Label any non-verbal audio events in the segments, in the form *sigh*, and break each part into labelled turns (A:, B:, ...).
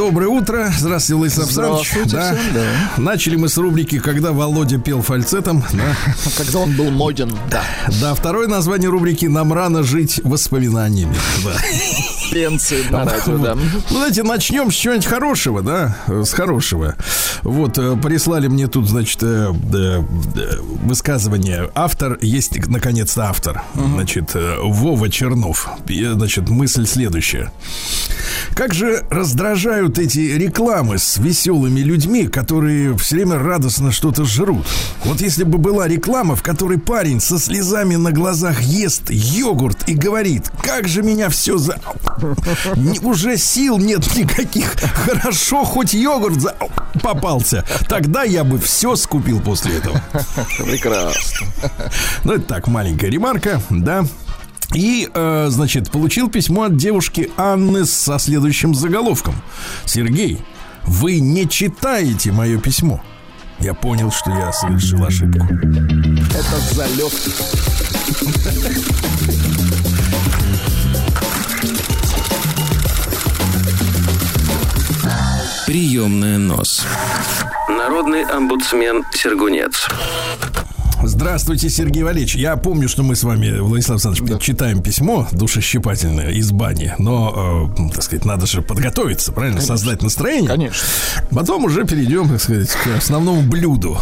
A: доброе утро. Здравствуйте, Александрович.
B: Здравствуйте
A: Да.
B: всем, да.
A: Начали мы с рубрики «Когда Володя пел фальцетом». Да. *laughs*
B: Когда он был моден, да.
A: Да, второе название рубрики «Нам рано жить воспоминаниями». Да.
B: Пенции на радио, да.
A: Ну, давайте начнем с чего-нибудь хорошего, да, с хорошего. Вот, э, прислали мне тут, значит, э, э, высказывание. Автор, есть, наконец-то, автор. Значит, Вова Чернов. Значит, мысль следующая. Как же раздражают эти рекламы с веселыми людьми, которые все время радостно что-то жрут. Вот если бы была реклама, в которой парень со слезами на глазах ест йогурт и говорит, как же меня все за... *laughs* Уже сил нет никаких. Хорошо, хоть йогурт за... попался. Тогда я бы все скупил после этого. *laughs*
B: Прекрасно.
A: Ну, это так, маленькая ремарка, да. И, э, значит, получил письмо от девушки Анны со следующим заголовком. Сергей, вы не читаете мое письмо. Я понял, что я совершил ошибку.
B: Это залет.
C: Приемная нос. Народный омбудсмен Сергунец.
A: Здравствуйте, Сергей Валерьевич. Я помню, что мы с вами, Владислав Александрович, читаем письмо душещипательное из бани, но, э, так сказать, надо же подготовиться, правильно? Создать настроение.
B: Конечно.
A: Потом уже перейдем, так сказать, к основному блюду.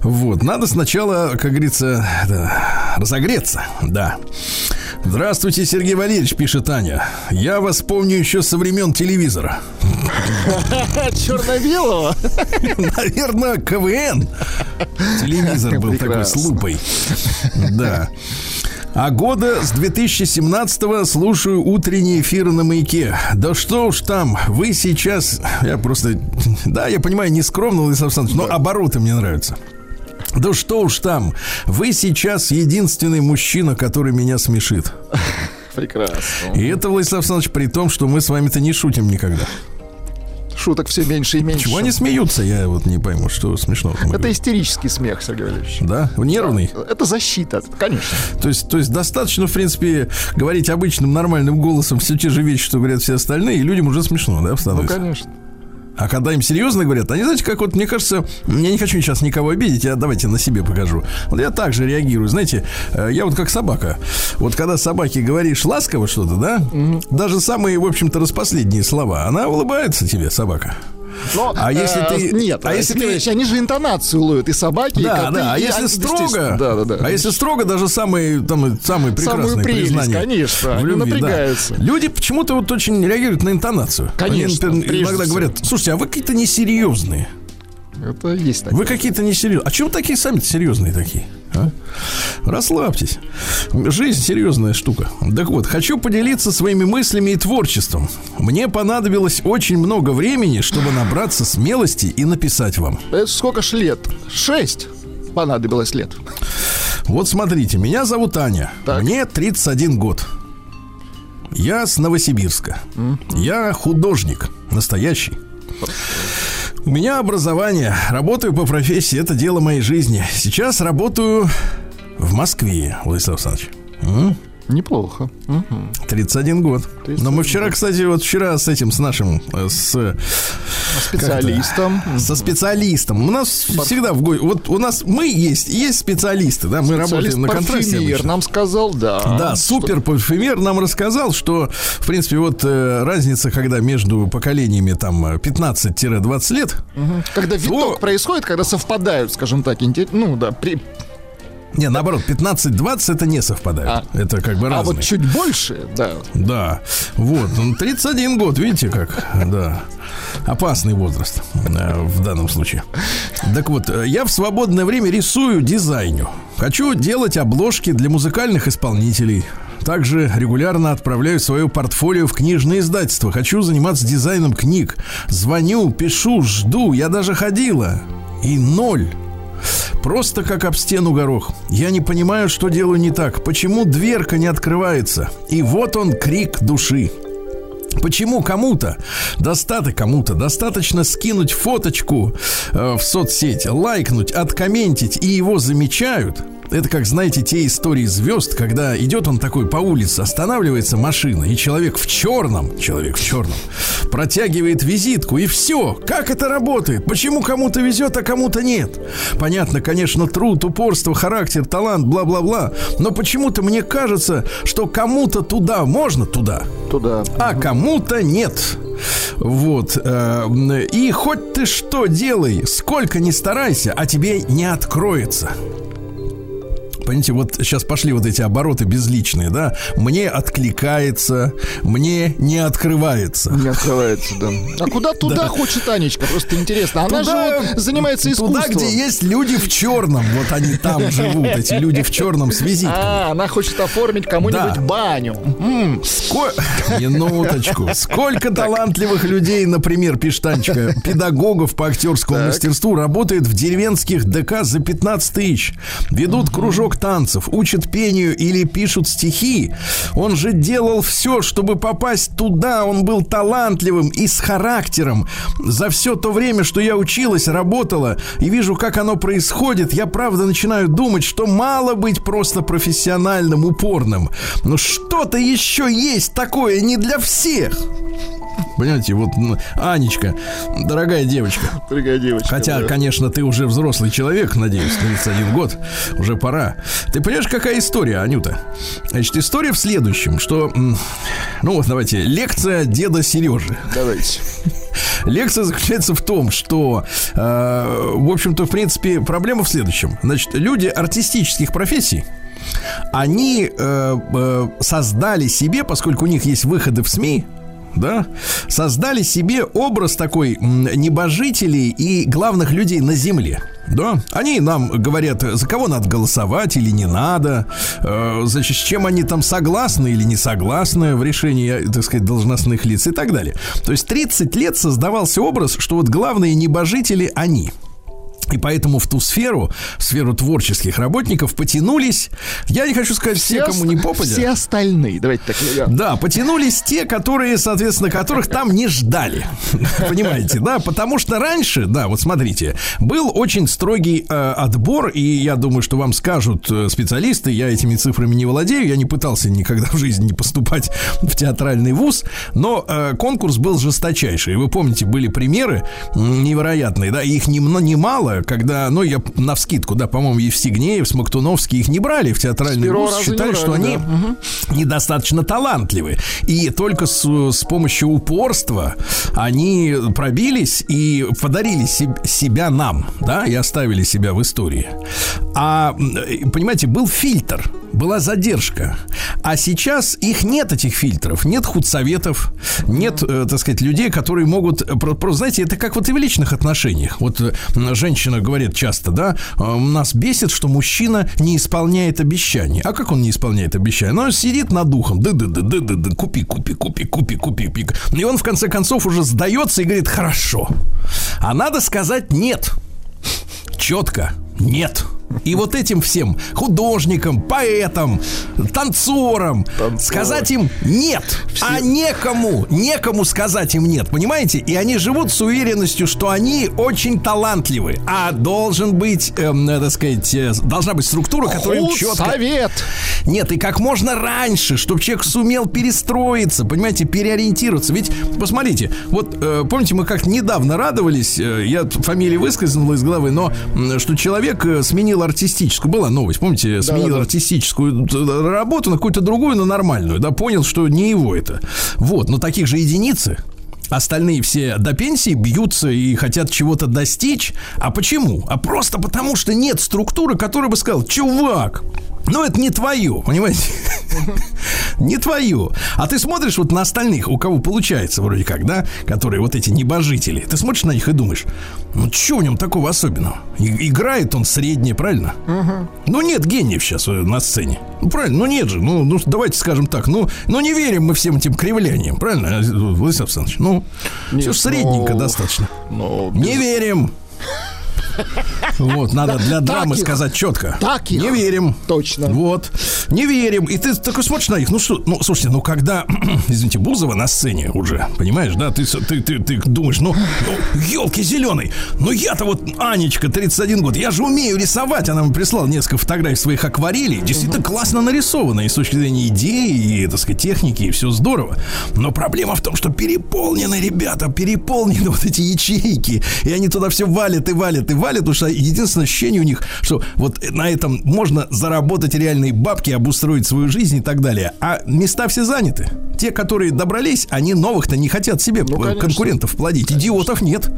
A: Вот. Надо сначала, как говорится, да, разогреться, да. Здравствуйте, Сергей Валерьевич, пишет Аня. Я вас помню еще со времен телевизора. *laughs*
B: Черно-белого? *laughs*
A: Наверное, КВН. Телевизор был такой с лупой. Да. А года с 2017-го слушаю утренние эфиры на маяке. Да что уж там, вы сейчас... Я просто... *laughs* Да, я понимаю, не скромно, Владислав Александрович, но обороты мне нравятся. Да что уж там, вы сейчас единственный мужчина, который меня смешит. *laughs*
B: Прекрасно.
A: И это, Владислав Александрович, при том, что мы с вами-то не шутим никогда.
B: Шуток все меньше и меньше.
A: Чего они смеются, я вот не пойму, что смешно.
B: Это истерический смех, Сергей Валерьевич.
A: Да? Нервный?
B: Это защита, конечно.
A: То есть, то есть достаточно, в принципе, говорить обычным нормальным голосом все те же вещи, что говорят все остальные, и людям уже смешно, да,
B: Ну,
A: становится?
B: конечно.
A: А когда им серьезно говорят, они, знаете, как вот, мне кажется, я не хочу сейчас никого обидеть, я давайте на себе покажу. Вот я также реагирую, знаете, э, я вот как собака. Вот когда собаке говоришь ласково что-то, да, даже самые, в общем-то, распоследние слова, она улыбается тебе, собака.
B: Но,
A: А если ты-
B: Нет,
A: а
B: а
A: если ты-
B: они же интонацию ловят, и собаки, и
A: Да,
B: коты,
A: да, а
B: и
A: если строго,
B: Да, да, да.
A: а если строго, даже самые, там, самые прекрасные
B: Самую прелесть,
A: признания
B: конечно,
A: в любви, да.
B: напрягаются.
A: Люди почему-то вот очень реагируют на интонацию.
B: Конечно,
A: Они, иногда говорят, слушайте, а вы какие-то несерьезные.
B: Это есть такое.
A: Вы какие-то несерьезные. А чего такие сами серьезные такие? а? Расслабьтесь. Жизнь серьезная штука. Так вот, хочу поделиться своими мыслями и творчеством. Мне понадобилось очень много времени, чтобы набраться смелости и написать вам.
B: Это сколько ж лет? Шесть понадобилось лет.
A: Вот смотрите, меня зовут Аня.
B: Так.
A: Мне 31 год. Я с Новосибирска. Я художник. Настоящий. У меня образование. Работаю по профессии. Это дело моей жизни. Сейчас работаю в Москве, Владислав Александрович.
B: Неплохо. Мгм.
A: 31 год.
B: 31
A: Но мы вчера, кстати, вот вчера с этим, с нашим, э, с
B: Специалистом.
A: со специалистом. У нас всегда в гой. Вот у нас мы есть, есть специалисты, да, мы работаем на контракте.
B: парфюмер нам сказал, да.
A: Да, супер парфюмер нам рассказал, что, в принципе, вот э, разница, когда между поколениями там э, 15-20 лет,
B: Мгм. Когда виток
A: То-
B: происходит, когда совпадают, скажем так, ну да, при...
A: не, наоборот, 15-20 это не совпадает. Это как бы
B: а
A: разные.
B: вот чуть больше, да.
A: Да, вот, он 31 год, видите как, да, опасный возраст э, в данном случае. Так вот, э, я в свободное время рисую, дизайню. Хочу делать обложки для музыкальных исполнителей. Также регулярно отправляю свое портфолио в книжные издательства. Хочу заниматься дизайном книг. Звоню, пишу, жду. Я даже ходила. И ноль. Просто как об стену горох. Я не понимаю, что делаю не так. Почему дверка не открывается? И вот он крик души. Почему кому-то достаточно кому-то достаточно скинуть фоточку э, в соцсеть, лайкнуть, откомментить и его замечают? Это как, знаете, те истории звезд, когда идет он такой по улице, останавливается машина, и человек в черном, человек в черном, протягивает визитку, и все. Как это работает? Почему кому-то везет, а кому-то нет? Понятно, конечно, труд, упорство, характер, талант, бла-бла-бла. Но почему-то мне кажется, что кому-то туда можно туда,
B: Туда.
A: а кому-то нет. Вот. э, И хоть ты что делай, сколько ни старайся, а тебе не откроется. Понимаете, вот сейчас пошли вот эти обороты безличные, да? Мне откликается, мне не открывается.
B: Не открывается, да. А куда туда хочет Анечка? Просто интересно. Она же вот занимается искусством.
A: Туда, где есть люди в черном, вот они там живут, эти люди в черном с визитками.
B: А, она хочет оформить кому-нибудь
A: Да.
B: баню. М,
A: Ко- Минуточку. Сколько талантливых людей, например, Пиштанчика, педагогов по актерскому мастерству работает в деревенских ДК за 15 тысяч. Ведут кружок танцев, учат пению или пишут стихи. Он же делал все, чтобы попасть туда. Он был талантливым и с характером. За все то время, что я училась, работала и вижу, как оно происходит, я правда начинаю думать, что мало быть просто профессиональным, упорным. Но что-то еще есть такое не для всех. Понимаете, вот Анечка, дорогая девочка,
B: Дорогая девочка.
A: Хотя,
B: да.
A: конечно, ты уже взрослый человек, надеюсь, 31 год, уже пора. Ты понимаешь, какая история, Анюта? Значит, история в следующем, что, ну вот, давайте, лекция деда Сережи.
B: Давайте.
A: Лекция заключается в том, что, э, в общем-то, в принципе, проблема в следующем. Значит, люди артистических профессий, они э, э, создали себе, поскольку у них есть выходы в СМИ, да, создали себе образ такой небожителей и главных людей на земле. Да, они нам говорят, за кого надо голосовать или не надо, э, с чем они там согласны или не согласны в решении, так сказать, должностных лиц и так далее. То есть 30 лет создавался образ, что вот главные небожители они. И поэтому в ту сферу, в сферу творческих работников потянулись, я не хочу сказать все, кому не попадя.
B: Все остальные, давайте так. я-
A: Да, потянулись те, которые, соответственно, которых там не ждали. *laughs* Понимаете, да? Потому что раньше, да, вот смотрите, был очень строгий э, отбор, и я думаю, что вам скажут э, специалисты, я этими цифрами не владею, я не пытался никогда *laughs* в жизни не поступать в театральный вуз, но э, конкурс был жесточайший. И Вы помните, были примеры невероятные, да, их немно- немало, когда, ну, я на вскидку, да, по-моему, Евстигнеев, Смоктуновский их не брали в театральный вуз, считали, что они
B: да.
A: недостаточно талантливы. И только с, с помощью упорства они пробились и подарили себ- себя нам, да, и оставили себя в истории. А, понимаете, был фильтр, была задержка. А сейчас их нет, этих фильтров. Нет худсоветов, нет, э, так сказать, людей, которые могут... э, про- про- знаете, это как вот и в личных отношениях. Вот э, женщина говорит часто, да, э, нас бесит, что мужчина не исполняет обещания. А как он не исполняет обещания? Ну, он сидит над духом, да да да да да да купи, купи, купи, купи, купи, купи. И он в конце концов уже сдается и говорит, хорошо. А надо сказать нет. Четко. Нет. И вот этим всем художникам, поэтам, танцорам сказать им нет, а некому, некому сказать им нет, понимаете? И они живут с уверенностью, что они очень талантливы, а должен быть, эм, э, так сказать, э, должна быть структура, которая им четко
B: Совет.
A: нет, и как можно раньше, чтобы человек сумел перестроиться, понимаете, переориентироваться. Ведь, посмотрите, вот э, помните, мы как недавно радовались, э, я фамилия выскользнула из головы, но м, что человек э, сменил артистическую, была новость, помните, сменил
B: да.
A: артистическую э, работу на какую-то другую, на нормальную, да, понял, что не его это. Вот, но таких же единицы. Остальные все до пенсии бьются и хотят чего-то достичь. А почему? А просто потому, что нет структуры, которая бы сказала, чувак, ну это не твое, понимаете? *laughs* Не твое. А ты смотришь вот на остальных, у кого получается вроде как, да, которые вот эти небожители. Ты смотришь на них и думаешь, ну что в нем такого особенного? И- играет он средний, правильно? Ну нет гениев сейчас э, на сцене. Ну правильно, ну нет же. Ну, ну давайте скажем так, ну, ну не верим мы всем этим кривляниям, правильно, Владислав Александрович? Ну, все же средненько
B: ну,
A: достаточно.
B: Ну,
A: Не верим. Вот, надо для драмы сказать четко.
B: Так их.
A: Не верим.
B: Точно.
A: Вот. Не верим. И ты такой смотришь на них. Ну что, ну слушайте, ну когда, *clears throat* извините, Бузова на сцене уже, понимаешь, да, ты, ты, ты, ты думаешь, ну, ну елки зеленый. Ну я-то вот, Анечка, 31 год, я же умею рисовать. Она мне прислала несколько фотографий своих акварелей. Действительно классно нарисовано и с точки зрения идеи, и, так сказать, техники, и все здорово. Но проблема в том, что переполнены ребята, переполнены *laughs* вот эти ячейки. И они туда все валят и валят и валят, потому что единственное ощущение у них, что вот на этом можно заработать реальные бабки, обустроить свою жизнь и так далее. А места все заняты. Те, которые добрались, они новых-то не хотят себе
B: Ну,
A: э,
B: конечно.
A: конкурентов плодить. Идиотов нет.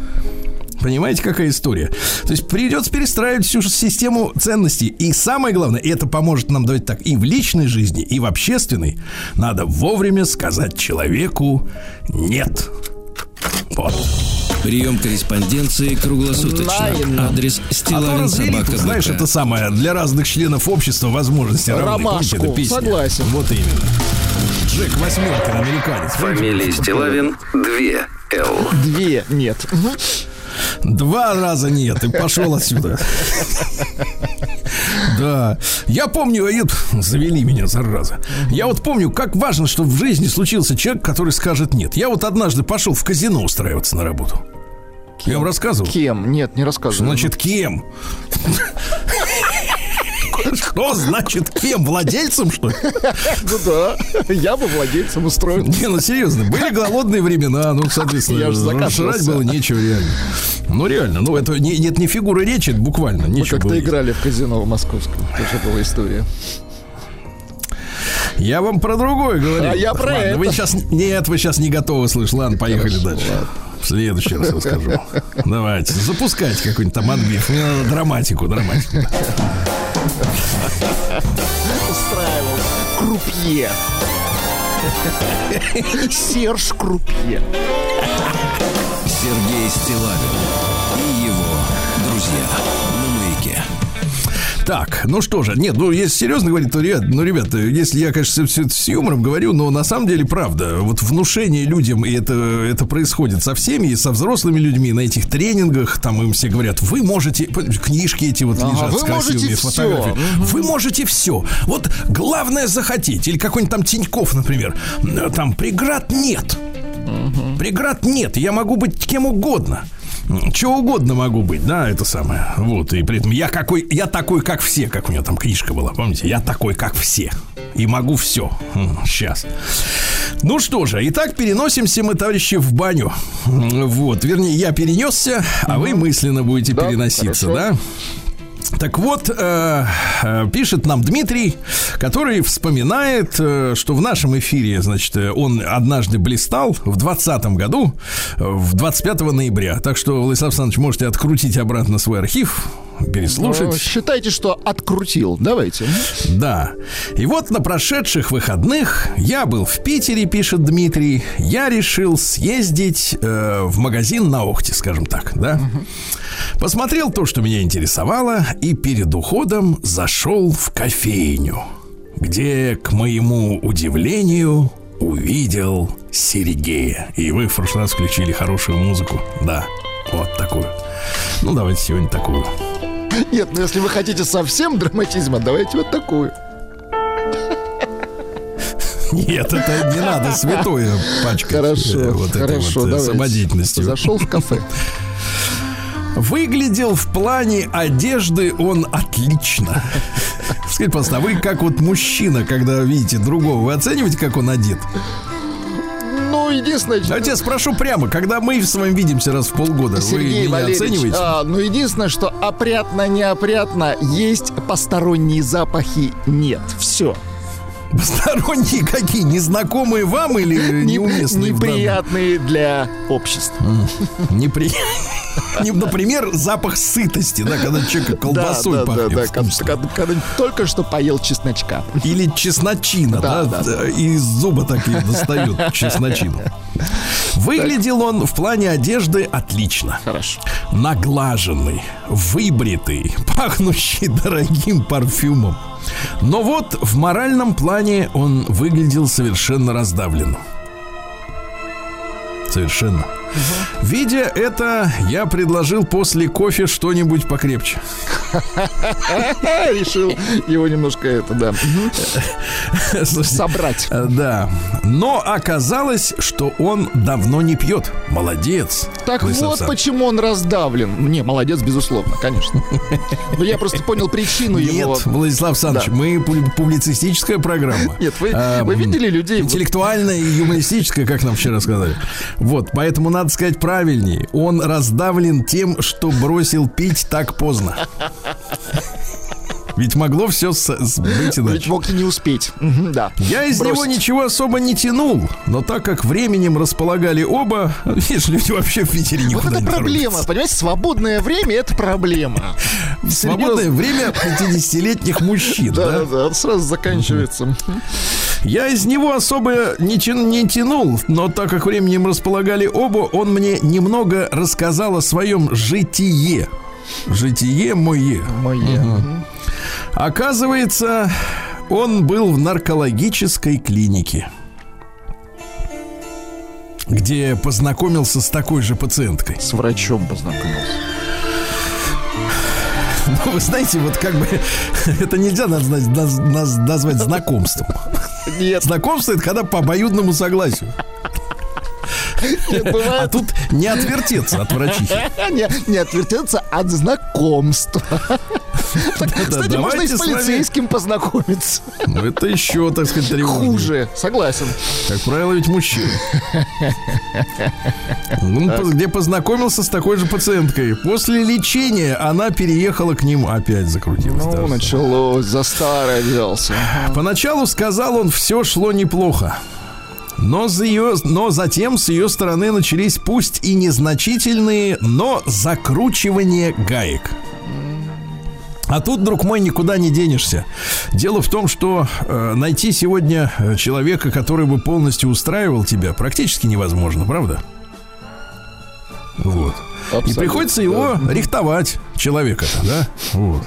A: Понимаете, какая история? То есть придется перестраивать всю систему ценностей. И самое главное, это поможет нам, давайте так, и в личной жизни, и в общественной, надо вовремя сказать человеку «нет». Вот.
C: Прием корреспонденции круглосуточно. Адрес
A: А
C: Стилавин
A: разверит,
C: собака
A: знаешь, это самое, для разных членов общества возможности равны.
B: Ромашку, согласен.
A: Вот именно. Джек Восьмеркин, американец.
C: Фамилия Стилавин 2 Л.
B: Две нет.
A: Два раза нет, и пошел отсюда. Да. Я помню, э, завели меня, зараза. Я вот помню, как важно, что в жизни случился человек, который скажет нет. Я вот однажды пошел в казино устраиваться на работу. Я вам рассказывал.
B: Кем? Нет, не рассказывай.
A: Значит, кем? Что значит кем? Владельцем, что ли?
B: Ну да, я бы владельцем устроил.
A: Не, ну серьезно, были голодные времена, ну, соответственно,
B: Я ж закашлялся.
A: жрать было нечего реально. Ну, реально, ну, это не, нет, не фигура речи, это буквально
B: Мы
A: нечего
B: как-то
A: было.
B: играли в казино в московском. Тоже была история.
A: Я вам про другое говорю.
B: А я про
A: Ладно,
B: это.
A: Вы сейчас, нет, вы сейчас не готовы слышать. Ладно, поехали
B: Хорошо,
A: дальше.
B: ладно.
A: В следующий раз расскажу. Давайте, запускайте какой-нибудь там отбив. Мне надо драматику, драматику.
B: Устраивал. Крупье. Серж Крупье.
C: Сергей Стилавин и его друзья.
A: Так, ну что же, нет, ну если серьезно говорить, то, ребят, ну, ребята, если я, конечно, все это с юмором говорю, но на самом деле правда, вот внушение людям, и это, это происходит со всеми, и со взрослыми людьми на этих тренингах, там им все говорят, вы можете, книжки эти вот
B: Ага,
A: лежат с красивыми фотографиями, вы можете все, вот главное захотеть, или какой-нибудь там Тиньков, например, там преград нет, преград нет, я могу быть кем угодно. Чего угодно могу быть, да, это самое. Вот, и при этом я какой, я такой, как все, как у него там книжка была, помните? Я такой, как все. И могу все. Сейчас. Ну что же, итак, переносимся мы, товарищи, в баню. Вот, вернее, я перенесся, а вы мысленно будете
B: Да,
A: переноситься,
B: хорошо.
A: да? Так вот, э, э, пишет нам Дмитрий, который вспоминает, э, что в нашем эфире, значит, э, он однажды блистал в 2020 году, э, в 25 ноября. Так что, Владислав Александрович, можете открутить обратно свой архив, переслушать.
B: Ну, Считайте, что открутил. Давайте.
A: Да. И вот на прошедших выходных я был в Питере, пишет Дмитрий. Я решил съездить э, в магазин на Охте, скажем так, да. Посмотрел то, что меня интересовало, и перед уходом зашел в кофейню, где, к моему удивлению, увидел Сергея. И вы в прошлый раз включили хорошую музыку. Да, вот такую. Ну, давайте сегодня такую.
B: Нет, ну если вы хотите совсем драматизма, давайте вот такую.
A: Нет, это не надо святое пачкать.
B: Хорошо,
A: вот этой
B: хорошо,
A: вот э, самодеятельностью.
B: Зашел в кафе.
A: Выглядел в плане одежды он отлично. Скажите, пожалуйста, а вы как вот мужчина, когда видите другого, вы оцениваете, как он одет?
B: Единственное...
A: Давайте я спрошу прямо, когда мы с вами видимся раз в полгода,
B: Сергей
A: вы меня
B: Валерьевич,
A: оцениваете?
B: а, ну единственное, что опрятно, неопрятно, есть посторонние запахи, нет. Все.
A: Посторонние какие? Незнакомые вам или неуместные?
B: неприятные для общества.
A: Непри... *laughs* Например, запах сытости, да, когда человека колбасой
B: да,
A: пахнет.
B: да, да, когда, когда- только что поел чесночка.
A: Или чесночина, да,
B: Да, да, да.
A: и из зуба такие достают *laughs* чесночину. Выглядел он в плане одежды отлично.
B: Хорошо.
A: Наглаженный, выбритый, пахнущий *laughs* дорогим парфюмом. Но вот в моральном плане он выглядел совершенно раздавленным. Совершенно. Видя это, я предложил после кофе что-нибудь покрепче. *laughs*
B: Решил его немножко это, да, *laughs* собрать.
A: Э, Да. Но оказалось, что он давно не пьет. Молодец.
B: Так вот почему он раздавлен. Не, молодец, безусловно, конечно. Но я просто понял причину его.
A: Нет, Владислав Александрович, мы пу- публицистическая программа.
B: Нет, вы-
A: Эм,
B: видели людей?
A: Интеллектуальная и юмористическая, как нам вчера сказали. Вот, поэтому надо сказать правильнее. Он раздавлен тем, что бросил пить так поздно. Ведь могло все с- сбыть
B: Ведь
A: иначе.
B: мог и не успеть. Да.
A: Я из него
B: Бросить.
A: ничего особо не тянул, но так как временем располагали оба, *laughs* видишь, люди вообще в Питере
B: Вот
A: никуда
B: это
A: не
B: проблема,
A: торопятся.
B: понимаете? Свободное время это проблема. *laughs*
A: Свободное время 50-летних мужчин,
B: Да,
A: да?
B: сразу заканчивается.
A: Я из него особо не, тя- не тянул, но так как временем располагали оба, он мне немного рассказал о своем житие. Житие мое.
B: Мое.
A: Оказывается, он был в наркологической клинике, где познакомился с такой же пациенткой.
B: С врачом познакомился.
A: Ну, вы знаете, вот как бы *laughs* это нельзя назвать, наз- наз- назвать знакомством.
B: Нет,
A: Знакомство это когда по обоюдному согласию. А тут не отвертеться от врачихи. *laughs*
B: Не, отвертеться от знакомства. Кстати, можно и с полицейским познакомиться.
A: Ну, это еще, так сказать, тревожнее.
B: Хуже, согласен.
A: Как правило, ведь мужчина. Ну, где познакомился с такой же пациенткой. После лечения она переехала к ним. Опять закрутилась.
B: Ну, началось, за старое взялся.
A: Поначалу сказал он, все шло неплохо. Но, за ее, но затем с ее стороны начались пусть и незначительные, но закручивание гаек. А тут, друг мой, никуда не денешься. Дело в том, что э, найти сегодня э, человека, который бы полностью устраивал тебя, практически невозможно, правда? Вот. И
B: Абсолютно,
A: приходится его рихтовать, человека, да? Вот.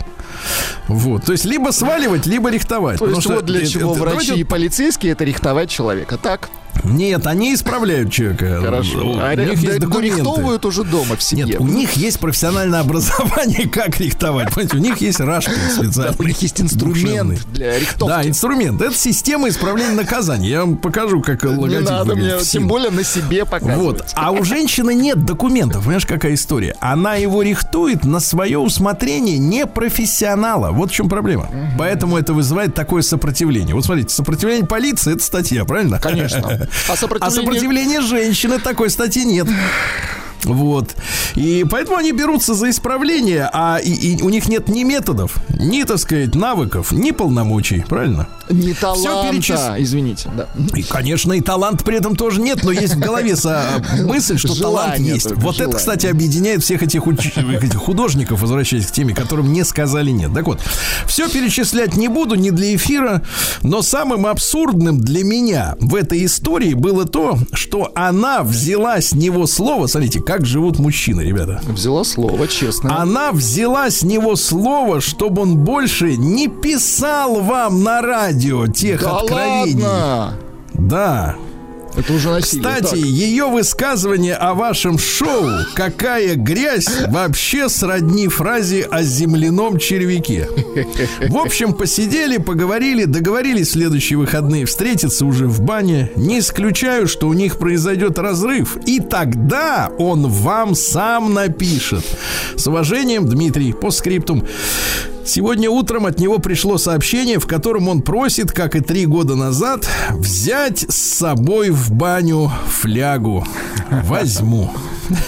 A: Вот. То есть либо сваливать, либо рихтовать.
B: То есть
A: Потому
B: вот для чего
A: э,
B: врачи
A: давайте
B: и полицейские это рихтовать человека. Так,
A: Нет, они исправляют человека.
B: хорошо.
A: У
B: А
A: них есть
B: ре-
A: документы.
B: уже дома в семье.
A: Нет, у них есть профессиональное образование, как рихтовать. Понимаете, у них есть рашпиль специальный.
B: У них есть инструмент для рихтовки.
A: Да, инструмент. Это система исправления наказаний. Я вам покажу, как
B: Не
A: логотип
B: надо мне, тем более на себе показывать.
A: Вот. А у женщины нет документов. Понимаешь, какая история? Она его рихтует на свое усмотрение не профессионала. Вот в чем проблема. Поэтому это вызывает такое сопротивление. Вот смотрите, сопротивление полиции это статья, правильно?
B: Конечно. *laughs* А
A: А
B: сопротивление...
A: сопротивление женщины такой статьи нет. Вот. И поэтому они берутся за исправление, а и, и у них нет ни методов, ни, так сказать, навыков, ни полномочий, правильно?
B: Не таланта,
A: перечис-
B: извините. Да.
A: И, конечно, и талант при этом тоже нет, но есть в голове со- мысль, что талант
B: Желание
A: есть.
B: только,
A: Вот это,
B: желание.
A: кстати, объединяет всех этих, уч- этих художников, возвращаясь к теме, которым не сказали нет. Так вот, все перечислять не буду, не для эфира, но самым абсурдным для меня в этой истории было то, что она взяла с него слово, смотрите, как живут мужчины, ребята.
B: Взяла слово, честно.
A: Она взяла с него слово, чтобы он больше не писал вам на радио тех
B: да
A: откровений.
B: ладно!
A: Да.
B: Это уже насилие.
A: Кстати,
B: Так.
A: ее высказывание о вашем шоу «Какая грязь» вообще сродни фразе о земляном червяке. В общем, посидели, поговорили, договорились в следующие выходные встретиться уже в бане. Не исключаю, что у них произойдет разрыв. И тогда он вам сам напишет. С уважением, Дмитрий, по скриптум. Сегодня утром от него пришло сообщение, в котором он просит, как и три года назад, взять с собой в баню флягу. Возьму.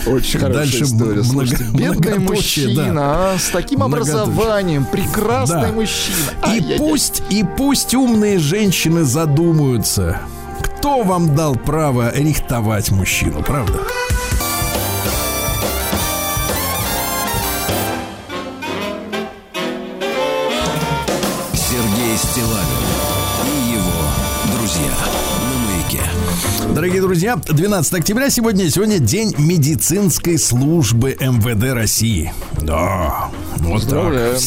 B: Очень хорошая
A: Дальше
B: история.
A: много-
B: бедный мужчина,
A: да.
B: а, с таким образованием, прекрасный
A: Да.
B: мужчина.
A: И
B: Ай-яй-яй.
A: пусть, и пусть умные женщины задумаются, кто вам дал право рихтовать мужчину, правда? Дорогие друзья, 12 октября сегодня, сегодня день медицинской службы МВД России. Да, вот так.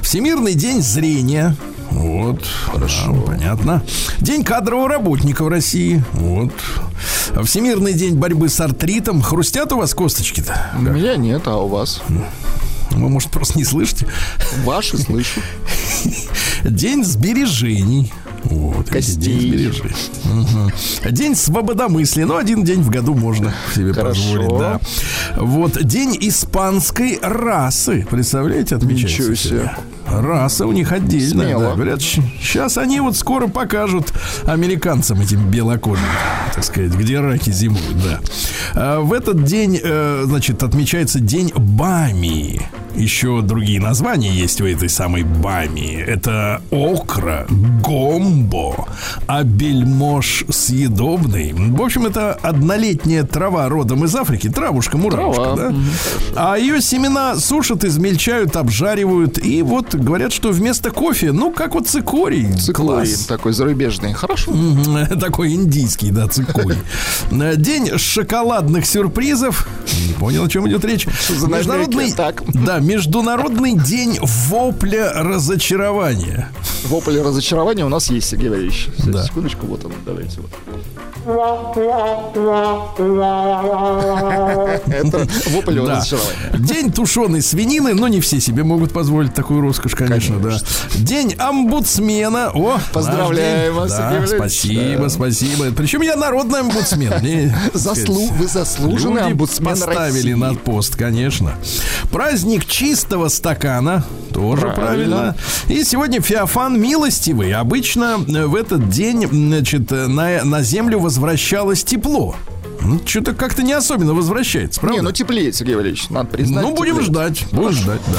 A: Всемирный день зрения. Вот, хорошо, понятно. День кадрового работника в России. Вот. Всемирный день борьбы с артритом. Хрустят у вас косточки-то?
B: У меня нет, а у вас?
A: Вы, может, просто не слышите?
B: Ваши слышу. *laughs*
A: День сбережений. Вот,
B: Костей.
A: Мгм. День свободомыслия. Ну, один день в году можно себе
B: Хорошо.
A: позволить, да. Вот, день испанской расы. Представляете, отмечается
B: Ничего себе.
A: Раса у них отдельная.
B: Смело.
A: Да. Говорят, сейчас они вот скоро покажут американцам этим белокожим, так сказать, где раки зимуют, да. А в этот день, э, значит, отмечается день Бамии. Еще другие названия есть у этой самой Бамии. Это окра, гомбо, абельмош съедобный. В общем, это однолетняя трава родом из Африки. Травушка, муравушка,
B: Трава,
A: да? А ее семена сушат, измельчают, обжаривают. И вот говорят, что вместо кофе, ну, как вот цикорий.
B: Цикорий
A: Класс.
B: такой зарубежный. Хорошо. *laughs*
A: Такой индийский, да, цикорий. Э, День шоколадных сюрпризов. Не понял, о чем идет речь. Международный,
B: Так.
A: да, Международный день вопля разочарования.
B: Вопль разочарования у нас есть, Сергей Валерьевич.
A: Да.
B: Секундочку, вот он, давайте. Вот. *laughs* Это вопль
A: Да.
B: разочарования.
A: День тушеной свинины, но не все себе могут позволить такую роскошь, конечно, да. День омбудсмена. О,
B: Поздравляем вас,
A: Да, спасибо,
B: Да.
A: спасибо. Причем я народный омбудсмен. *laughs* Мне,
B: Заслу- Вы заслуженный омбудсмен
A: поставили
B: России.
A: на пост, конечно. Праздник чистого стакана. Тоже правильно.
B: Правильно.
A: И сегодня Феофан милостивый. Обычно э, в этот день, значит, э, на, на землю возвращалось тепло. Ну, что-то как-то не особенно возвращается, правда?
B: Не, ну теплеет, Сергей Валерьевич, надо признать.
A: Ну, будем
B: теплеет.
A: ждать. Будем ждать, да.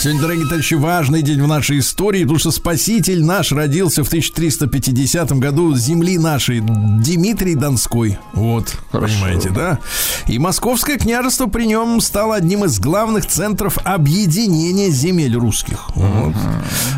A: Сегодня, дорогие товарищи, важный день в нашей истории, потому что Спаситель наш родился в 1350 году земли нашей, Дмитрий Донской. Вот,
B: Хорошо.
A: понимаете, да? И Московское княжество при нем стало одним из главных центров объединения земель русских. Вот.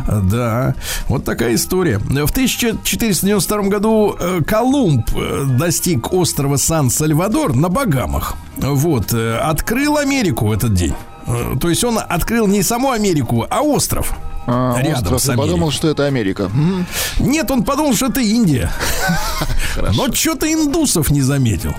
A: Да, вот такая история. В 1492 году э, Колумб э, достиг острова Сан-Сальвадор на Багамах. Вот, э, открыл Америку в этот день. Э, То есть он открыл не саму Америку, а остров.
B: А,
A: рядом
B: остров,
A: с Америкой.
B: подумал, что это Америка.
A: Нет, он подумал, что это Индия. *laughs* Но что-то индусов не заметил.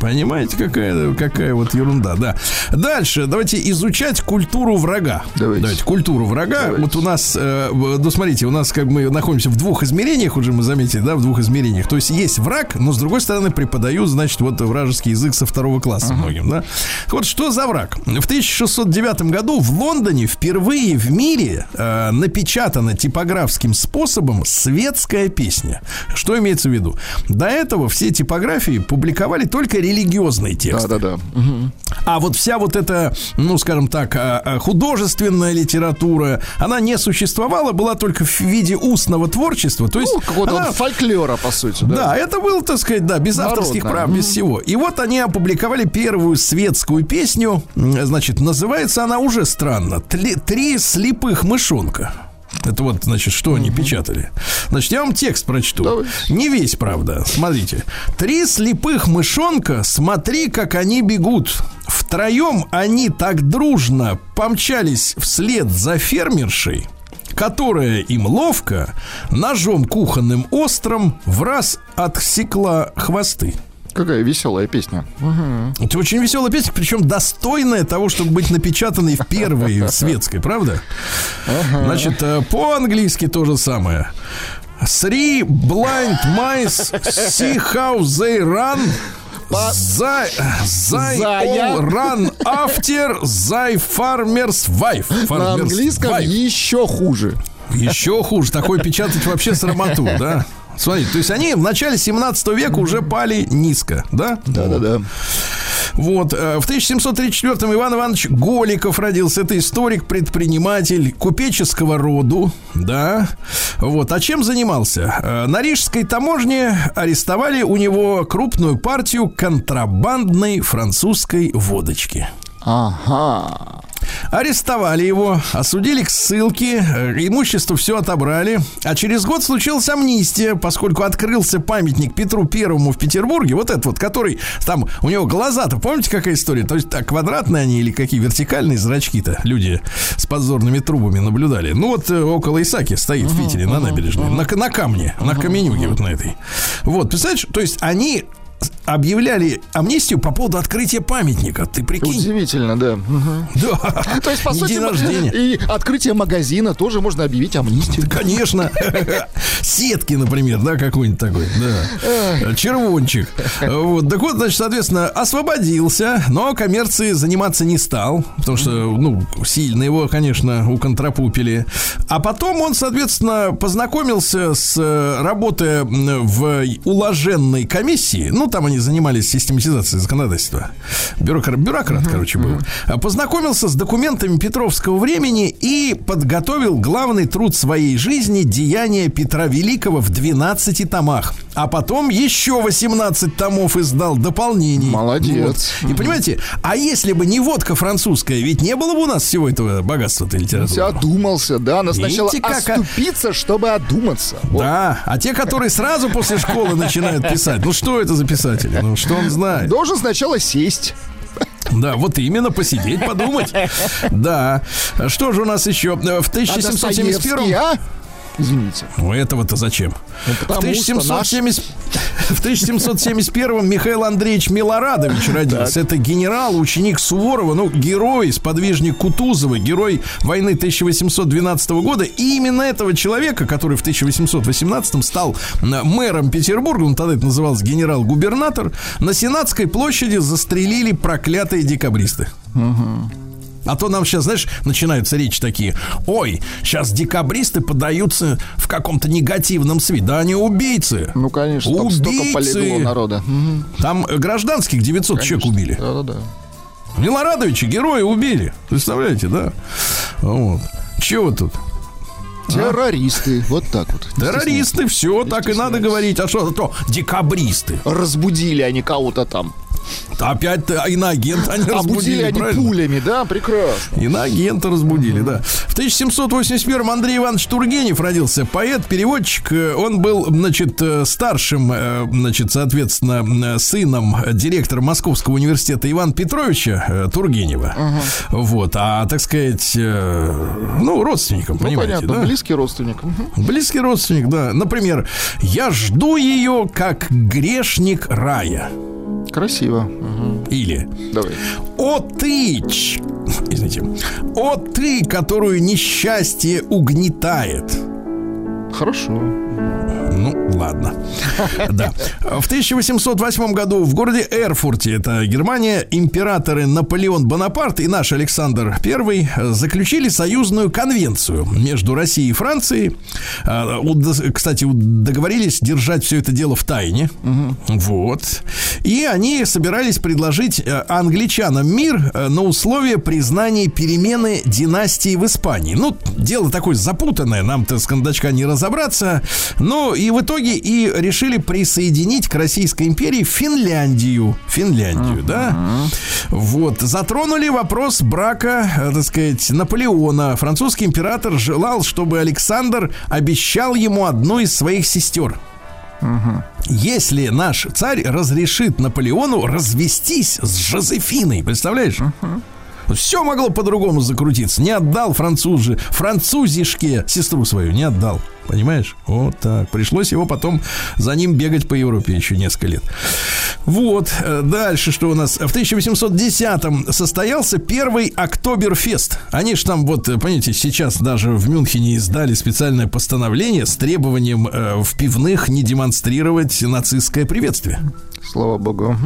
A: Понимаете, какая, какая вот ерунда, да. Дальше, давайте изучать культуру врага.
B: Давайте.
A: культуру врага.
B: Давайте.
A: Вот у нас, э, ну смотрите, у нас как мы находимся в двух измерениях, уже мы заметили, да, в двух измерениях. То есть есть враг, но с другой стороны преподают, значит, вот вражеский язык со второго класса многим, да. Вот что за враг? В 1609 году в Лондоне впервые в мире э, напечатана типографским способом светская песня. Что имеется в виду? До этого все типографии публиковали только религиозные тексты.
B: Да-да-да. Мгм.
A: А вот вся вот эта, ну, скажем так, а, а, художественная литература, она не существовала, была только в виде устного творчества. То есть
B: Ну, какого-то
A: она-
B: фольклора, по сути, да.
A: да, это был, так сказать, да, без
B: Народное.
A: авторских прав, без всего. И вот они опубликовали первую светскую песню. Значит, называется она уже странно. «Тли- Три слепых мышонка. Это вот, значит, что они печатали. Значит, я вам текст прочту.
B: Давайте.
A: Не весь, правда. Смотрите. Три слепых мышонка, смотри, как они бегут. Втроем они так дружно помчались вслед за фермершей, которая им ловко ножом кухонным острым в раз отсекла хвосты.
B: Какая веселая песня. Мгм.
A: Это очень веселая песня, причем достойная того, чтобы быть напечатанной в первой светской, правда? Значит, э, по-английски то же самое. Three blind mice see how they run.
B: Зая.
A: all run after thy farmer's wife.
B: На английском
A: wife.
B: еще хуже.
A: Еще хуже. Такое печатать вообще срамоту, да? Смотрите, то есть они в начале 17 века уже пали низко, да?
B: Да-да-да.
A: Вот, э, в 1734-м Иван Иванович Голиков родился. Это историк, предприниматель купеческого роду, да. Вот, а чем занимался? Э, На Рижской таможне арестовали у него крупную партию контрабандной французской водочки.
B: Ага.
A: Арестовали его, осудили к ссылке, э, имущество все отобрали. А через год случилась амнистия, поскольку открылся памятник Петру Первому в Петербурге. Вот этот вот, который там, у него глаза-то, помните, какая история? То есть, так, квадратные они или какие вертикальные зрачки-то люди с подзорными трубами наблюдали. Ну, вот э, около Исаки стоит в Питере на набережной, на, на камне, на каменюге вот на этой. Вот, представляешь, то есть они объявляли амнистию по поводу открытия памятника. Ты прикинь?
B: Удивительно, да. Мгм.
A: Да. *laughs*
B: То есть, по сути,
A: день рождения.
B: и открытие магазина тоже можно объявить амнистию.
A: Конечно. *laughs* Сетки, например, да, какой-нибудь такой. Да. Червончик. Вот. Так вот, значит, соответственно, освободился, но коммерцией заниматься не стал, потому что, ну, сильно его, конечно, уконтрапупили. А потом он, соответственно, познакомился с э, работой в уложенной комиссии. Ну, там они занимались систематизацией законодательства. Бюрократ, бюрократ короче, был. А Познакомился с документами Петровского времени и подготовил главный труд своей жизни «Деяния Петра Великого» в 12 томах. А потом еще 18 томов издал дополнений.
B: Молодец.
A: Вот. И понимаете, а если бы не водка французская, ведь не было бы у нас всего этого богатства-то литературы.
B: Одумался, да. Надо сначала
A: как, а?
B: оступиться, чтобы одуматься. Вот.
A: Да, а те, которые сразу после школы начинают писать, ну что это за писатели? Ну что он знает?
B: Должен сначала сесть.
A: Да, вот именно посидеть, подумать. *laughs* Да. Что же у нас еще? В
B: А
A: 1771
B: Достоевский, а? Извините.
A: Ну, этого-то зачем? в,
B: потому что
A: 1770 в 1771 Михаил Андреевич Милорадович *laughs* родился. Это генерал, ученик Суворова, ну, герой, сподвижник Кутузова, герой войны 1812 года. И именно этого человека, который в 1818 стал мэром Петербурга, он тогда это назывался генерал-губернатор, на Сенатской площади застрелили проклятые декабристы. А то нам сейчас, знаешь, начинаются речи такие. Ой, сейчас декабристы подаются в каком-то негативном свете. Да они убийцы.
B: Ну, конечно, там столько
A: Убийцы.
B: полегло народа.
A: Там гражданских 900 человек убили.
B: Да-да-да.
A: Милорадовича героя убили. Представляете, да? Вот. Чего тут?
B: Террористы. Вот так вот.
A: Террористы, все, так и надо говорить. А что то? Декабристы.
B: Разбудили они кого-то там.
A: Опять иноагент они
B: Обудили
A: разбудили,
B: они
A: правильно?
B: пулями, да, прекрасно.
A: Иноагента разбудили, да. В 1781 Андрей Иванович Тургенев родился. Поэт, переводчик. Э, Он был, значит, э, старшим, э, значит, соответственно, сыном директора Московского университета Ивана Петровича Тургенева. Вот. А, так сказать, ну, родственником,
B: Ну,
A: понимаете,
B: понятно,
A: да?
B: близкий родственник.
A: Близкий родственник, да. Например, я жду ее как грешник рая.
B: Красиво.
A: Или
B: Давай.
A: О ты, ч- *laughs* извините, о ты, которую несчастье угнетает.
B: Хорошо.
A: Ну, ладно. Да. В 1808 году в городе Эрфурте, это Германия, императоры Наполеон Бонапарт и наш Александр I заключили союзную конвенцию между Россией и Францией. А, Кстати, договорились держать все это дело в тайне. Вот. И они собирались предложить э, англичанам мир э, на условие признания перемены династии в Испании. Ну, дело такое запутанное, нам-то с кондачка не разобраться. Но и в итоге и решили присоединить к Российской империи Финляндию. Финляндию, да? Вот. Затронули вопрос брака, э, так сказать, Наполеона. Французский император желал, чтобы Александр обещал ему одну из своих сестер. Если наш царь разрешит Наполеону развестись с Жозефиной, представляешь? Все могло по-другому закрутиться. Не отдал француз французишке сестру свою, не отдал. Понимаешь? Вот так. Пришлось его потом за ним бегать по Европе еще несколько лет. Вот. э, Дальше что у нас? В 1810-м состоялся первый Октоберфест. Они же там, вот, э, понимаете, сейчас даже в Мюнхене издали специальное постановление с требованием э, в пивных не демонстрировать нацистское приветствие.
B: Слава богу.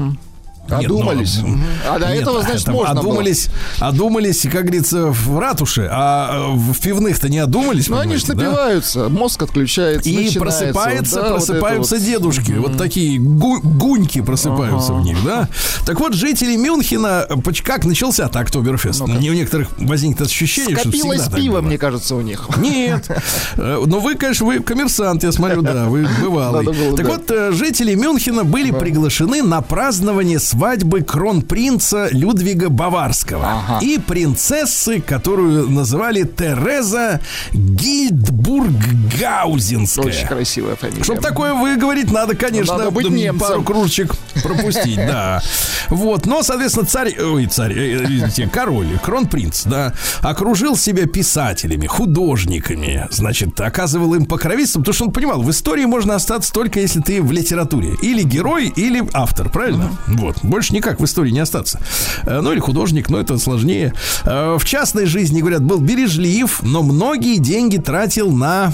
A: Нет,
B: Одумались.
A: ну,
B: Мгм. А до
A: Нет,
B: этого, значит,
A: там
B: можно было.
A: одумались, одумались, как говорится, в ратуше, а э, в пивных-то не одумались.
B: Ну, они же
A: понимаете, да?
B: напиваются, мозг отключается,
A: И просыпается,
B: Да, вот
A: просыпаются
B: вот.
A: дедушки. Вот такие гу- гуньки просыпаются в них, да? Так вот, жители Мюнхена, как начался-то Октоберфест? Не у некоторых возникнет ощущение, что
B: Скопилось
A: всегда так
B: пиво, мне кажется, у них.
A: Нет. Э, Но вы, конечно, вы коммерсант, я смотрю, да, вы бывалый.
B: Было,
A: Так
B: да.
A: вот, э, жители Мюнхена были приглашены на празднование свадьбы кронпринца Людвига Баварского
B: Ага.
A: и принцессы, которую называли Тереза Гильдбург-Гаузенская.
B: Очень красивая фамилия.
A: Чтобы такое выговорить, надо, конечно,
B: Надо быть немцем.
A: пару кружечек пропустить, да. Вот, но, соответственно, царь, ой, царь, э, извините, король, кронпринц, да, окружил себя писателями, художниками, значит, оказывал им покровительство, потому что он понимал, в истории можно остаться только если ты в литературе. Или герой, или автор, правильно? Вот, больше никак в истории не остаться. Э, Ну, или художник, но это сложнее. Э, В частной жизни, говорят, был бережлив, но многие деньги тратил на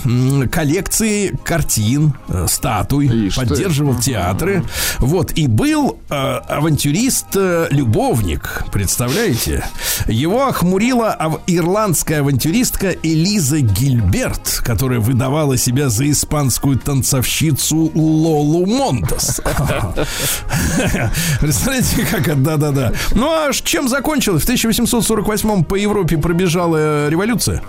A: коллекции картин, э, статуй,
B: Ишь ты.
A: поддерживал театры. Вот, и был авантюрист-любовник, представляете? Его охмурила ирландская авантюристка Элиза Гильберт, которая выдавала себя за испанскую танцовщицу Лолу Монтес. *laughs* *laughs* *laughs* Представляете, как да-да-да. Ну, а чем закончилось? В 1848 по Европе пробежала э, революция.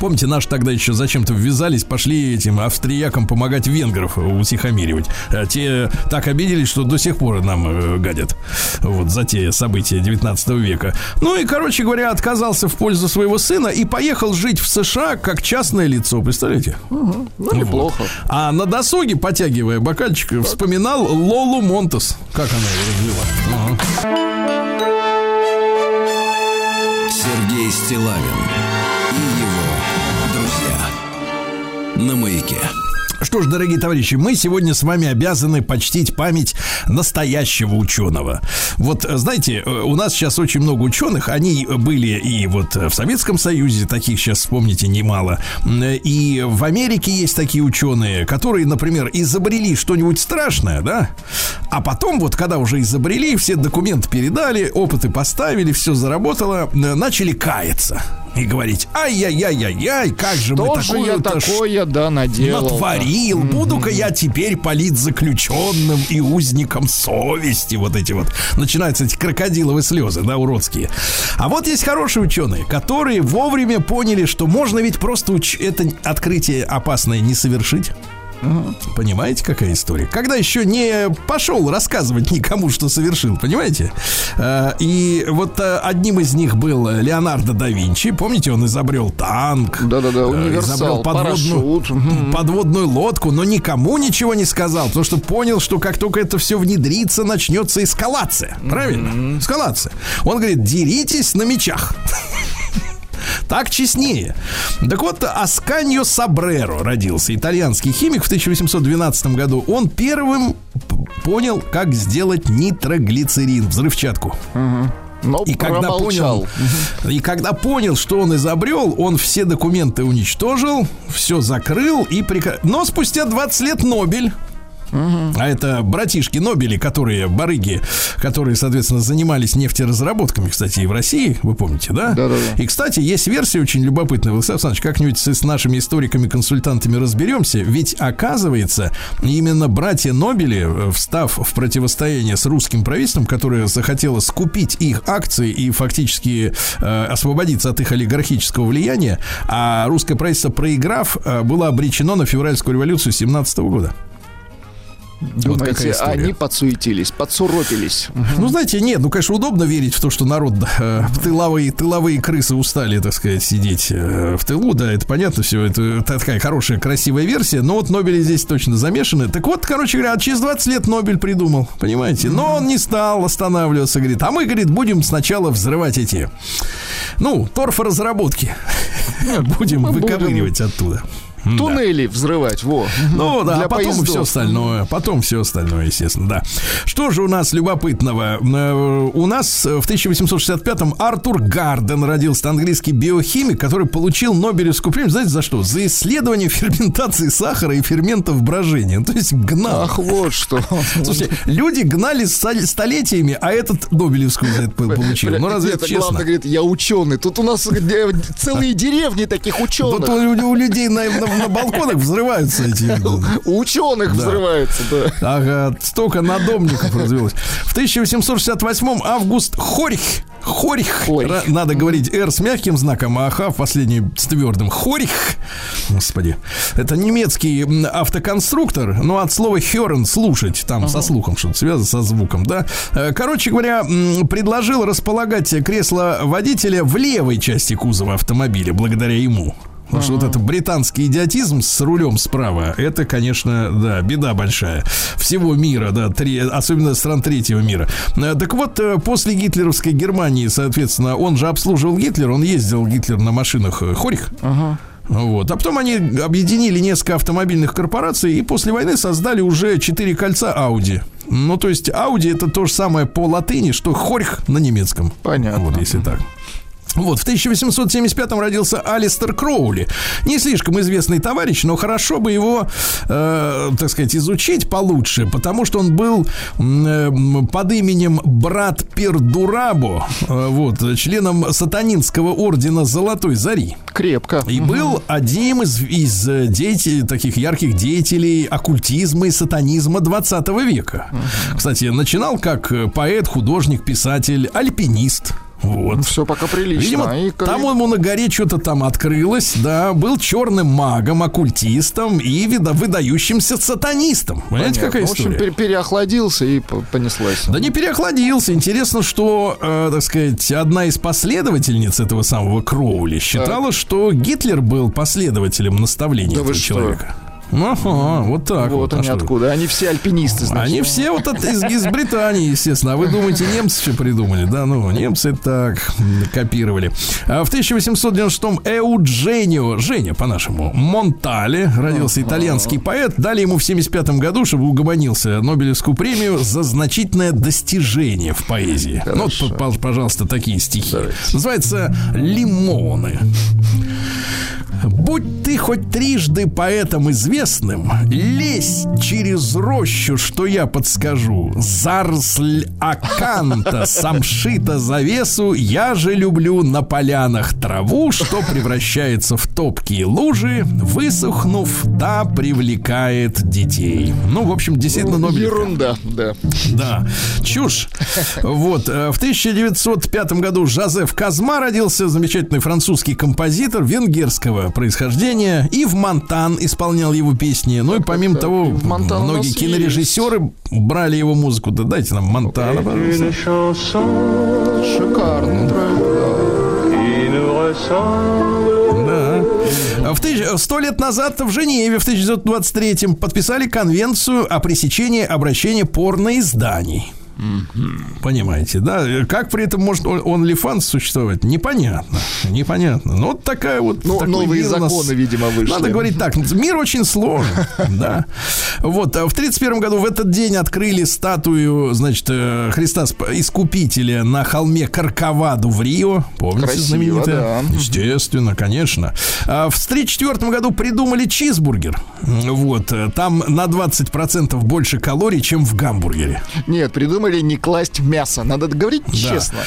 A: Помните, наши тогда еще зачем-то ввязались, пошли этим австриякам помогать венгров утихомиривать. А те так обиделись, что до сих пор нам э, гадят. Вот за те события 19 века. Ну и, короче говоря, отказался в пользу своего сына и поехал жить в США как частное лицо. Представляете?
B: Ну, неплохо.
A: А на досуге, потягивая бокальчик, вспоминал Лолу Монтес. Как она его развела. Ага.
C: Сергей Стилавин На маяке.
A: Что ж, дорогие товарищи, мы сегодня с вами обязаны почтить память настоящего ученого. Вот, э, знаете, э, у нас сейчас очень много ученых, они были и вот в Советском Союзе, таких сейчас, вспомните, немало, и в Америке есть такие ученые, которые, например, изобрели что-нибудь страшное, да, а потом вот, когда уже изобрели, все документы передали, опыты поставили, все заработало, э, начали каяться. И говорить, ай-яй-яй-яй-яй, как же мы
B: Что же я такое, да, наделал?
A: натворил. Буду-ка я теперь политзаключенным и узником совести. Вот эти вот. Начинаются эти крокодиловые слезы, да, уродские. А вот есть хорошие ученые, которые вовремя поняли, что можно ведь просто уч- это открытие опасное не совершить. Понимаете, какая история? Когда еще не пошел рассказывать никому, что совершил, понимаете? Э, И вот э, одним из них был Леонардо да Винчи. Помните, он изобрел танк.
B: Да-да-да,
A: э,
B: универсал,
A: изобрел подводную,
B: парашют. *laughs*
A: Подводную лодку, но никому ничего не сказал, потому что понял, что как только это все внедрится, начнется эскалация. Правильно? Эскалация. Он говорит, деритесь на мечах. *laughs* Так честнее. Так вот, Асканьо Сабреро родился, итальянский химик в 1812 году. Он первым понял, как сделать нитроглицерин, взрывчатку.
B: Но
A: И когда понял, и когда понял, что он изобрел, он все документы уничтожил, все закрыл и прекра... Но спустя 20 лет Нобель. А это братишки Нобели, которые барыги, которые, соответственно, занимались нефтеразработками, кстати, и в России, вы помните, да?
B: Да-да-да.
A: И, кстати, есть версия очень любопытная. Владислав Александрович, как-нибудь с с нашими историками-консультантами разберемся. Ведь, оказывается, именно братья Нобели, э, встав в противостояние с русским правительством, которое захотело скупить их акции и фактически э, освободиться от их олигархического влияния, а русское правительство, проиграв, э, было обречено на февральскую революцию 17 года. Вот
B: Думаете,
A: история.
B: они подсуетились, подсуропились.
A: Ну, знаете, нет, ну, конечно, удобно верить в то, что народ, э, тыловые, тыловые крысы устали, так сказать, сидеть э, в тылу, да, это понятно все, это, это такая хорошая, красивая версия, но вот Нобели здесь точно замешаны. Так вот, короче говоря, через 20 лет Нобель придумал, понимаете? Но он не стал останавливаться, говорит, а мы, говорит, будем сначала взрывать эти, ну, торфоразработки. Будем выковыривать оттуда. Да.
B: Туннели взрывать, во.
A: Ну да,
B: Для
A: а потом
B: поездов.
A: все остальное. Потом все остальное, естественно, да. Что же у нас любопытного? Э, У нас в 1865-м Артур Гарден родился, английский биохимик, который получил Нобелевскую премию, знаете, за что? За исследование ферментации сахара и ферментов брожения. Ну, То есть гнал.
B: Ах, вот что.
A: Слушайте, люди гнали столетиями, а этот Нобелевскую за это получил. Ну разве это честно?
B: главное, говорит, я ученый. Тут у нас э, целые деревни таких ученых.
A: у, у людей на, на- на балконах взрываются эти...
B: У ученых взрывается, да.
A: Ага, столько надомников развелось. В 1868-м Август Хорих. Хорих. Ра- Надо говорить «Р» с мягким знаком, а «Х» в последний с твердым. Хорих. Господи. Это немецкий автоконструктор, но от слова «херен» — слушать. Там со слухом что-то связано, со звуком, да. Э, Короче говоря, предложил располагать кресло водителя в левой части кузова автомобиля, благодаря ему. Потому что вот это британский идиотизм с рулем справа, это, конечно, да, беда большая. Всего мира, да, три- особенно стран третьего мира. Э, Так вот, э, после гитлеровской Германии, соответственно, он же обслуживал Гитлер, он ездил Гитлер на машинах э, Хорих. Вот. А потом они объединили несколько автомобильных корпораций и после войны создали уже четыре кольца Audi. Ну, то есть Audi это то же самое по латыни, что Хорих на немецком.
B: Понятно.
A: Вот, если так. Вот, в 1875-м родился Алистер Кроули. Не слишком известный товарищ, но хорошо бы его, э, так сказать, изучить получше, потому что он был э, под именем брат Пердурабо, э, вот, членом сатанинского ордена Золотой Зари.
B: Крепко.
A: И был одним из, из э, деятелей, таких ярких деятелей оккультизма и сатанизма 20 века. Кстати, начинал как э, поэт, художник, писатель, альпинист. Вот.
B: Все пока прилично.
A: Видимо,
B: И
A: там ему на горе что-то там открылось, да, был черным магом, оккультистом и вида- выдающимся сатанистом. Понимаете,
B: Понятно.
A: какая
B: В общем,
A: история?
B: пере- переохладился и п- понеслась.
A: Да не переохладился. Интересно, что, э, так сказать, одна из последовательниц этого самого Кроули считала, что Гитлер был последователем наставлений
B: Да
A: этого
B: что?
A: Ага, вот так вот.
B: Вот
A: А
B: они
A: что?
B: откуда. Они все альпинисты, значит.
A: Они все вот от- из, из Британии, естественно. А вы думаете, немцы что придумали? Да, ну, немцы так копировали. А в 1896-м Эудженио, Женя по-нашему, Монтале, родился итальянский поэт. Дали ему в 75 году, чтобы угомонился, Нобелевскую премию за значительное достижение в поэзии. Ну, вот, пожалуйста, такие стихи. Называется «Лимоны». Будь ты хоть трижды поэтом известным, лезь через рощу, что я подскажу. Зарсль аканта, самшита завесу, я же люблю на полянах траву, что превращается в топкие лужи, высохнув, та привлекает детей. Ну, в общем, действительно, Нобелевка.
B: Ерунда, да.
A: Да, чушь. Вот, э, в 1905 году Жозеф Казма родился, замечательный французский композитор венгерского происхождения. И в Монтан исполнял его песни. Ну и помимо
B: так,
A: того,
B: в Монтан у нас
A: многие кинорежиссеры брали его музыку. Да дайте нам Монтана, пожалуйста.
B: Шикарный да.
A: Да. В Сто лет назад в Женеве в 1923 подписали конвенцию о пресечении обращения порноизданий. Понимаете, да? Как при этом может он- OnlyFans существовать? Непонятно. Непонятно. Ну, вот такая вот...
B: Ну,
A: такой
B: новые
A: у нас.
B: законы, видимо, вышли.
A: Надо говорить так. Мир очень сложен. *laughs* Да. Вот. а В 31 году в этот день открыли статую, значит, э, Христа Искупителя на холме Карковаду в Рио. Помните
B: Красиво,
A: знаменитое?
B: да.
A: Естественно, конечно. А В 1934 году придумали чизбургер. Вот. э, Там на 20% больше калорий, чем в гамбургере.
B: Нет, придумали не класть мясо. Надо говорить честно.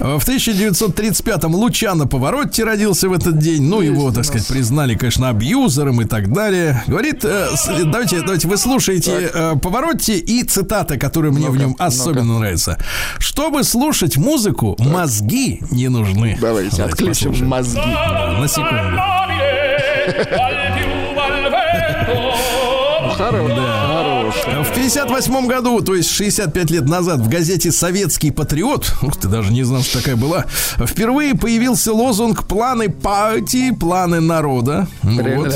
A: А В 1935-м Лучано Поворотти родился в этот день. Ну, его, так сказать, признали, конечно, абьюзером и так далее. Говорит, э, давайте, давайте вы слушаете э, Поворотти и цитата, которая мне в нем особенно нравится. Чтобы слушать музыку, мозги не нужны.
B: Давайте, отключим
A: послушаем.
B: мозги.
A: Да, На секунду.
B: Хорош, хорош.
A: В 58 году, то есть 65 лет назад, в газете «Советский патриот», ух ты, даже не знал, что такая была, впервые появился лозунг «Планы партии, планы народа». Вот.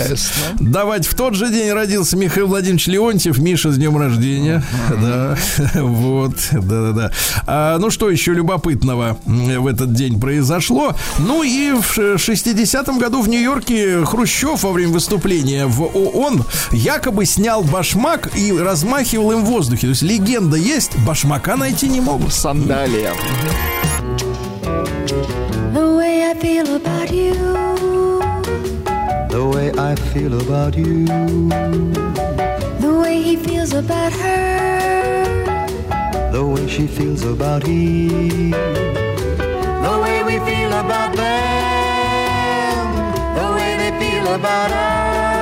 A: Давайте, в тот же день родился Михаил Владимирович Леонтьев. Миша, с днем рождения. Да, *laughs* вот, да-да-да. А, ну, что еще любопытного в этот день произошло? Ну, и в ш- 60-м году в Нью-Йорке Хрущев во время выступления в ООН якобы снял башмак и размахивал им в воздухе. То есть легенда есть, башмака найти не могут.
B: Сандалия.
D: The way I feel about you.
E: The way I feel about you,
D: The way he feels about her.
E: the way she feels about he,
D: The way we feel about them. The way they feel about us.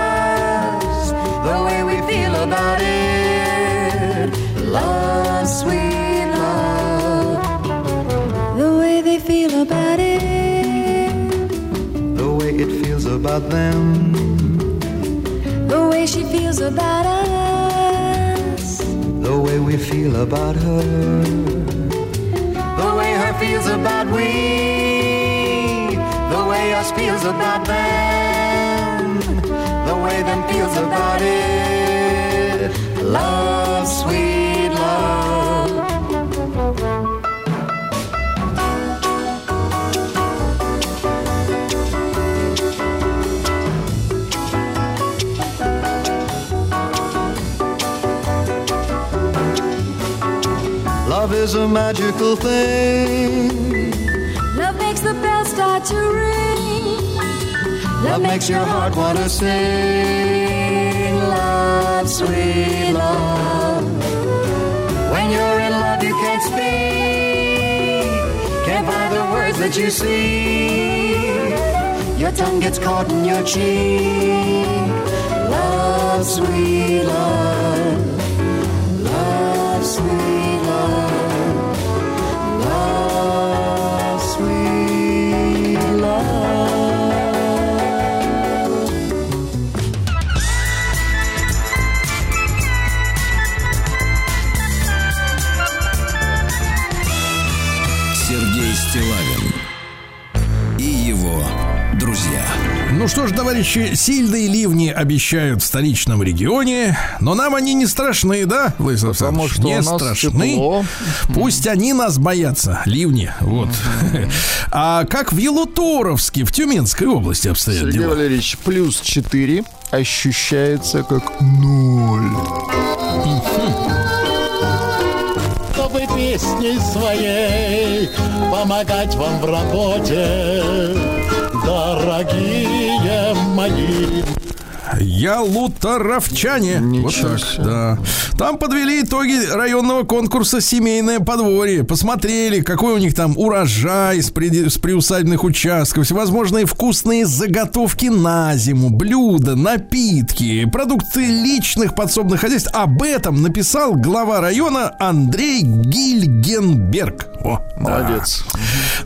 D: The way we feel about it. Love, sweet love. The way they feel about it.
E: the way it feels about them,
D: The way she feels about us.
E: the way we feel about her,
D: The way her feels about we. The way us feels about them. The way them feels about it. Love, sweet love.
E: love is a magical thing.
D: Love makes the bells start to ring. Love makes your heart want to sing. Love, sweet love. When you're in love, you can't speak. Can't find the words that you see. Your tongue gets caught in your cheek. Love, sweet. Love,
A: Ну что ж, товарищи, сильные ливни обещают в столичном регионе, но нам они не страшны, да, Владислав
B: Потому
A: Александрович?
B: что
A: не
B: у нас
A: страшны.
B: тепло.
A: Пусть они нас боятся, ливни, вот. А как в Елуторовске, в Тюменской области обстоят
B: Сергей
A: дела?
B: Валерьевич, плюс 4 ощущается как ноль.
F: чтобы песней своей помогать вам в работе. Дорогие мои моим.
A: Ялуторовчане. Вот так, да. Там подвели итоги районного конкурса «Семейное подворье». Посмотрели, какой у них там урожай с, при- с приусадебных участков, всевозможные вкусные заготовки на зиму, блюда, напитки, продукты личных подсобных хозяйств. Об этом написал глава района Андрей Гильгенберг. О, да.
B: Молодец.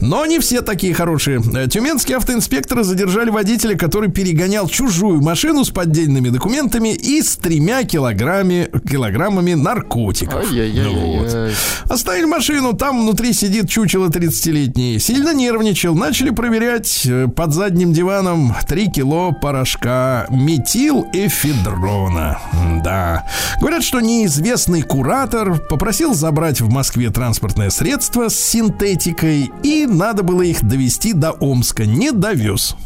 A: Но не все такие хорошие. Тюменские автоинспекторы задержали водителя, который перегонял чужую машину с поддельными документами и с тремя килограммами, килограммами наркотиков.
B: Ай-яй-яй-яй.
A: Вот. Оставили машину, там внутри сидит чучело 30-летний. Сильно нервничал. Начали проверять э, под задним диваном 3 кило порошка метилэфедрона. Да. Говорят, что неизвестный куратор попросил забрать в Москве транспортное средство с синтетикой, и надо было их довести до Омска. Не довез.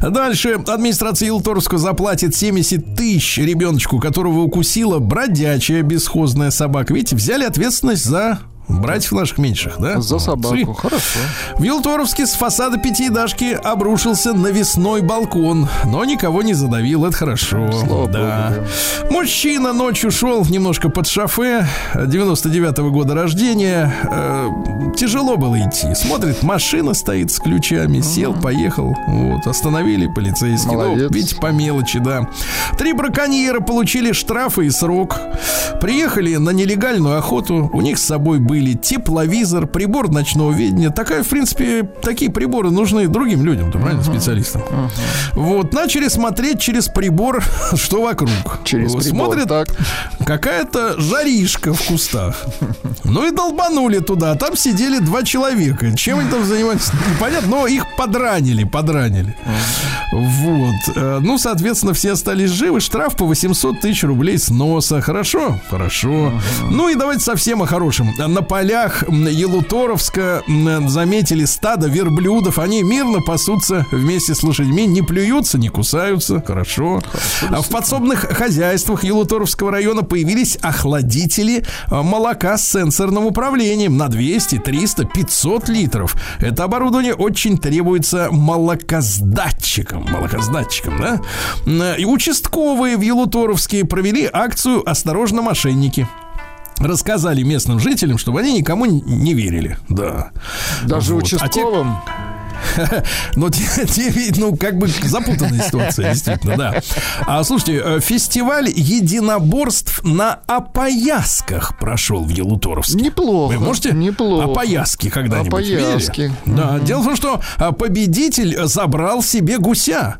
A: Дальше. Администрация Илторска заплатит 70 тысяч ребеночку, которого укусила бродячая бесхозная собака. Видите, взяли ответственность за братьев наших меньших, да?
B: За собаку.
A: Смотри.
B: Хорошо.
A: В Елторовске с фасада пятиэтажки обрушился навесной балкон, но никого не задавил, это хорошо.
B: Слава
A: да.
B: богу,
A: Мужчина ночью шел немножко под шофе, 99-го года рождения. Э, тяжело было идти. Смотрит, машина стоит с ключами, сел, поехал. Вот, остановили полицейские. Ну, видите, по мелочи, да. Три браконьера получили штрафы и срок. Приехали на нелегальную охоту. У них с собой были тепловизор, прибор ночного видения. Такая, в принципе, такие приборы нужны другим людям, да, правильно, специалистам. Вот, начали смотреть через прибор, *laughs* что вокруг.
B: Через
A: Вот,
B: прибор,
A: Смотрят,
B: так.
A: какая-то жаришка в кустах. Ну и долбанули туда. А Там сидели два человека. Чем они там занимались, непонятно, но их подранили, подранили. Вот. Э, Ну, соответственно, все остались живы. Штраф по 800 тысяч рублей с носа. Хорошо? Хорошо. Ну и давайте совсем о хорошем. На полях Елуторовска заметили стадо верблюдов. Они мирно пасутся вместе с лошадьми, не плюются, не кусаются. Хорошо. А в подсобных хозяйствах Елуторовского района появились охладители а, молока с сенсорным управлением на 200, 300, 500 литров. Это оборудование очень требуется молокосдатчикам. Молокосдатчикам, да? И участковые в Елуторовске провели акцию «Осторожно, мошенники». Рассказали местным жителям, чтобы они никому не верили. Да.
B: Даже
A: Вот. А те-
B: участковым. *laughs*
A: но те, те ну, как бы запутанная ситуация, действительно, да. А слушайте, э, фестиваль единоборств на опоясках прошел в Елуторовске.
B: Неплохо.
A: Вы можете
B: Неплохо.
A: опояски когда-нибудь
B: Опояски.
A: видели? Да. Дело в том, что а, победитель забрал себе гуся.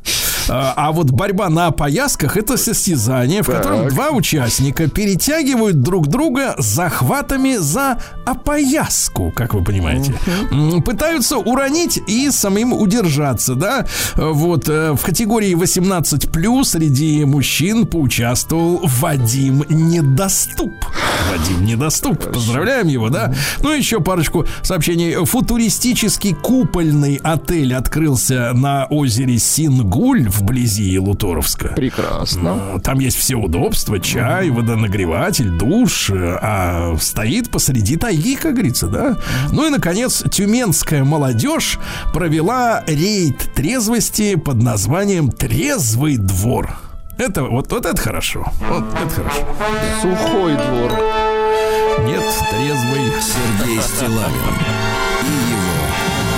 A: А а вот борьба на опоясках это состязание, в котором два участника перетягивают друг друга захватами за опояску, как вы понимаете. Пытаются уронить и самим удержаться, да. Вот э, в категории 18 среди мужчин поучаствовал Вадим Недоступ. Вадим Недоступ. Поздравляем его, да. Ну, еще парочку сообщений. Футуристический купольный отель открылся на озере Сингуль вблизи Елуторовска.
B: Прекрасно.
A: Там есть все удобства, чай, водонагреватель, душ, э, а стоит посреди тайги, как говорится, да. Ну и, наконец, тюменская молодежь провела рейд трезвости под названием «Трезвый двор». Это вот, вот это хорошо. Вот это хорошо.
B: Сухой двор.
A: Нет, трезвый.
C: Сергей Стилавин и его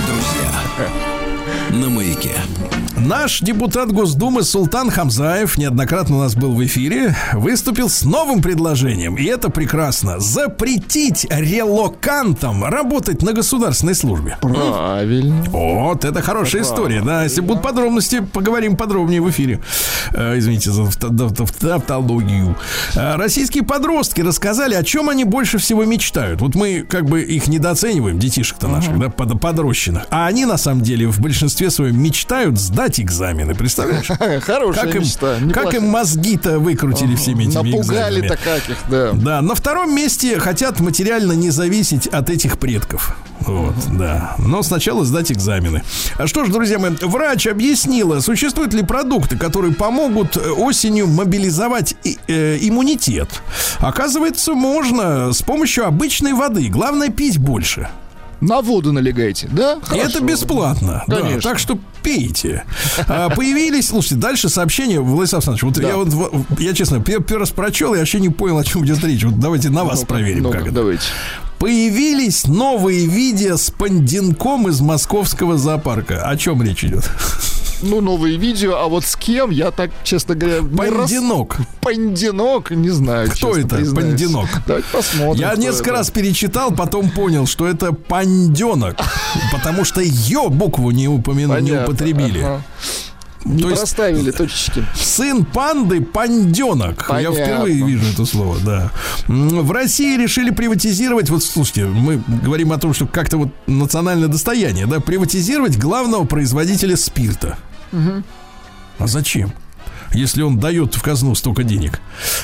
C: друзья на маяке.
A: Наш депутат Госдумы Султан Хамзаев неоднократно у нас был в эфире, выступил с новым предложением, и это прекрасно, запретить релокантам работать на государственной службе.
B: Правильно.
A: Вот, это хорошая история, да. Если будут подробности, поговорим подробнее в эфире. Э, Извините за тавто- тавто- тавтологию. Э, Российские подростки рассказали, о чем они больше всего мечтают. Вот мы как бы их недооцениваем, детишек-то наших, да, под- подрощенных. А они на самом деле в большинстве своем мечтают сдать экзамены, представляешь? *laughs*
B: Хорошая
A: Как им,
B: мечта.
A: как
B: неплохая.
A: им мозги-то выкрутили всеми этими
B: Напугали
A: экзаменами.
B: так каких, да.
A: Да, на втором месте хотят материально не зависеть от этих предков. Вот, да. Но сначала сдать экзамены. А что ж, друзья мои, врач объяснила, существуют ли продукты, которые помогут э, осенью мобилизовать и- э, иммунитет. Оказывается, можно с помощью обычной воды. Главное пить больше.
B: На воду налегайте, да?
A: И это
B: Хорошо.
A: бесплатно. Да,
B: Конечно.
A: так что пейте. А, появились, слушайте, дальше сообщение, Владислав Александрович, вот
B: Да.
A: я вот, я честно, пер- первый раз прочел, я вообще не понял, о чем идет речь. Вот давайте на вас
B: Ну-ка,
A: проверим,
B: ну-ка,
A: как это.
B: Давайте.
A: Появились новые видео с пандинком из московского зоопарка. О чем речь идет?
B: Ну, новые видео, а вот с кем, я так, честно говоря, не раз-
A: Пандинок.
B: Пандинок, не знаю.
A: Кто
B: честно
A: это,
B: признаюсь.
A: пандинок?
B: Давайте посмотрим.
A: Я несколько
B: это.
A: раз перечитал, потом понял, что это панденок, потому что ее букву не, упомяну, не употребили.
B: ага. Не
A: То есть-
B: проставили точечки.
A: Сын панды панденок. Я впервые вижу это слово, да. В России решили приватизировать, вот слушайте, мы говорим о том, что как-то вот национальное достояние, да, приватизировать главного производителя спирта. А зачем? Если он дает в казну столько денег.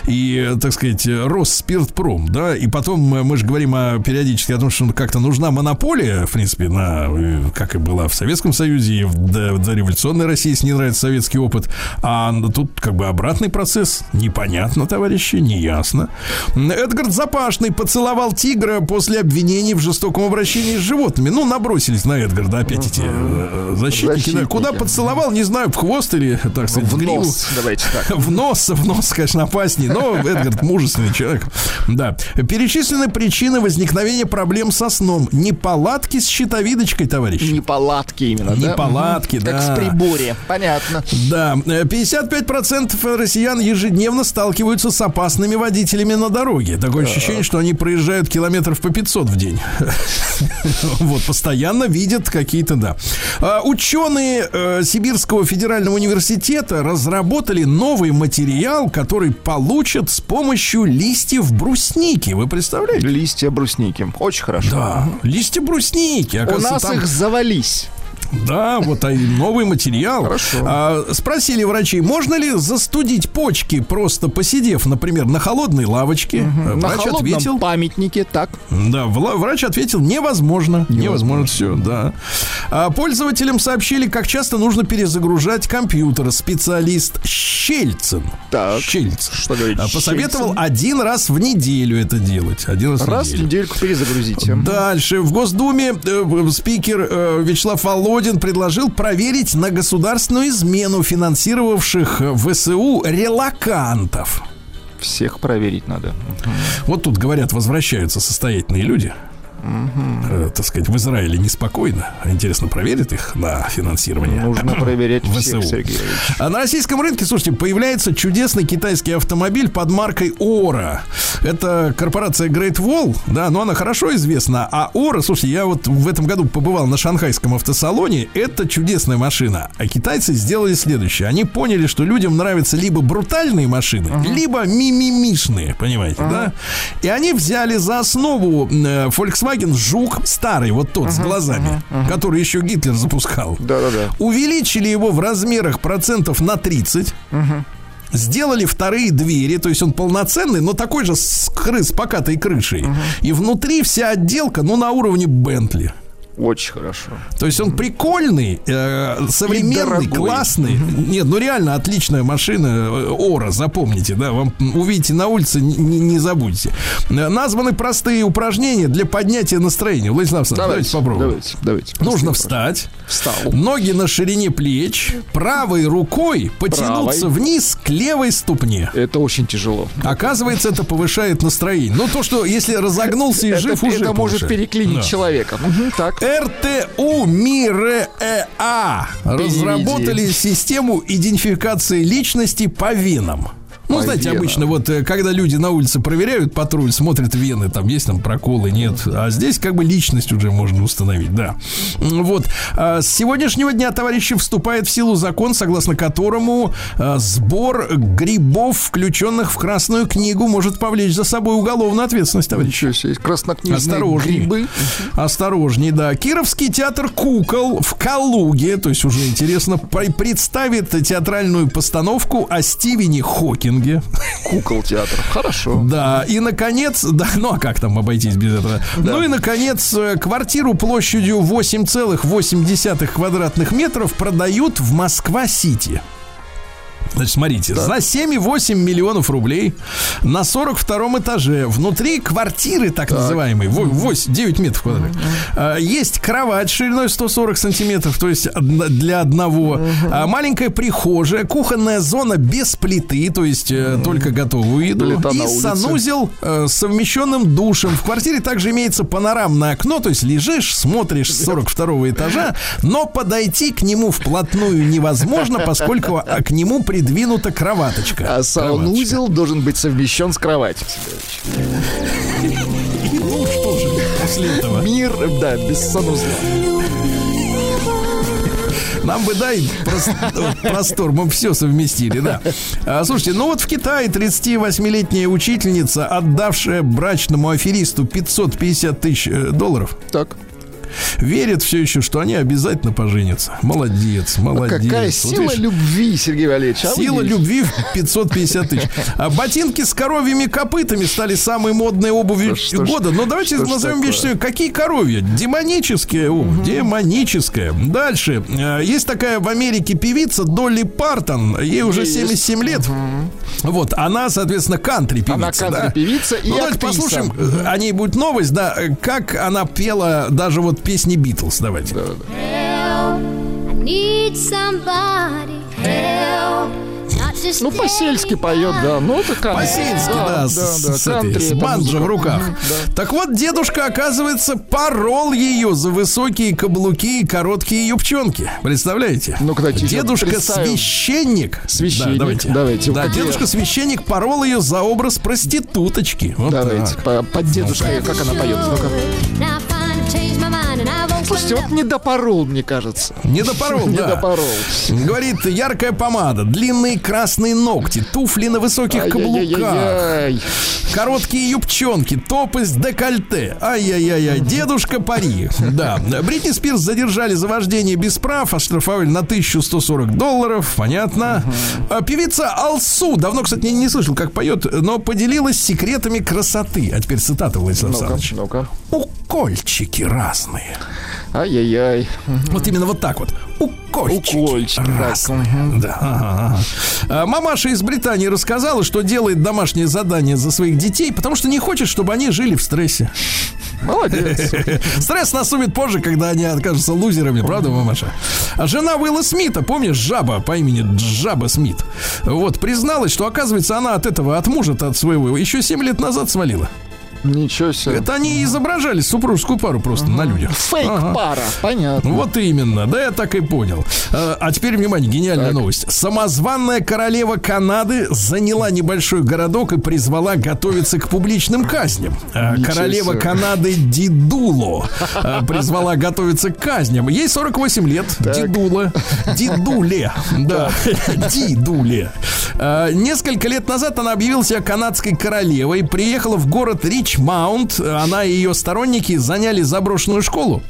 A: И, э, так сказать, э, Росспиртпром, да, и потом э, мы же говорим о, периодически о том, что как-то нужна монополия, в принципе, на, э, как и была в Советском Союзе, и в до- в дореволюционной России, если не нравится советский опыт. А тут как бы обратный процесс. Непонятно, товарищи, неясно. Эдгард Запашный поцеловал тигра после обвинений в жестоком обращении с животными. Ну, набросились на Эдгарда опять эти э, защитники. да.
B: Защитники.
A: Куда поцеловал, не знаю, в хвост или, так сказать, в,
B: В
A: гриву.
B: нос, давайте так. *laughs*
A: В нос, в нос, конечно, опаснее, но Эдгард мужественный человек. Да. Перечислены причины возникновения проблем со сном. Неполадки с щитовидочкой, товарищи.
B: Неполадки именно, да?
A: Неполадки, да.
B: Как с приборе. Понятно.
A: Да, э, 55% россиян ежедневно сталкиваются с опасными водителями на дороге. Такое ощущение, что они проезжают километров по 500 в день. *laughs* Вот, постоянно видят какие-то, да. А, Ученые э, Сибирского федерального университета разработали новый материал, который получат с помощью листьев брусники. Вы представляете?
B: Листья брусники. Очень хорошо.
A: Да, листья брусники.
B: У нас
A: там-
B: их завались.
A: Да, вот а и новый материал.
B: Хорошо.
A: А, спросили врачей, можно ли застудить почки, просто посидев, например, на холодной лавочке. А
B: На
A: Врач
B: холодном
A: ответил,
B: памятнике, так.
A: да, врач ответил, невозможно, невозможно, все, да. А пользователям сообщили, как часто нужно перезагружать компьютер. Специалист Щельцин.
B: Так.
A: Щельцин.
B: Что говорит
A: а, Посоветовал
B: Щельцин?
A: один раз в неделю это делать. Один раз,
B: Раз
A: в
B: в
A: неделю.
B: недельку перезагрузите.
A: Дальше. В Госдуме э, спикер э, Вячеслав Володин предложил проверить на государственную измену финансировавших э, ВСУ релакантов.
B: Всех проверить надо.
A: Вот тут, говорят, возвращаются состоятельные люди. Э, так сказать, в Израиле неспокойно. Интересно, проверят их на финансирование?
B: Нужно *clears throat* проверять
A: ВСУ.
B: всех, Сергей Ильич.
A: А на российском рынке, слушайте, появляется чудесный китайский автомобиль под маркой Ора. Это корпорация Great Wall, да, но она хорошо известна. А Ора, слушайте, я вот в этом году побывал на шанхайском автосалоне. Это чудесная машина. А китайцы сделали следующее. Они поняли, что людям нравятся либо брутальные машины, либо мимимишные, понимаете, да? И они взяли за основу э, Volkswagen Жук старый, вот тот с глазами, который еще Гитлер запускал.
B: Да-да-да.
A: Увеличили его в размерах процентов на 30. Сделали вторые двери, то есть он полноценный, но такой же с, кры- с покатой крышей. И внутри вся отделка, ну, на уровне Бентли.
B: Очень хорошо.
A: То есть он прикольный, э, современный, классный. Нет, ну реально отличная машина. э, Ора, запомните, да, вам увидите на улице, не, не- забудьте. Названы простые упражнения для поднятия настроения. Владислав Александрович, давайте, попробуем.
B: Давайте, давайте.
A: Нужно встать.
B: Встал.
A: Ноги на ширине плеч, правой рукой потянуться
B: Правой.
A: вниз к левой ступне.
B: Это очень тяжело.
A: Оказывается, это повышает настроение. Ну, то, что если разогнулся и
B: это
A: жив,
B: это
A: уже
B: может
A: повышает.
B: переклинить
A: Да.
B: человека. Так.
A: РТУ МИРЭА разработали систему идентификации личности по венам. Ну,
B: По
A: знаете,
B: венам.
A: обычно вот э, когда люди на улице проверяют патруль, смотрят вены, там есть там проколы, нет. А здесь как бы личность уже можно установить, да. Вот. А С сегодняшнего дня, товарищи, вступает в силу закон, согласно которому а, сбор грибов, включенных в Красную книгу, может повлечь за собой уголовную ответственность, товарищи.
B: Себе. Краснокнижные
A: Осторожней.
B: грибы.
A: Осторожней, да. Кировский театр кукол в Калуге, то есть уже интересно, представит театральную постановку о Стивене Хокинге.
B: Кукол театр. Хорошо.
A: Да, и наконец, да, ну а как там обойтись без этого? Ну и наконец, э, квартиру площадью 8,8 квадратных метров продают в Москва-Сити. Значит, смотрите, за 7,8 миллионов рублей на 42-м этаже внутри квартиры, так, называемой, 8, 9 метров квадратных, а, есть кровать шириной 140 сантиметров, то есть для одного, а, маленькая прихожая, кухонная зона без плиты, то есть э, только готовую еду,
B: Плита
A: и санузел э, с совмещенным душем. В квартире также имеется панорамное окно, то есть лежишь, смотришь с 42 этажа, но подойти к нему вплотную невозможно, поскольку а, к нему придвинута кроваточка.
B: А санузел должен быть совмещен с кроватью.
A: Ну, что же после этого?
B: Мир, да, без санузла.
A: Нам бы дай прос- простор, мы все совместили, да. А, слушайте, ну вот в Китае 38-летняя учительница, отдавшая брачному аферисту 550 тысяч э, долларов,
B: Так.
A: Верит все еще, что они обязательно поженятся. Молодец,
B: Ну,
A: молодец.
B: какая
A: Вот
B: сила
A: видишь,
B: любви, Сергей Валерьевич. а
A: Сила любви в 550 тысяч. А ботинки с коровьими копытами стали самой модной обувью
B: Что
A: года. Но давайте
B: что
A: назовем своей. Какие коровья? Демоническая обувь. Демоническая. Дальше. Э, Есть такая в Америке певица Долли Партон. Ей уже
B: Есть.
A: 77 лет. Вот. Она, соответственно, кантри певица.
B: Она
A: да.
B: кантри-певица и
A: Ну, давайте послушаем. э, О ней будет новость, да. э, Как она пела даже вот песни Битлз. Давайте.
G: Help, I need somebody. Help, not just
B: Ну, по-сельски поет, да. Ну, это кантри.
A: По-сельски, да, с, с этой,
B: кантри,
A: с банджо в руках.
B: Да.
A: Так вот, дедушка, оказывается, порол ее за высокие каблуки и короткие юбчонки. Представляете?
B: Ну-ка, дайте я
A: Дедушка
B: представим.
A: священник.
B: Священник,
A: Да, давайте.
B: давайте.
A: Да,
B: Вот
A: дедушка священник порол ее за образ проституточки. Вот
B: Давайте,
A: так.
B: по- под дедушкой, как она поет. Ну-ка. Слушайте, вот не допорол, мне кажется.
A: Не допорол,
B: Не
A: да.
B: допорол.
A: Говорит, яркая помада, длинные красные ногти, туфли на высоких каблуках. Короткие юбчонки, топы с декольте. Ай-яй-яй-яй, дедушка пари. Да. Бритни Спирс задержали за вождение без прав, оштрафовали на 1140 долларов, понятно. А Певица Алсу, давно, кстати, не, слышал, как поет, но поделилась секретами красоты. А теперь цитата, Владислав
B: Ну-ка,
A: Александрович.
B: ну-ка.
A: Укольчики разные.
B: Ай-яй-яй.
A: Вот именно вот так вот. Укольчики,
B: Укольчики, так,
A: разные. Да. ага. А, Мамаша из Британии рассказала, что делает домашнее задание за своих детей, потому что не хочет, чтобы они жили в стрессе.
B: Молодец. *laughs*
A: Стресс наступит позже, когда они окажутся лузерами, правда, мамаша? А жена Уилла Смита, помнишь, жаба по имени Джаба Смит, вот, призналась, что, оказывается, она от этого, от мужа от своего, еще 7 лет назад свалила.
B: Ничего себе.
A: Это они изображали супружескую пару просто на людях. Ага.
B: Фейк-пара, понятно.
A: Вот именно, да, я так и понял. А, а теперь, внимание, гениальная новость. Самозванная королева Канады заняла небольшой городок и призвала готовиться к публичным казням. А,
B: Ничего
A: королева
B: себе.
A: Канады Дидуло а, призвала готовиться к казням. Ей 48 лет. Дидула. Дидуле. Да. Дидуле. Несколько лет назад она объявила себя канадской королевой, приехала в город Ричмаунд. Она и ее сторонники заняли заброшенную школу.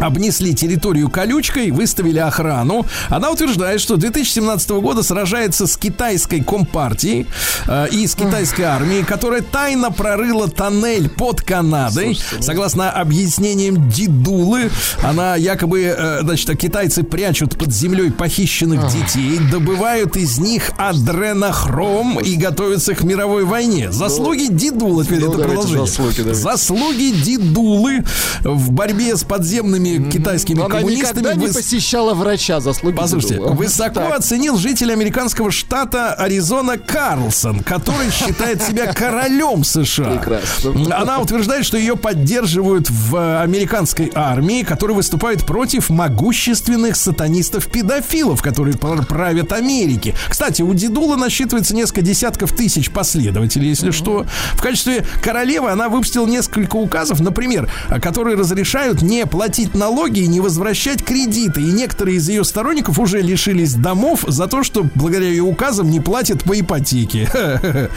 A: Обнесли территорию колючкой, выставили охрану. Она утверждает, что 2017 года сражается с китайской компартией э, и с китайской армией, которая тайно прорыла тоннель под Канадой. Согласно объяснениям Дидулы, она якобы, э, значит, китайцы прячут под землей похищенных детей, добывают из них адренохром и готовятся к мировой войне. Заслуги Дидулы, теперь
B: Ну,
A: это продолжение.
B: заслуги.
A: Заслуги Дидулы в борьбе с подземными китайскими
B: Но она
A: коммунистами.
B: никогда не посещала врача, заслуги
A: Послушайте,
B: Дедула.
A: высоко
B: Так.
A: оценил житель американского штата Аризона Карлсон, который считает себя королем США.
B: Прекрасно.
A: Она утверждает, что ее поддерживают в э, американской армии, которая выступает против могущественных сатанистов-педофилов, которые пр- правят Америки. Кстати, у Дедула насчитывается несколько десятков тысяч последователей, если что. В качестве королевы она выпустила несколько указов, например, э, которые разрешают не платить налоги и не возвращать кредиты. И некоторые из ее сторонников уже лишились домов за то, что благодаря ее указам не платят по ипотеке. *laughs*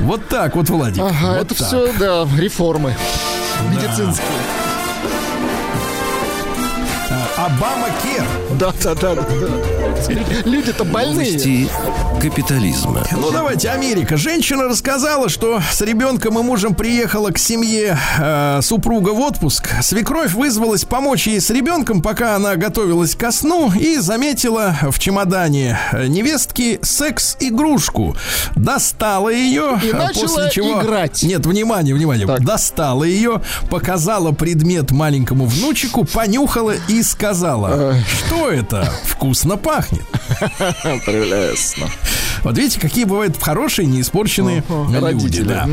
A: Вот так вот, Владик.
B: Ага,
A: вот
B: это все, да, реформы медицинские.
A: Обама Кер.
B: Да, да, да, да. Люди-то больные.
C: Новости капитализма.
A: Ну давайте, Америка. Женщина рассказала, что с ребенком и мужем приехала к семье э, супруга в отпуск. Свекровь вызвалась помочь ей с ребенком, пока она готовилась ко сну, и заметила в чемодане э, невестки секс-игрушку. Достала ее,
B: И
A: э,
B: начала
A: после чего...
B: играть.
A: Нет, внимание, внимание.
B: Так.
A: Достала ее, показала предмет маленькому внучику, понюхала и сказала, что это вкусно пахнет. *laughs*
B: Прелестно.
A: Вот видите, какие бывают хорошие, неиспорченные люди. Да.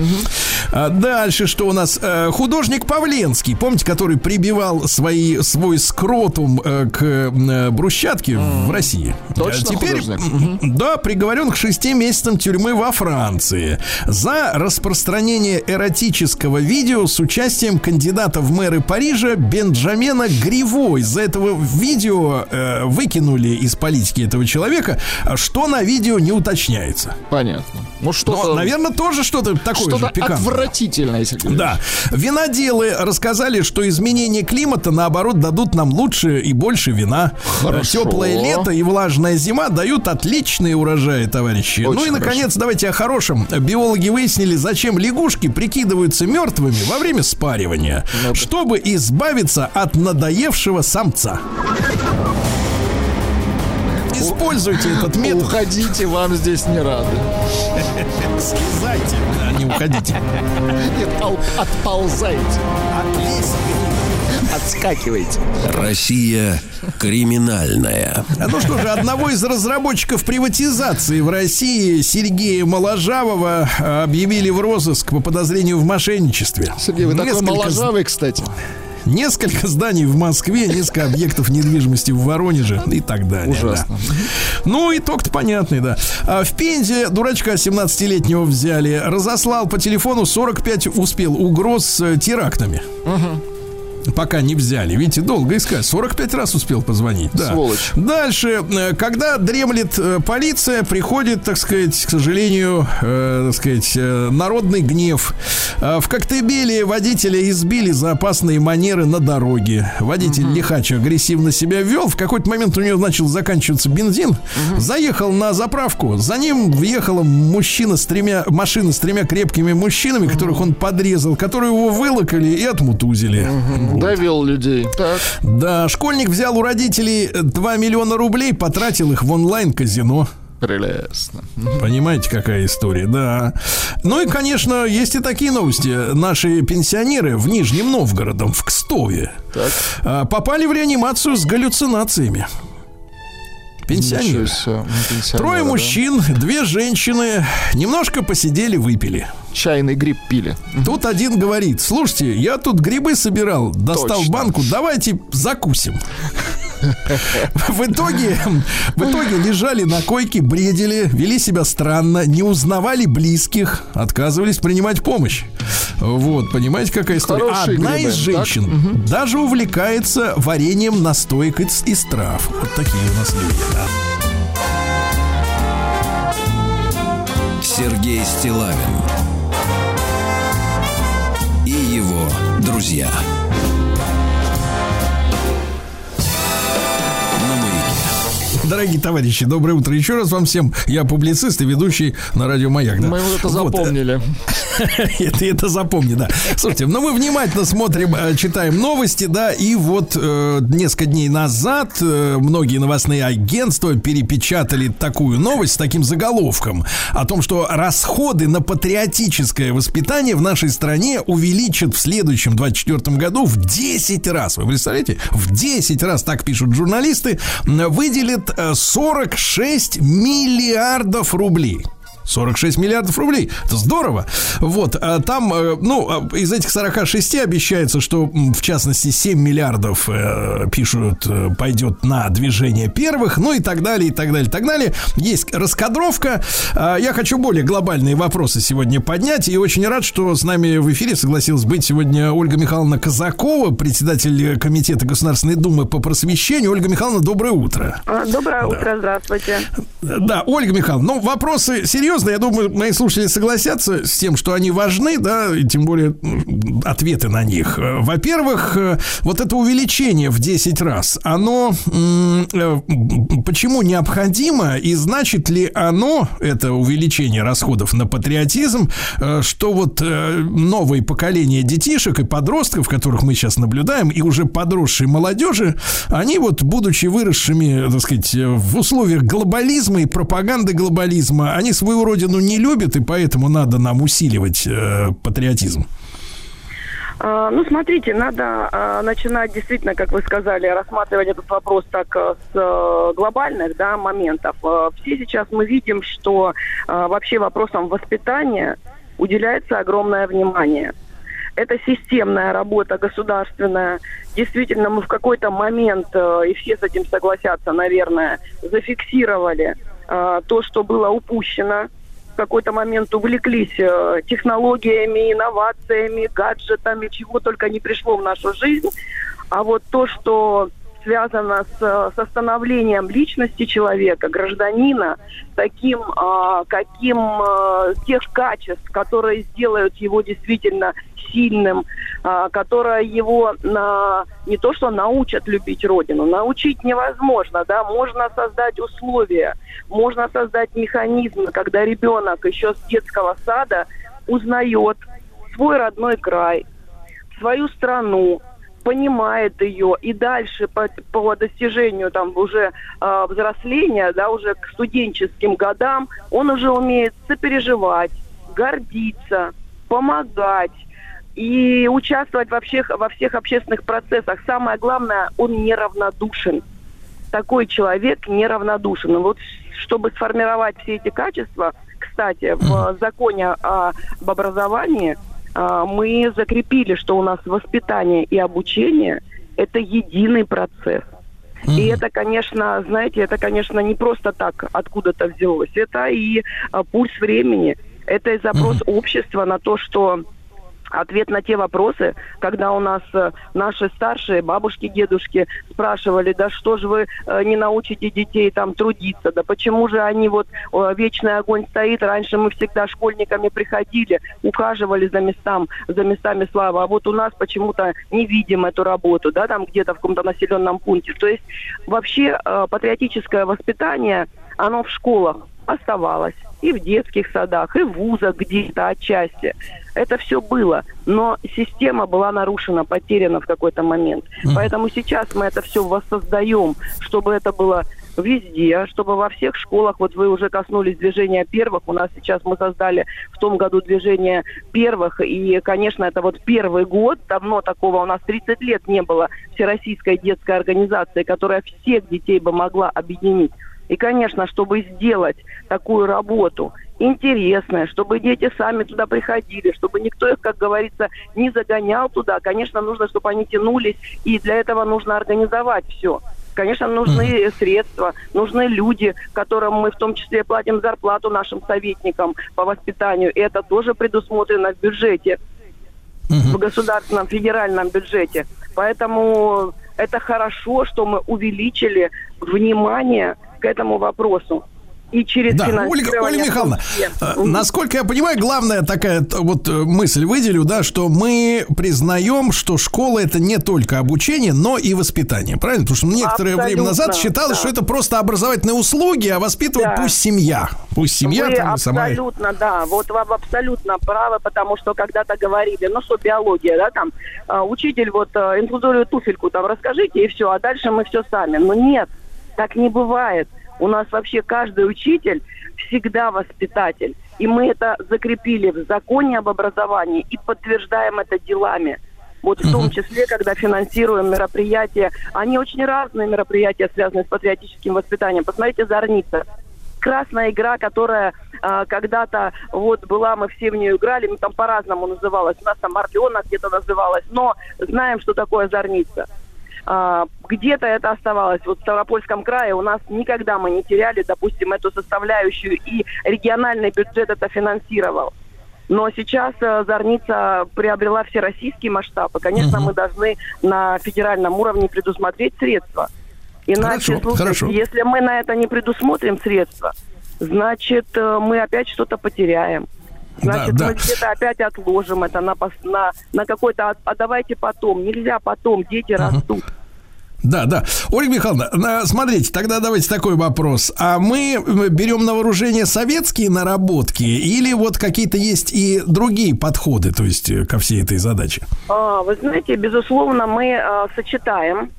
A: А дальше что у нас? Э, Художник Павленский, помните, который прибивал свои, свой скротум э, к э, брусчатке в России?
B: Точно
A: А Теперь,
B: художник?
A: м, да, приговорен к шести месяцам тюрьмы во Франции за распространение эротического видео с участием кандидата в мэры Парижа Бенджамена Гриво. Из-за этого видео выкинули из политики этого человека, что на видео не уточняется.
B: Понятно. Ну
A: Но,
B: что-то...
A: наверное, тоже что-то такое
B: Что-то
A: же пикантное.
B: отвратительное, если говорить.
A: Да. Виноделы рассказали, что изменение климата, наоборот, дадут нам лучше и больше вина.
B: Хорошо.
A: Теплое лето и влажная зима дают отличные урожаи, товарищи.
B: Очень
A: ну и, наконец, давайте о хорошем. Биологи выяснили, зачем лягушки прикидываются мертвыми во время спаривания,
B: Ну
A: чтобы избавиться от надоевшего самца. Используйте этот метод.
B: Уходите, вам здесь не рады.
A: Слезайте, а не уходите.
B: Нет, пол- отползайте, отскакивайте.
C: Россия криминальная.
A: А Ну что же, одного из разработчиков приватизации в России Сергея Моложавова объявили в розыск по подозрению в мошенничестве.
B: Сергей, вы такой
A: Несколько
B: моложавый, кстати.
A: Несколько зданий в Москве, несколько объектов недвижимости в Воронеже и так далее.
B: Ужасно.
A: да. Ну, итог-то понятный, да. А в Пензе дурачка 17-летнего взяли, разослал по телефону 45 успел угроз э, терактами. Пока не взяли. Видите, долго искать. 45 раз успел позвонить. Да.
B: Сволочь.
A: Дальше, э, когда дремлет э, полиция, приходит, так сказать, к сожалению, э, так сказать, э, народный гнев. В Коктебеле водителя избили за опасные манеры на дороге. Водитель лихач агрессивно себя вел. В какой-то момент у него начал заканчиваться бензин. Заехал на заправку. За ним въехала мужчина с тремя, машина с тремя крепкими мужчинами, которых он подрезал, которые его вылокали и отмутузили.
B: Довел людей. Так.
A: Да, школьник взял у родителей 2 миллиона рублей, потратил их в онлайн-казино.
B: Прелестно.
A: Понимаете, какая история, да. Ну и, конечно, есть и такие новости. Наши пенсионеры в Нижнем Новгородом, в Кстове,
B: Так.
A: а, попали в реанимацию с галлюцинациями. Пенсионеры.
B: Пенсионеры,
A: Трое
B: да.
A: мужчин, две женщины немножко посидели, выпили.
B: Чайный гриб пили.
A: Тут один говорит, слушайте, я тут грибы собирал, достал
B: Точно.
A: банку, давайте закусим. В итоге, в итоге лежали на койке, бредили, вели себя странно, не узнавали близких, отказывались принимать помощь. Вот, понимаете, какая история?
B: Хорошие
A: Одна
B: грибы,
A: из
B: так?
A: женщин даже увлекается вареньем настоек из, из трав. Вот такие у нас люди. да.
C: Сергей Стилавин и его друзья.
A: Дорогие товарищи, доброе утро еще раз вам всем. Я публицист и ведущий на радио Маяк. да.
B: Мы вот это
A: Вот,
B: запомнили. *laughs*
A: Это, это запомни, да. Слушайте, ну мы внимательно смотрим, э, читаем новости, да, и вот э, несколько дней назад э, многие новостные агентства перепечатали такую новость с таким заголовком о том, что расходы на патриотическое воспитание в нашей стране увеличат в следующем 24 году в 10 раз. Вы представляете? В 10 раз, так пишут журналисты, выделят э, 46 миллиардов рублей. 46 миллиардов рублей. Это здорово. Вот, а там, э, ну, а из этих 46 обещается, что, в частности, 7 миллиардов, э, пишут, э, пойдет на движение первых, ну и так далее, и так далее, и так далее. Есть раскадровка. А, Я хочу более глобальные вопросы сегодня поднять, и очень рад, что с нами в эфире согласилась быть сегодня Ольга Михайловна Казакова, председатель Комитета Государственной Думы по просвещению. Ольга Михайловна, доброе утро.
H: А, Доброе утро, здравствуйте.
A: Да, Ольга Михайловна, ну, вопросы серьезные, серьезно. Я думаю, мои слушатели согласятся с тем, что они важны, да, и тем более ответы на них. Э, Во-первых, э, вот это увеличение в 10 раз, оно э, почему необходимо и значит ли оно, это увеличение расходов на патриотизм, что вот новое поколение детишек и подростков, которых мы сейчас наблюдаем, и уже подросшей молодежи, они вот, будучи выросшими, так сказать, в условиях глобализма и пропаганды глобализма, они свою родину не любят, и поэтому надо нам усиливать э, патриотизм.
H: А, Ну, смотрите, надо а, начинать действительно, как вы сказали, рассматривать этот вопрос так а, с а, глобальных да, моментов. А, Все сейчас мы видим, что вообще вопросам воспитания уделяется огромное внимание. Это системная работа государственная. Действительно, мы в какой-то момент, э, и все с этим согласятся, наверное, зафиксировали э, то, что было упущено. В какой-то момент увлеклись э, технологиями, инновациями, гаджетами, чего только не пришло в нашу жизнь. А вот то, что связано с, э, со становлением личности человека, гражданина, таким, а, каким а, тех качеств, которые сделают его действительно сильным, а, которые его на, не то что научат любить Родину, научить невозможно, да, можно создать условия, можно создать механизмы, когда ребенок еще с детского сада узнает свой родной край, свою страну, понимает ее и дальше по, по достижению там уже э, взросления, да, уже к студенческим годам, он уже умеет сопереживать, гордиться, помогать и участвовать во всех, во всех общественных процессах. Самое главное, он неравнодушен. Такой человек неравнодушен. Вот чтобы сформировать все эти качества, кстати, в законе об образовании а, мы закрепили, что у нас воспитание и обучение – это единый процесс. И это, конечно, знаете, это, конечно, не просто так откуда-то взялось. Это и а, пульс времени, это и запрос общества на то, что ответ на те вопросы, когда у нас э, наши старшие бабушки, дедушки спрашивали, да что же вы э, не научите детей там трудиться, да почему же они вот вечный огонь стоит, раньше мы всегда школьниками приходили, ухаживали за местам, за местами славы, а вот у нас почему-то не видим эту работу, да, там где-то в каком-то населенном пункте. То есть вообще э, патриотическое воспитание, оно в школах оставалось и в детских садах, и в вузах где-то отчасти. Это все было, но система была нарушена, потеряна в какой-то момент. Поэтому сейчас мы это все воссоздаем, чтобы это было везде, чтобы во всех школах, вот вы уже коснулись движения первых, у нас сейчас мы создали в том году движение первых, и, конечно, это вот первый год, давно такого у нас 30 лет не было всероссийской детской организации, которая всех детей бы могла объединить. И, конечно, чтобы сделать такую работу интересная, чтобы дети сами туда приходили, чтобы никто их, как говорится, не загонял туда, конечно, нужно, чтобы они тянулись, и для этого нужно организовать все. Конечно, нужны средства, нужны люди, которым мы в том числе платим зарплату нашим советникам по воспитанию. И это тоже предусмотрено в бюджете в государственном федеральном бюджете. Поэтому это хорошо, что мы увеличили внимание к этому вопросу. И через
A: Да, Ольга. Ольга Михайловна, э, насколько я понимаю, главная такая вот э, мысль выделю, да, что мы признаем, что школа это не только обучение, но и воспитание, правильно? Потому что некоторое время назад
H: Абсолютно,
A: считалось,
H: да.
A: что это просто образовательные услуги, а воспитывать
H: Да.
A: пусть семья, пусть семья
H: Вы
A: там сама.
H: абсолютно, да, вот вам абсолютно правы, потому что когда-то говорили, ну что, биология, да, там, а, учитель, вот, а, инфузорию туфельку там расскажите, и все, а дальше мы все сами. Но нет, так не бывает. У нас вообще каждый учитель всегда воспитатель. И мы это закрепили в законе об образовании и подтверждаем это делами. Вот в том числе, когда финансируем мероприятия. Они очень разные мероприятия, связанные с патриотическим воспитанием. Посмотрите «Зорница» красная игра, которая а, когда-то вот была, мы все в нее играли, ну там по-разному называлась, у нас там Орленок где-то называлась, но знаем, что такое зорница. А, где-то это оставалось. Вот в Ставропольском крае у нас никогда мы не теряли, допустим, эту составляющую, и региональный бюджет это финансировал. Но сейчас э, Зорница приобрела всероссийский масштаб, и, конечно, мы должны на федеральном уровне предусмотреть средства. Иначе,
A: Хорошо,
H: слушайте,
A: хорошо.
H: если мы на это не предусмотрим средства, значит, э, мы опять что-то потеряем. Значит,
A: да.
H: мы где-то опять отложим это на, на, на какой-то... «А- А давайте потом. Нельзя потом. Дети растут.
A: Да, да. Ольга Михайловна, на- смотрите, тогда давайте такой вопрос. А мы м, берем на вооружение советские наработки или вот какие-то есть и другие подходы, то есть э, ко всей этой задаче?
H: А, Вы знаете, безусловно, мы а, сочетаем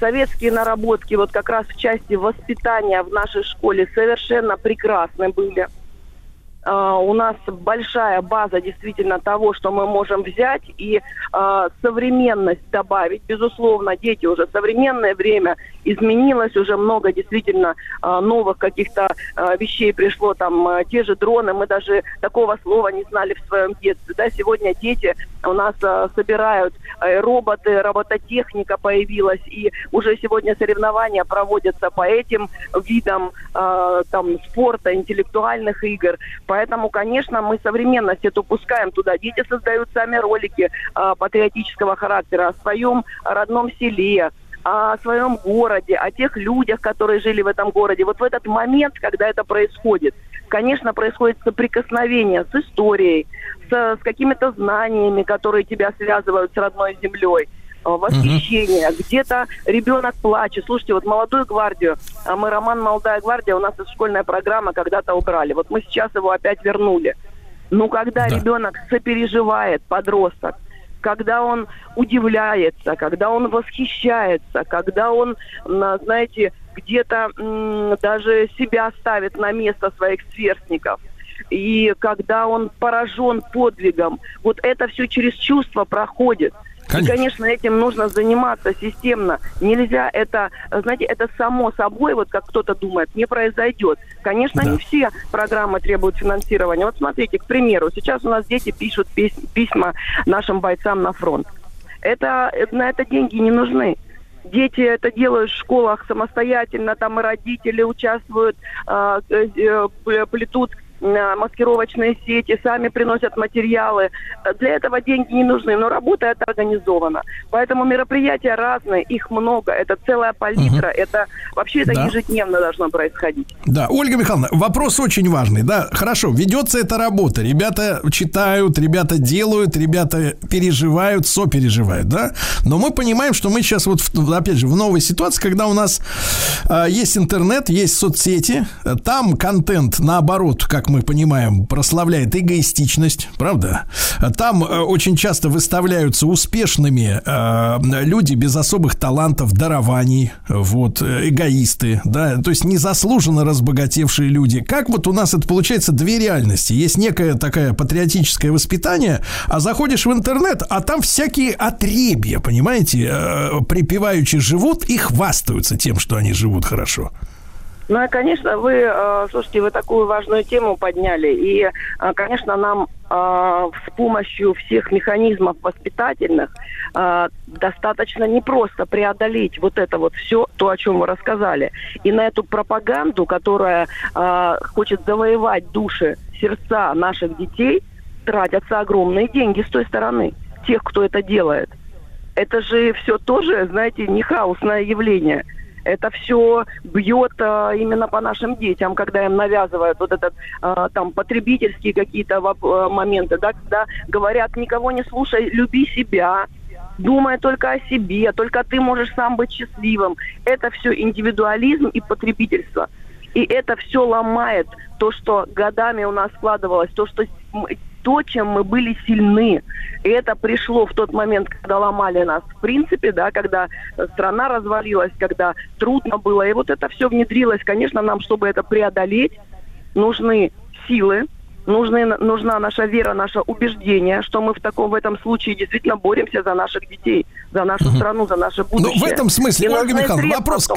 H: советские наработки вот как раз в части воспитания в нашей школе совершенно прекрасны были. А, у нас большая база действительно того, что мы можем взять и а, современность добавить. Безусловно, дети уже современное время изменилось, уже много действительно а, новых каких-то а, вещей пришло, там а, те же дроны, мы даже такого слова не знали в своем детстве. Да, сегодня дети у нас а, собирают э, роботы, робототехника появилась, и уже сегодня соревнования проводятся по этим видам а, там спорта, интеллектуальных игр. Поэтому, конечно, мы современность эту пускаем туда. Дети создают сами ролики а, патриотического характера о своем родном селе, о своем городе, о тех людях, которые жили в этом городе. Вот в этот момент, когда это происходит, конечно, происходит соприкосновение с историей, с, с какими-то знаниями, которые тебя связывают с родной землей э, восхищение, где-то ребенок плачет. Слушайте, вот молодую гвардию, а мы роман «Молодая гвардия», у нас из школьная программа когда-то убрали. Вот мы сейчас его опять вернули. Ну, когда
A: Да.
H: ребенок сопереживает, подросток, когда он удивляется, когда он восхищается, когда он, знаете, где-то даже себя ставит на место своих сверстников, и когда он поражен подвигом, вот это все через чувства проходит.
A: Конечно.
H: И, конечно, этим нужно заниматься системно. Нельзя это, знаете, это само собой, вот как кто-то думает, не произойдет. Конечно,
A: Да.
H: не все программы требуют финансирования. Вот смотрите, к примеру, сейчас у нас дети пишут пис- письма нашим бойцам на фронт. Это, э, на это деньги не нужны. Дети это делают в школах самостоятельно, там и родители участвуют, а, э, э, плетут маскировочные сети, сами приносят материалы. Э, Для этого деньги не нужны, но работа это организована. Поэтому мероприятия разные, их много, это целая палитра, это вообще это
A: Да.
H: ежедневно должно происходить.
A: Да, Ольга Михайловна, вопрос очень важный. Да, хорошо, ведется эта работа. Ребята читают, ребята делают, ребята переживают, сопереживают, да? Но мы понимаем, что мы сейчас вот, опять же, в новой ситуации, когда у нас а, есть интернет, есть соцсети, э, там контент, наоборот, как мы понимаем, прославляет эгоистичность, правда? Там э, очень часто выставляются успешными э, люди без особых талантов, дарований, вот, э, эгоисты, да, то есть незаслуженно разбогатевшие люди. Как вот у нас это получается две реальности? Есть некое такое патриотическое воспитание, а заходишь в интернет, а там всякие отребья, понимаете, э, припеваючи живут и хвастаются тем, что они живут хорошо.
H: Ну и, конечно, вы, э, слушайте, вы такую важную тему подняли. И, э, конечно, нам э, с помощью всех механизмов воспитательных достаточно непросто преодолеть вот это вот все, то, о чем вы рассказали. И на эту пропаганду, которая хочет завоевать души, сердца наших детей, тратятся огромные деньги с той стороны, тех, кто это делает. Это же все тоже, знаете, не хаосное явление. Это все бьет а, именно по нашим детям, когда им навязывают вот этот а, там потребительские какие-то а, моменты, да, когда говорят, никого не слушай, люби себя, думай только о себе, только ты можешь сам быть счастливым. Это все индивидуализм и потребительство. И это все ломает то, что годами у нас складывалось, то, что то, чем мы были сильны. И это пришло в тот момент, когда ломали нас. В принципе, да, когда страна развалилась, когда трудно было. И вот это все внедрилось. Конечно, нам, чтобы это преодолеть, нужны силы, нужны, нужна наша вера, наше убеждение, что мы в таком в этом случае действительно боремся за наших детей, за нашу страну, за наше будущее.
A: Ну, в этом смысле,
H: И
A: Ольга Михайловна, вопрос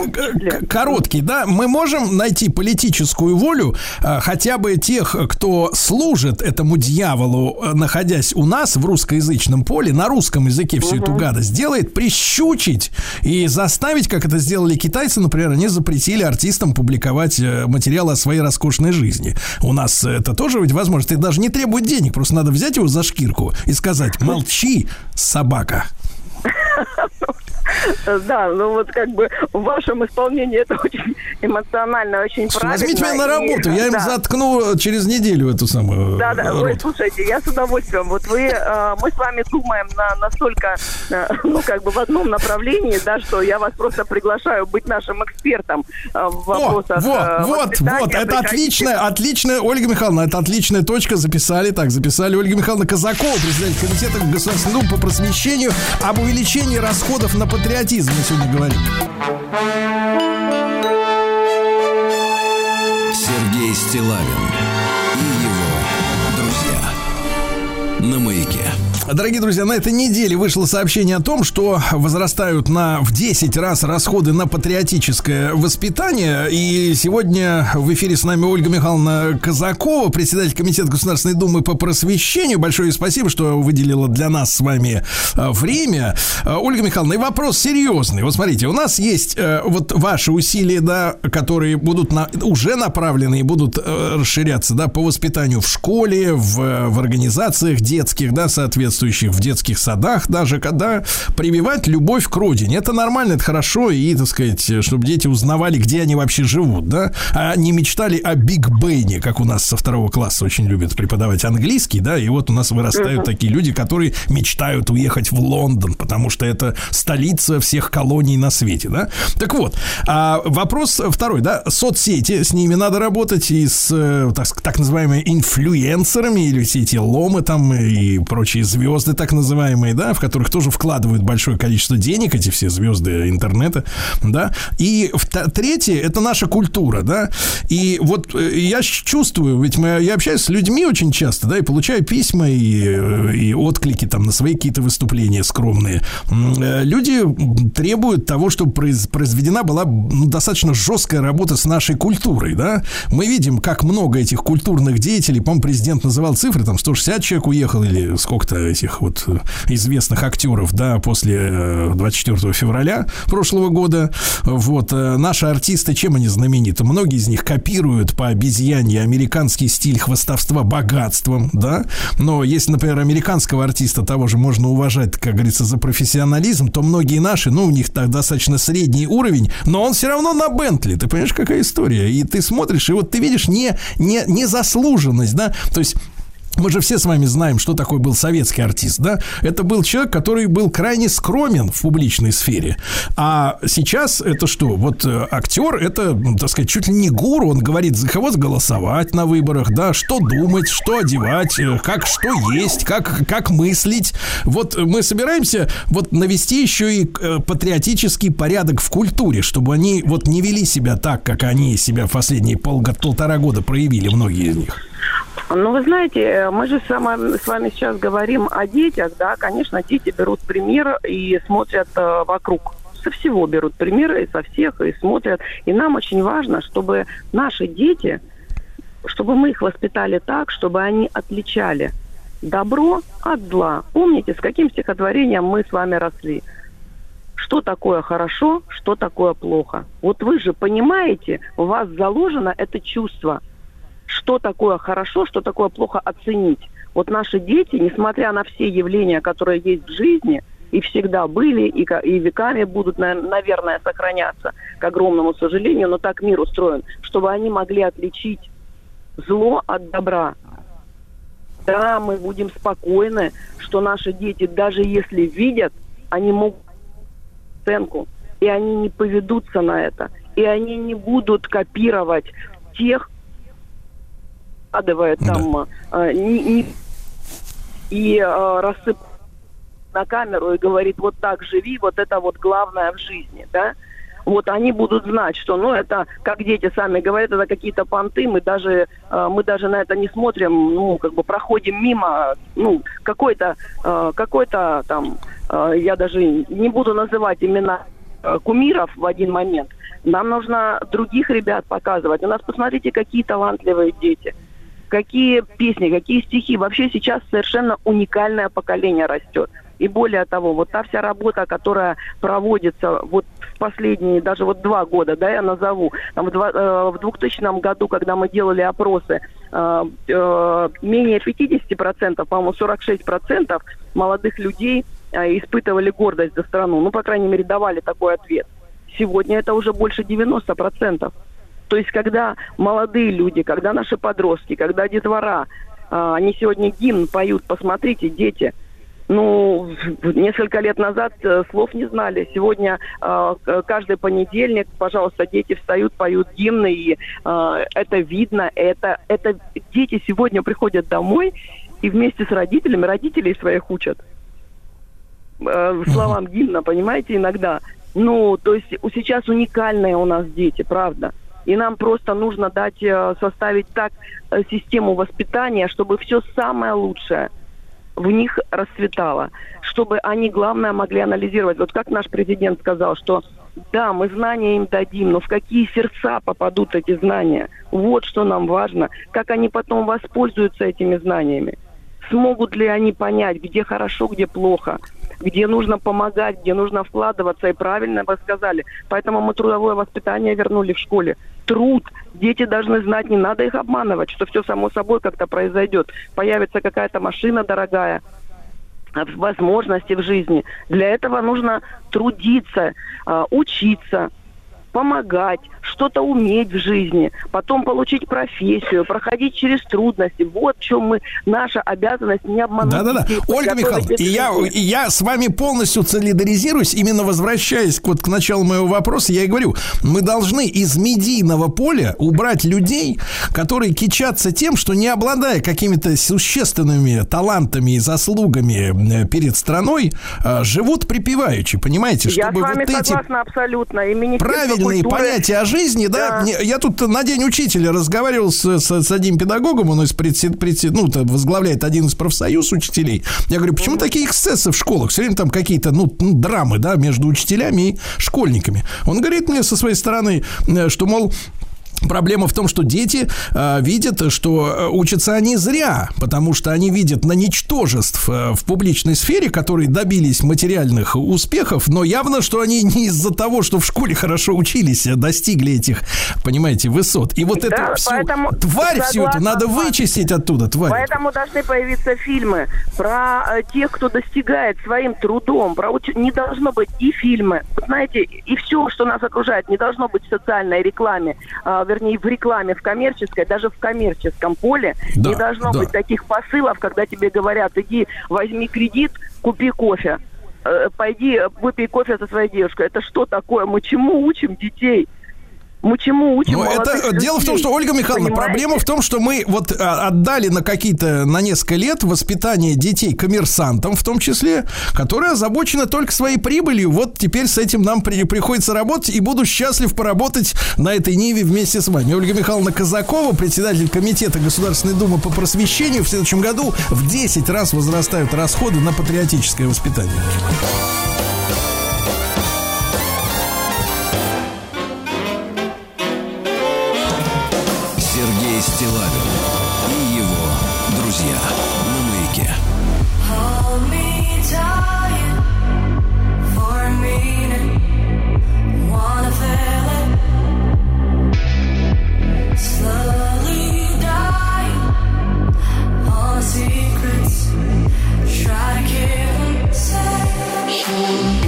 A: короткий, да? Мы можем найти политическую волю а, хотя бы тех, кто служит этому дьяволу, а, находясь у нас в русскоязычном поле, на русском языке всю эту гадость делает, прищучить и заставить, как это сделали китайцы, например, они запретили артистам публиковать э, материалы о своей роскошной жизни. У нас это тоже ведь возможно. Это даже не требует денег, просто надо взять его за шкирку и сказать, молчи, собака. *laughs* *laughs*
H: Да, ну вот как бы в вашем исполнении это очень эмоционально, очень правильно.
A: Возьмите меня на
H: и-
A: работу, я им
H: да.
A: заткну через неделю эту самую
H: Да, да,
A: э,
H: ой,
A: рот.
H: слушайте, я с удовольствием. Вот вы, э, мы с вами думаем на настолько, э, *laughs* ну, как бы в одном направлении, да, что я вас просто приглашаю быть нашим экспертом э, в
A: О,
H: вопросах
A: вот,
H: э,
A: вот,
H: воспитания.
A: вот, это отличная, отличная, Ольга Михайловна, это отличная точка, записали, так, записали Ольга Михайловна Казакова, председатель комитета Государственной Думы по просвещению, об увеличении расходов на патриотизм мы сегодня говорим.
C: Сергей Стилавин и его друзья. На маяке.
A: Дорогие друзья, на этой неделе вышло сообщение о том, что возрастают на в 10 раз расходы на патриотическое воспитание. И сегодня в эфире с нами Ольга Михайловна Казакова, председатель Комитета Государственной Думы по просвещению. Большое спасибо, что выделила для нас с вами э, время. Э, Ольга Михайловна, и вопрос серьезный. Вот смотрите, у нас есть э, вот ваши усилия, да, которые будут на, уже направлены и будут расширяться, да, по воспитанию в школе, в, в организациях детских, да, соответствующих, в детских садах даже, когда прививать любовь к родине. Это нормально, это хорошо, и, так сказать, чтобы дети узнавали, где они вообще живут, да, а не мечтали о Биг Бене, как у нас со второго класса очень любят преподавать английский, да, и вот у нас вырастают такие люди, которые мечтают уехать в Лондон, потому что это столица всех колоний на свете, да. Так вот, а вопрос второй, да, соцсети, с ними надо работать и с э, так, так называемыми инфлюенсерами или все эти ломы там и прочие звезды так называемые, да, в которых тоже вкладывают большое количество денег, эти все звезды интернета, да. И вта- третье, это наша культура, да. И вот э, я чувствую, ведь мы, я общаюсь с людьми очень часто, да, и получаю письма и, э, и отклики там на свои какие-то выступления скромные. Э, Люди требуют того, чтобы произ- произведена была ну, достаточно жесткая работа с нашей культурой, да. Мы видим, как много этих культурных деятелей, по-моему, президент называл цифры, там 160 человек уехал или сколько-то этих вот э, известных актеров, да, после э, 24 февраля прошлого года. Вот. э, Наши артисты, чем они знамениты? Многие из них копируют по обезьяне американский стиль хвастовства богатством, да. Но если, например, американского артиста того же можно уважать, как говорится, за профессионализм, то многие наши, ну, у них так достаточно средний уровень, но он все равно на Бентли. Ты понимаешь, какая история? И ты смотришь, и вот ты видишь не, не, незаслуженность, да, то есть мы же все с вами знаем, что такой был советский артист, да? Это был человек, который был крайне скромен в публичной сфере. А сейчас это что? Вот э, актер, это, так сказать, чуть ли не гуру. Он говорит, за кого голосовать на выборах, да? Что думать, что одевать, э, как что есть, как, как мыслить. Вот мы собираемся вот навести еще и э, патриотический порядок в культуре, чтобы они вот не вели себя так, как они себя в последние полтора года проявили, многие из них.
H: Ну, вы знаете, э, мы же с вами, с вами сейчас говорим о детях, да, конечно, дети берут пример и смотрят э, вокруг. Со всего берут примеры, и со всех, и смотрят. И нам очень важно, чтобы наши дети, чтобы мы их воспитали так, чтобы они отличали добро от зла. Помните, с каким стихотворением мы с вами росли? Что такое хорошо, что такое плохо? Вот вы же понимаете, у вас заложено это чувство – что такое хорошо, что такое плохо оценить. Вот наши дети, несмотря на все явления, которые есть в жизни, и всегда были, и, и веками будут, на- наверное, сохраняться, к огромному сожалению, но так мир устроен, чтобы они могли отличить зло от добра. Да, мы будем спокойны, что наши дети, даже если видят, они могут оценку, и они не поведутся на это, и они не будут копировать тех, вкладывает там э, не- не- и э, рассып на камеру и говорит, вот так живи, вот это вот главное в жизни, да. Вот они будут знать, что, ну, это, как дети сами говорят, это какие-то понты, мы даже, э, мы даже на это не смотрим, ну, как бы проходим мимо, ну, какой-то, э, какой-то там, э, я даже не буду называть имена кумиров в один момент. Нам нужно других ребят показывать. У нас, посмотрите, какие талантливые дети какие песни, какие стихи. Вообще сейчас совершенно уникальное поколение растет. И более того, вот та вся работа, которая проводится вот в последние, даже вот два года, да, я назову, там в, два- э, в 2000 году, когда мы делали опросы, э, э, менее 50%, по-моему, 46% молодых людей а, испытывали гордость за страну. Ну, по крайней мере, давали такой ответ. Сегодня это уже больше 90%. То есть, когда молодые люди, когда наши подростки, когда детвора, а, они сегодня гимн поют, посмотрите, дети, ну, несколько лет назад э, слов не знали. Сегодня э, каждый понедельник, пожалуйста, дети встают, поют гимны, и э, это видно. Это, это дети сегодня приходят домой и вместе с родителями, родителей своих учат э, словам гимна, понимаете, иногда. Ну, то есть сейчас уникальные у нас дети, правда. И нам просто нужно дать, э, составить так э, систему воспитания, чтобы все самое лучшее в них расцветало, чтобы они, главное, могли анализировать. Вот как наш президент сказал, что да, мы знания им дадим, но в какие сердца попадут эти знания? Вот что нам важно. Как они потом воспользуются этими знаниями? Смогут ли они понять, где хорошо, где плохо? Где нужно помогать, где нужно вкладываться. И правильно вы сказали. Поэтому мы трудовое воспитание вернули в школе. Труд. Дети должны знать, не надо их обманывать, что все само собой как-то произойдет. Появится какая-то машина дорогая, а, возможности в жизни. Для этого нужно трудиться, а, учиться, помогать, что-то уметь в жизни, потом получить профессию, проходить через трудности. Вот в чем мы, наша обязанность не обмануть.
A: Да-да-да. Ольга Михайловна, и я, и я с вами полностью солидаризируюсь, именно возвращаясь вот, к началу моего вопроса, я и говорю, мы должны из медийного поля убрать людей, которые кичатся тем, что не обладая какими-то существенными талантами и заслугами э, перед страной, э, живут припеваючи, понимаете?
H: Я с
A: Чтобы
H: вами
A: вот эти
H: согласна абсолютно. И Министерство
A: правильные
H: культуры-
A: понятия о жизни, да.
H: Да.
A: Я тут на день учителя разговаривал с, с- с одним педагогом, он из предсе- предсе- ну, возглавляет один из профсоюз учителей. Я говорю, почему такие эксцессы в школах? Все время там какие-то, ну, ну, драмы, да, между учителями и школьниками. Он говорит мне со своей стороны, э, что, мол, Проблема в том, что дети э, видят, что э, учатся они зря, потому что они видят на ничтожеств э, в публичной сфере, которые добились материальных успехов, но явно, что они не из-за того, что в школе хорошо учились, а достигли этих, понимаете, высот. И вот
H: Да,
A: эту всю
H: поэтому
A: тварь всю эту
H: согласна
A: надо вычистить оттуда, тварь.
H: Поэтому должны появиться фильмы про э, тех, кто достигает своим трудом. Про уч- Не должно быть и фильмы. Знаете, и все, что нас окружает, не должно быть в социальной рекламе, а, вернее, в рекламе, в коммерческой, даже в коммерческом поле.
A: Да,
H: не должно
A: да.
H: быть таких посылов, когда тебе говорят, иди, возьми кредит, купи кофе. Э, Пойди, э, выпей кофе со своей девушкой. Это что такое? Мы чему учим детей? Мы чему учим
A: Но это
H: молодых
A: дело в том,
H: людей?
A: что Ольга Михайловна,
H: Понимаете?
A: проблема в том, что мы вот а, отдали на какие-то на несколько лет воспитание детей коммерсантам, в том числе, которые озабочены только своей прибылью. Вот теперь с этим нам при- приходится работать, и буду счастлив поработать на этой ниве вместе с вами. Ольга Михайловна Казакова, председатель комитета Государственной Думы по просвещению, в следующем году в 10 раз возрастают расходы на патриотическое воспитание.
C: Стилавин и его друзья на маяке.
D: Try to keep them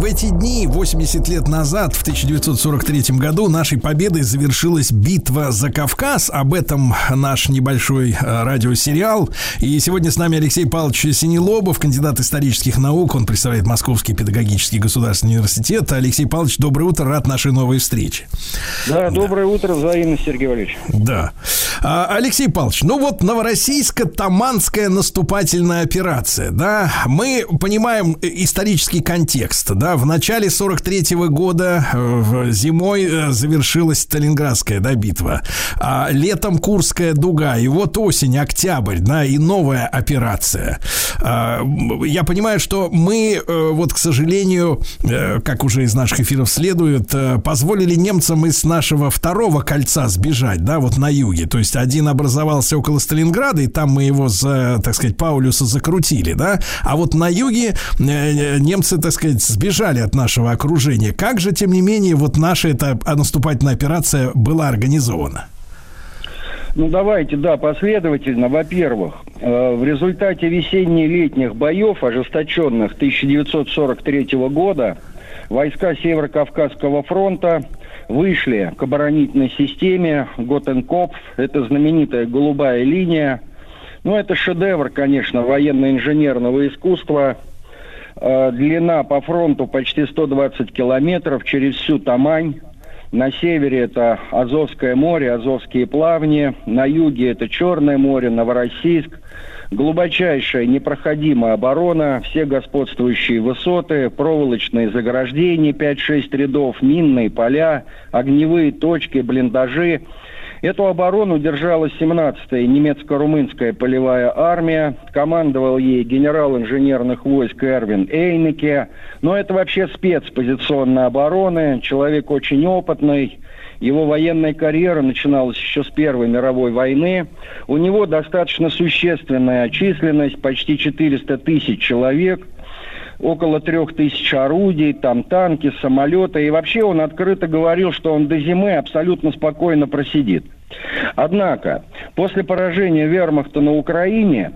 A: в эти дни, 80 лет назад, в 1943 году, нашей победой завершилась битва за Кавказ. Об этом наш небольшой э, радиосериал. И сегодня с нами Алексей Павлович Синелобов, кандидат исторических наук. Он представляет Московский педагогический государственный университет. Алексей Павлович, доброе утро, рад нашей новой встрече.
I: Да, доброе утро, взаимно, Сергей Валерьевич.
A: Да. А, Алексей Павлович, ну вот новороссийско-таманская наступательная операция, да, мы понимаем исторический контекст, да, в начале 43 -го года э, зимой э, завершилась Сталинградская, да, битва, а летом Курская дуга, и вот осень, октябрь, да, и новая операция. А, я понимаю, что мы, э, вот, к сожалению, как уже из наших эфиров следует, позволили немцам из нашего второго кольца сбежать, да, вот на юге, то есть один образовался около Сталинграда, и там мы его, за, так сказать, Паулюса закрутили, да, а вот на юге немцы, так сказать, сбежали от нашего окружения. Как же, тем не менее, вот наша эта наступательная операция была организована?
I: Ну, давайте, да, последовательно. Во-первых, э, в результате весенне-летних боев, ожесточенных 1943 года, войска Северо-Кавказского фронта вышли к оборонительной системе Готенкопф. Это знаменитая голубая линия. Ну, это шедевр, конечно, военно-инженерного искусства – Э, длина по фронту почти 120 километров через всю Тамань. На севере это Азовское море, Азовские плавни. На юге это Черное море, Новороссийск. Глубочайшая непроходимая оборона, все господствующие высоты, проволочные заграждения, 5-6 рядов, минные поля, огневые точки, блиндажи – Эту оборону держала 17-я немецко-румынская полевая армия. Командовал ей генерал инженерных войск Эрвин Эйнеке. Но это вообще спецпозиционная оборона. Человек очень опытный. Его военная карьера начиналась еще с Первой мировой войны. У него достаточно существенная численность, почти 400 тысяч человек – около трех тысяч орудий, там танки, самолеты. И вообще он открыто говорил, что он до зимы абсолютно спокойно просидит. Однако, после поражения вермахта на Украине,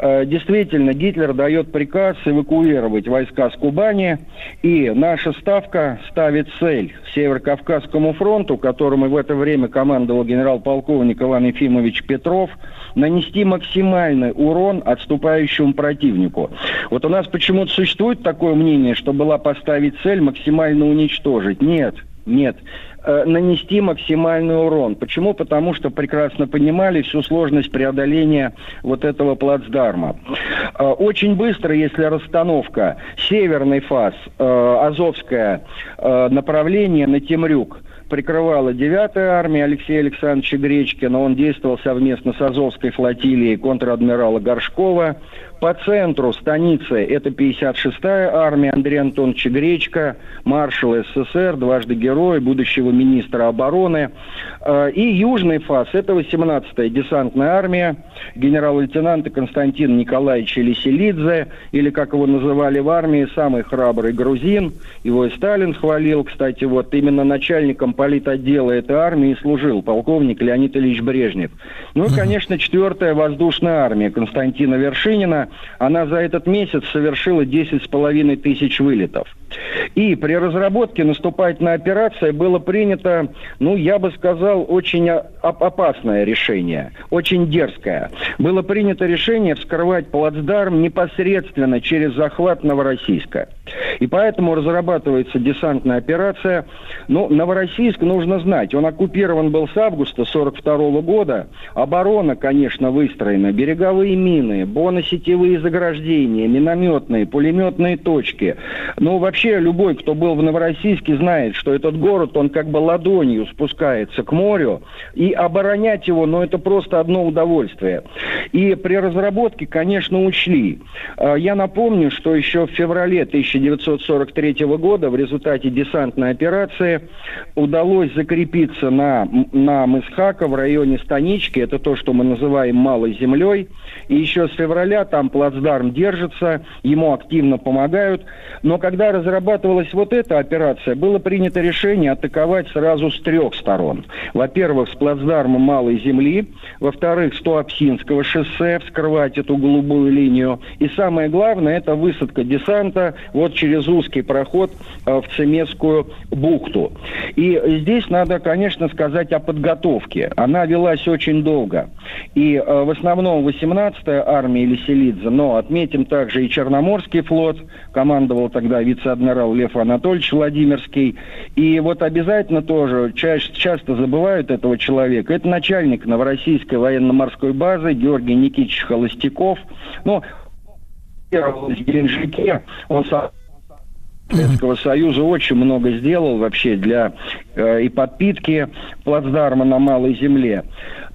I: действительно Гитлер дает приказ эвакуировать войска с Кубани, и наша ставка ставит цель Северо-Кавказскому фронту, которому в это время командовал генерал-полковник Иван Ефимович Петров, нанести максимальный урон отступающему противнику. Вот у нас почему-то существует такое мнение, что была поставить цель максимально уничтожить. Нет, нет. Э, нанести максимальный урон. Почему? Потому что прекрасно понимали всю сложность преодоления вот этого плацдарма. Э, очень быстро, если расстановка, северный фаз, э, Азовское направление на Темрюк – прикрывала 9-я армия Алексея Александровича Гречкина. Он действовал совместно с Азовской флотилией контр-адмирала Горшкова. По центру станицы это 56-я армия Андрея Антоновича Гречка, маршал СССР, дважды герой, будущего министра обороны. Э, и южный фаз это 18-я десантная армия генерал-лейтенанта Константина Николаевича Лиселидзе, или, как его называли в армии, самый храбрый грузин. Его и Сталин хвалил, кстати, вот именно начальником политотдела этой армии служил полковник Леонид Ильич Брежнев. Ну и, конечно, 4-я воздушная армия Константина Вершинина, она за этот месяц совершила 10,5 тысяч вылетов. И при разработке наступательной операции было принято, ну, я бы сказал, очень опасное решение, очень дерзкое. Было принято решение вскрывать плацдарм непосредственно через захват Новороссийска. И поэтому разрабатывается десантная операция. Ну, Новороссийск нужно знать, он оккупирован был с августа 42 года. Оборона, конечно, выстроена. Береговые мины, боносетевые заграждения, минометные, пулеметные точки. Ну, вообще вообще любой, кто был в Новороссийске, знает, что этот город, он как бы ладонью спускается к морю, и оборонять его, ну, это просто одно удовольствие. И при разработке, конечно, учли. А, я напомню, что еще в феврале 1943 года в результате десантной операции удалось закрепиться на, на Мысхака в районе Станички, это то, что мы называем Малой Землей, и еще с февраля там плацдарм держится, ему активно помогают, но когда разрабатывалась вот эта операция, было принято решение атаковать сразу с трех сторон. Во-первых, с плацдарма Малой Земли, во-вторых, с Туапсинского шоссе, вскрывать эту голубую линию. И самое главное, это высадка десанта вот через узкий проход э, в Цемесскую бухту. И здесь надо, конечно, сказать о подготовке. Она велась очень долго. И э, в основном 18-я армия Леселидзе, но отметим также и Черноморский флот, командовал тогда вице-адмирал Лев Анатольевич Владимирский. И вот обязательно тоже чаще, часто забывают этого человека. Это начальник Новороссийской военно-морской базы Георгий Никитич Холостяков. Ну, в Геленджике он сам Советского Союза очень много сделал вообще для э, и подпитки плацдарма на Малой Земле.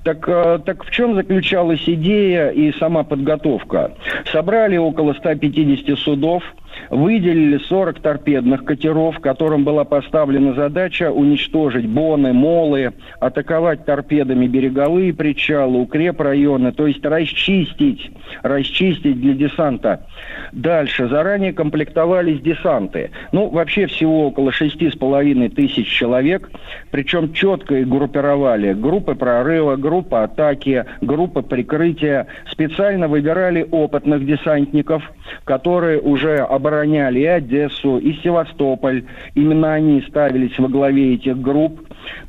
I: Так, э, так в чем заключалась идея и сама подготовка? Собрали около 150 судов, выделили 40 торпедных катеров, которым была поставлена задача уничтожить боны, молы, атаковать торпедами береговые причалы, укрепрайоны, то есть расчистить, расчистить для десанта. Дальше заранее комплектовались десанты. Ну, вообще всего около 6,5 тысяч человек, причем четко их группировали. Группы прорыва, группы атаки, группы прикрытия. Специально выбирали опытных десантников, которые уже обороняли и Одессу, и Севастополь. Именно они ставились во главе этих групп.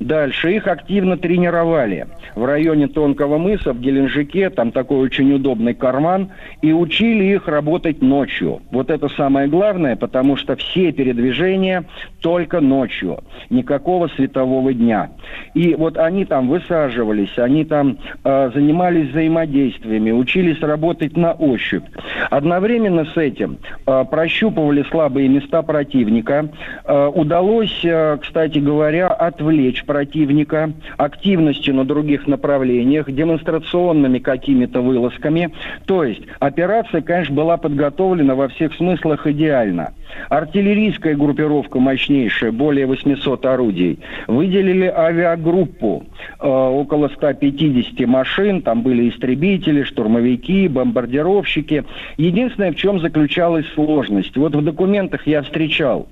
I: Дальше их активно тренировали. В районе Тонкого мыса, в Геленджике, там такой очень удобный карман, и учили их работать ночью. Вот это самое главное, потому что все передвижения только ночью. Никакого светового дня. И вот они там высаживались, они там э, занимались взаимодействиями, учились работать на ощупь. Одновременно с этим э, прощупывали слабые места противника. Э, удалось, э, кстати говоря, отвлечь противника активностью на других направлениях, демонстрационными какими-то вылазками. То есть операция, конечно, была подготовлена во всех смыслах идеально. Артиллерийская группировка мощнейшая, более 800 орудий. Выделили авиагруппу, э, около 150 машин, там были истребители, штурмовики, бомбардировщики. Единственное, в чем заключалась сложность. Вот в документах я встречал.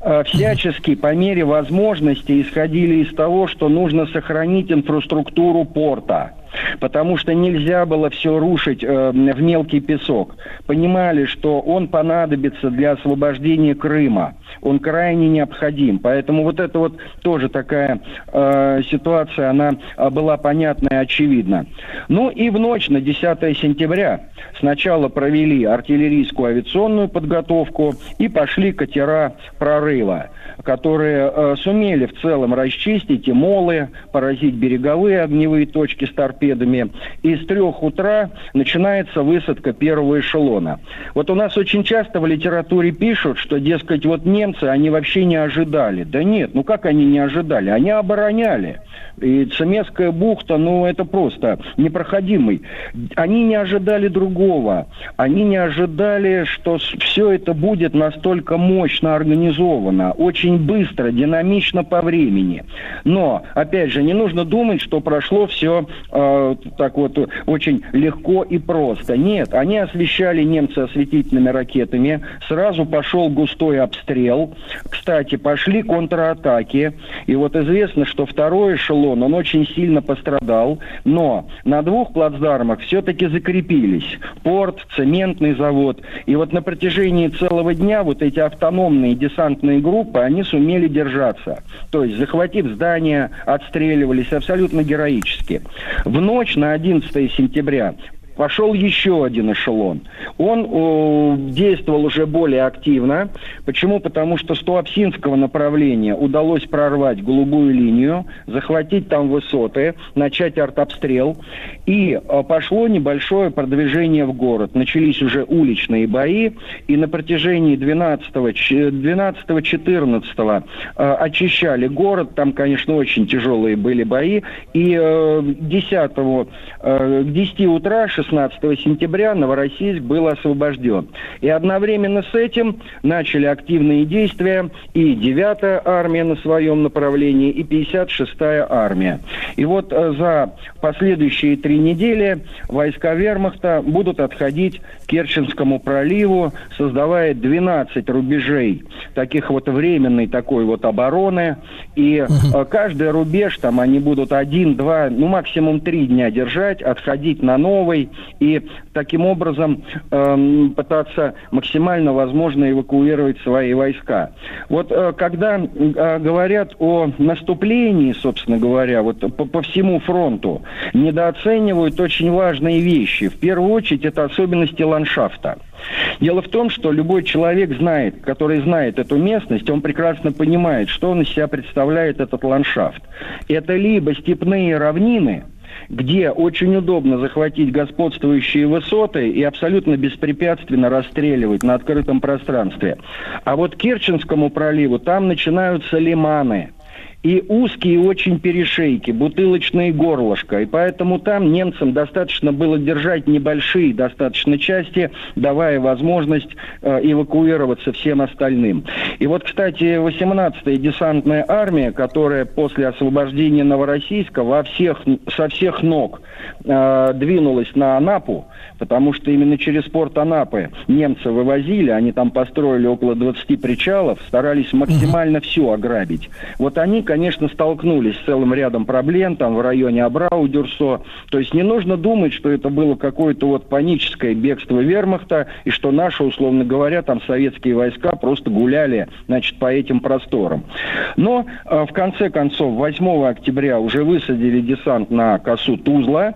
I: Э, всячески по мере возможности исходили из того, что нужно сохранить инфраструктуру порта потому что нельзя было все рушить э, в мелкий песок. Понимали, что он понадобится для освобождения Крыма. Он крайне необходим. Поэтому вот это вот тоже такая э, ситуация, она э, была понятна и очевидна. Ну и в ночь на 10 сентября сначала провели артиллерийскую авиационную подготовку и пошли катера прорыва которые э, сумели в целом расчистить и молы, поразить береговые огневые точки с торпедами. И с трех утра начинается высадка первого эшелона. Вот у нас очень часто в литературе пишут, что, дескать, вот немцы, они вообще не ожидали. Да нет, ну как они не ожидали? Они обороняли. И Цемесская бухта, ну это просто непроходимый. Они не ожидали другого. Они не ожидали, что все это будет настолько мощно организовано. Очень очень быстро, динамично по времени. Но, опять же, не нужно думать, что прошло все э, так вот очень легко и просто. Нет, они освещали немцы осветительными ракетами, сразу пошел густой обстрел. Кстати, пошли контратаки. И вот известно, что второй эшелон, он очень сильно пострадал, но на двух плацдармах все-таки закрепились. Порт, цементный завод. И вот на протяжении целого дня вот эти автономные десантные группы, они сумели держаться. То есть, захватив здание, отстреливались абсолютно героически. В ночь на 11 сентября пошел еще один эшелон. Он о, действовал уже более активно. Почему? Потому что с Туапсинского направления удалось прорвать голубую линию, захватить там высоты, начать артобстрел. И о, пошло небольшое продвижение в город. Начались уже уличные бои, и на протяжении 12-14 э, очищали город. Там, конечно, очень тяжелые были бои. И э, 10, э, к 10 утра 6 16 сентября Новороссийск был освобожден. И одновременно с этим начали активные действия и 9-я армия на своем направлении, и 56-я армия. И вот э, за последующие три недели войска вермахта будут отходить к Керченскому проливу, создавая 12 рубежей таких вот временной такой вот обороны. И э, каждый рубеж, там они будут один, два, ну максимум три дня держать, отходить на новый и таким образом э, пытаться максимально возможно эвакуировать свои войска. Вот э, когда э, говорят о наступлении, собственно говоря, вот по, по всему фронту, недооценивают очень важные вещи. В первую очередь это особенности ландшафта. Дело в том, что любой человек знает, который знает эту местность, он прекрасно понимает, что он из себя представляет этот ландшафт. Это либо степные равнины, где очень удобно захватить господствующие высоты и абсолютно беспрепятственно расстреливать на открытом пространстве. А вот Керченскому проливу там начинаются лиманы – и узкие очень перешейки, бутылочные горлышко. И поэтому там немцам достаточно было держать небольшие достаточно части, давая возможность э, эвакуироваться всем остальным. И вот, кстати, 18-я десантная армия, которая после освобождения Новороссийска во всех, со всех ног э, двинулась на Анапу, потому что именно через порт Анапы немцы вывозили, они там построили около 20 причалов, старались максимально все ограбить. Вот они, конечно, столкнулись с целым рядом проблем там в районе Абрау, Дюрсо. То есть не нужно думать, что это было какое-то вот паническое бегство вермахта, и что наши, условно говоря, там советские войска просто гуляли, значит, по этим просторам. Но э, в конце концов 8 октября уже высадили десант на косу Тузла,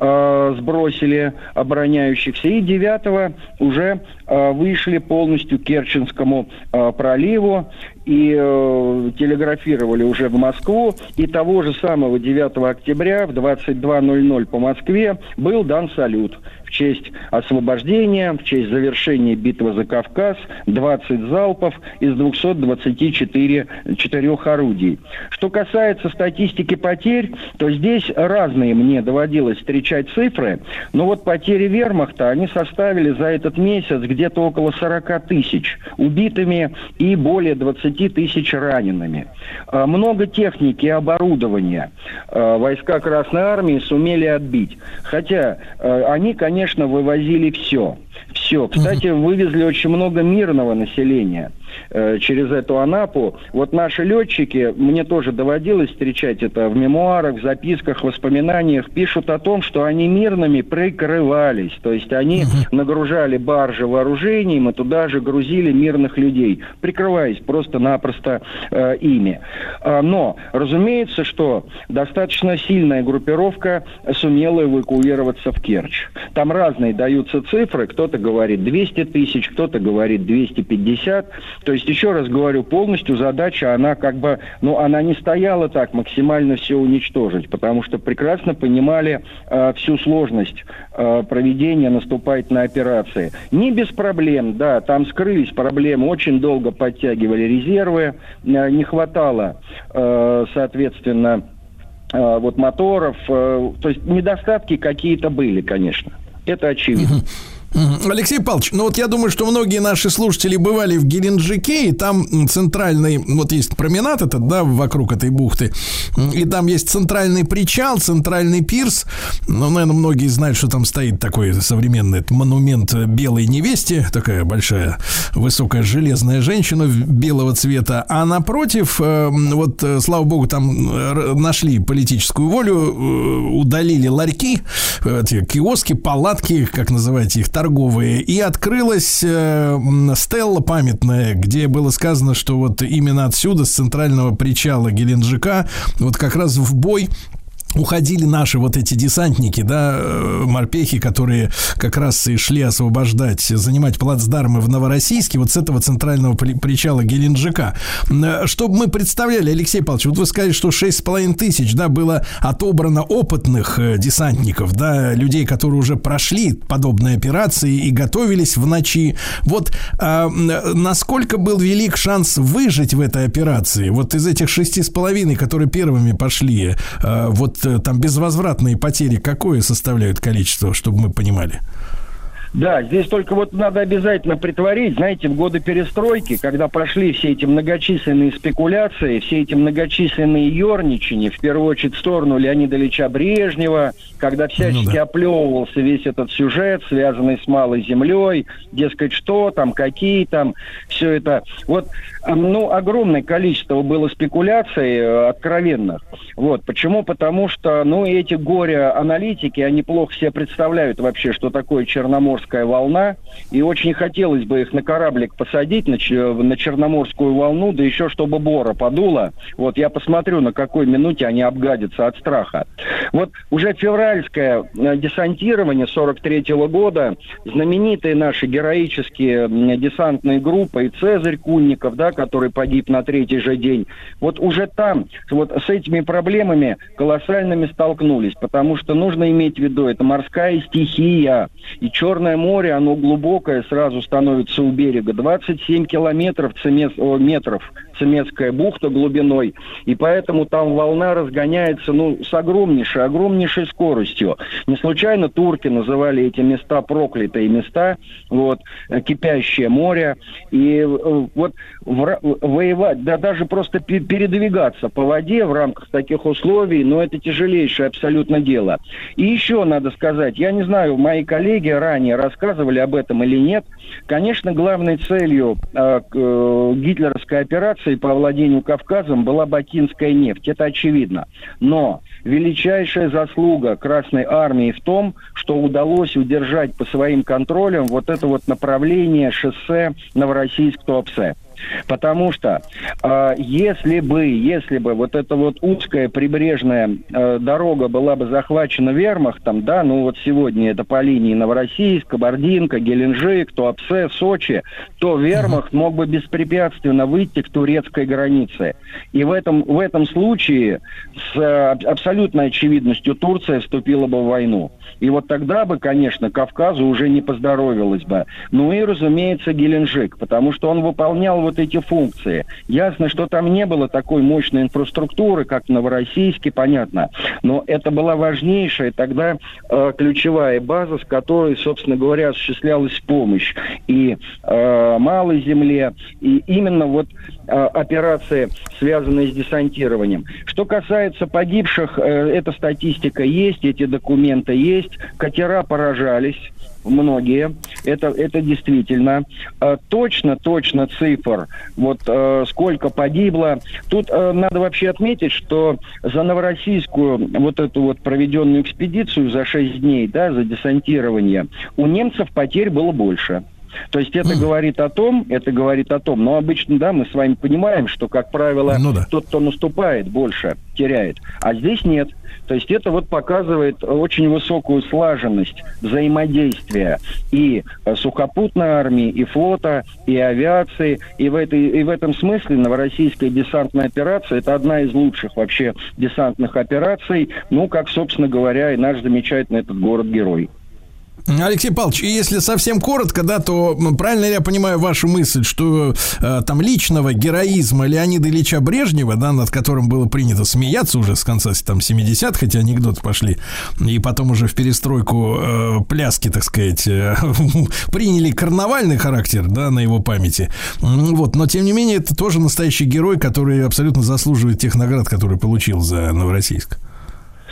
I: э, сбросили обороняющихся, и 9 уже вышли полностью к Керченскому э, проливу и э, телеграфировали уже в Москву. И того же самого 9 октября в 22.00 по Москве был дан салют честь освобождения, в честь завершения битвы за Кавказ 20 залпов из 224 4 орудий. Что касается статистики потерь, то здесь разные мне доводилось встречать цифры, но вот потери вермахта, они составили за этот месяц где-то около 40 тысяч убитыми и более 20 тысяч ранеными. А, много техники и оборудования а, войска Красной Армии сумели отбить. Хотя а, они, конечно, конечно, вывозили все. Все. Кстати, вывезли очень много мирного населения э, через эту Анапу. Вот наши летчики, мне тоже доводилось встречать это в мемуарах, в записках, воспоминаниях, пишут о том, что они мирными прикрывались. То есть они нагружали баржи вооружением и туда же грузили мирных людей, прикрываясь просто-напросто э, ими. А, но, разумеется, что достаточно сильная группировка сумела эвакуироваться в Керчь. Там разные даются цифры, кто-то говорит 200 тысяч, кто-то говорит 250. То есть, еще раз говорю, полностью задача, она как бы, ну, она не стояла так максимально все уничтожить, потому что прекрасно понимали э, всю сложность э, проведения наступательной операции. Не без проблем, да, там скрылись проблемы, очень долго подтягивали резервы, э, не хватало, э, соответственно, э, вот моторов, э, то есть недостатки какие-то были, конечно. Это очевидно.
A: Алексей Павлович, ну вот я думаю, что многие наши слушатели бывали в Геленджике, и там центральный, вот есть променад этот, да, вокруг этой бухты, и там есть центральный причал, центральный пирс, ну, наверное, многие знают, что там стоит такой современный монумент белой невесте, такая большая, высокая железная женщина белого цвета, а напротив, э, вот, э, слава богу, там э, нашли политическую волю, удалили ларьки, эти киоски, палатки, как называете их, торговые, и открылась э, стелла памятная, где было сказано, что вот именно отсюда, с центрального причала Геленджика, вот как раз в бой уходили наши вот эти десантники, да, э, морпехи, которые как раз и шли освобождать, занимать плацдармы в Новороссийске, вот с этого центрального причала Геленджика. Э, чтобы мы представляли, Алексей Павлович, вот вы сказали, что 6,5 тысяч, да, было отобрано опытных э, десантников, да, людей, которые уже прошли подобные операции и готовились в ночи. Вот а, насколько был велик шанс выжить в этой операции? Вот из этих шести с половиной, которые первыми пошли, а, вот там безвозвратные потери какое составляют количество, чтобы мы понимали?
I: Да, здесь только вот надо обязательно притворить, знаете, в годы перестройки, когда пошли все эти многочисленные спекуляции, все эти многочисленные ерничания, в первую очередь в сторону Леонида Ильича Брежнева, когда всячески ну, да. оплевывался весь этот сюжет, связанный с малой землей, дескать, что там, какие там, все это. Вот, ну, огромное количество было спекуляций э, откровенных. Вот, почему? Потому что, ну, эти горе-аналитики, они плохо себе представляют вообще, что такое Черноморск Черноморская волна, и очень хотелось бы их на кораблик посадить, на, на Черноморскую волну, да еще чтобы Бора подуло. Вот я посмотрю, на какой минуте они обгадятся от страха. Вот уже февральское э, десантирование 43 -го года, знаменитые наши героические десантные группы, и Цезарь Кунников, да, который погиб на третий же день, вот уже там вот с этими проблемами колоссальными столкнулись, потому что нужно иметь в виду, это морская стихия, и Черное Черное море, оно глубокое, сразу становится у берега. 27 километров цемес, о, метров Цемецкая бухта глубиной, и поэтому там волна разгоняется ну, с огромнейшей, огромнейшей скоростью. Не случайно турки называли эти места проклятые места, вот, э, кипящее море, и э, вот в, воевать, да даже просто передвигаться по воде в рамках таких условий, ну, это тяжелейшее абсолютно дело. И еще надо сказать, я не знаю, мои коллеги ранее рассказывали об этом или нет. Конечно, главной целью э, э, гитлеровской операции по владению Кавказом была бакинская нефть. Это очевидно. Но величайшая заслуга Красной Армии в том, что удалось удержать по своим контролям вот это вот направление шоссе Новороссийск-Туапсе. Потому что э, если бы, если бы вот эта вот узкая прибрежная э, дорога была бы захвачена вермахтом, да, ну вот сегодня это по линии Новороссийск, Кабардинка, Геленджик, Туапсе, Сочи, то вермахт мог бы беспрепятственно выйти к турецкой границе. И в этом, в этом случае с э, абсолютной очевидностью Турция вступила бы в войну. И вот тогда бы, конечно, Кавказу уже не поздоровилось бы. Ну и, разумеется, Геленджик, потому что он выполнял вот эти функции. Ясно, что там не было такой мощной инфраструктуры, как в Новороссийске, понятно. Но это была важнейшая тогда э, ключевая база, с которой, собственно говоря, осуществлялась помощь и э, малой земле, и именно вот э, операции, связанные с десантированием. Что касается погибших, э, эта статистика есть, эти документы есть, катера поражались, многие. Это, это действительно. Э, точно, точно цифр, вот э, сколько погибло. Тут э, надо вообще отметить, что за Новороссийскую вот эту вот проведенную экспедицию за 6 дней, да, за десантирование, у немцев потерь было больше. То есть это mm. говорит о том, это говорит о том, но обычно, да, мы с вами понимаем, что, как правило, ну, да. тот, кто наступает, больше теряет. А здесь нет. То есть это вот показывает очень высокую слаженность взаимодействия и э, сухопутной армии, и флота, и авиации. И в, этой, и в этом смысле новороссийская десантная операция – это одна из лучших вообще десантных операций, ну, как, собственно говоря, и наш замечательный этот город-герой.
A: Алексей Павлович, если совсем коротко, да, то правильно я понимаю вашу мысль, что э, там личного героизма Леонида Ильича Брежнева, да, над которым было принято смеяться уже с конца там 70-х, хотя анекдоты пошли, и потом уже в перестройку э, пляски, так сказать, э, *laughs* приняли карнавальный характер, да, на его памяти. Вот, но тем не менее, это тоже настоящий герой, который абсолютно заслуживает тех наград, которые получил за Новороссийск.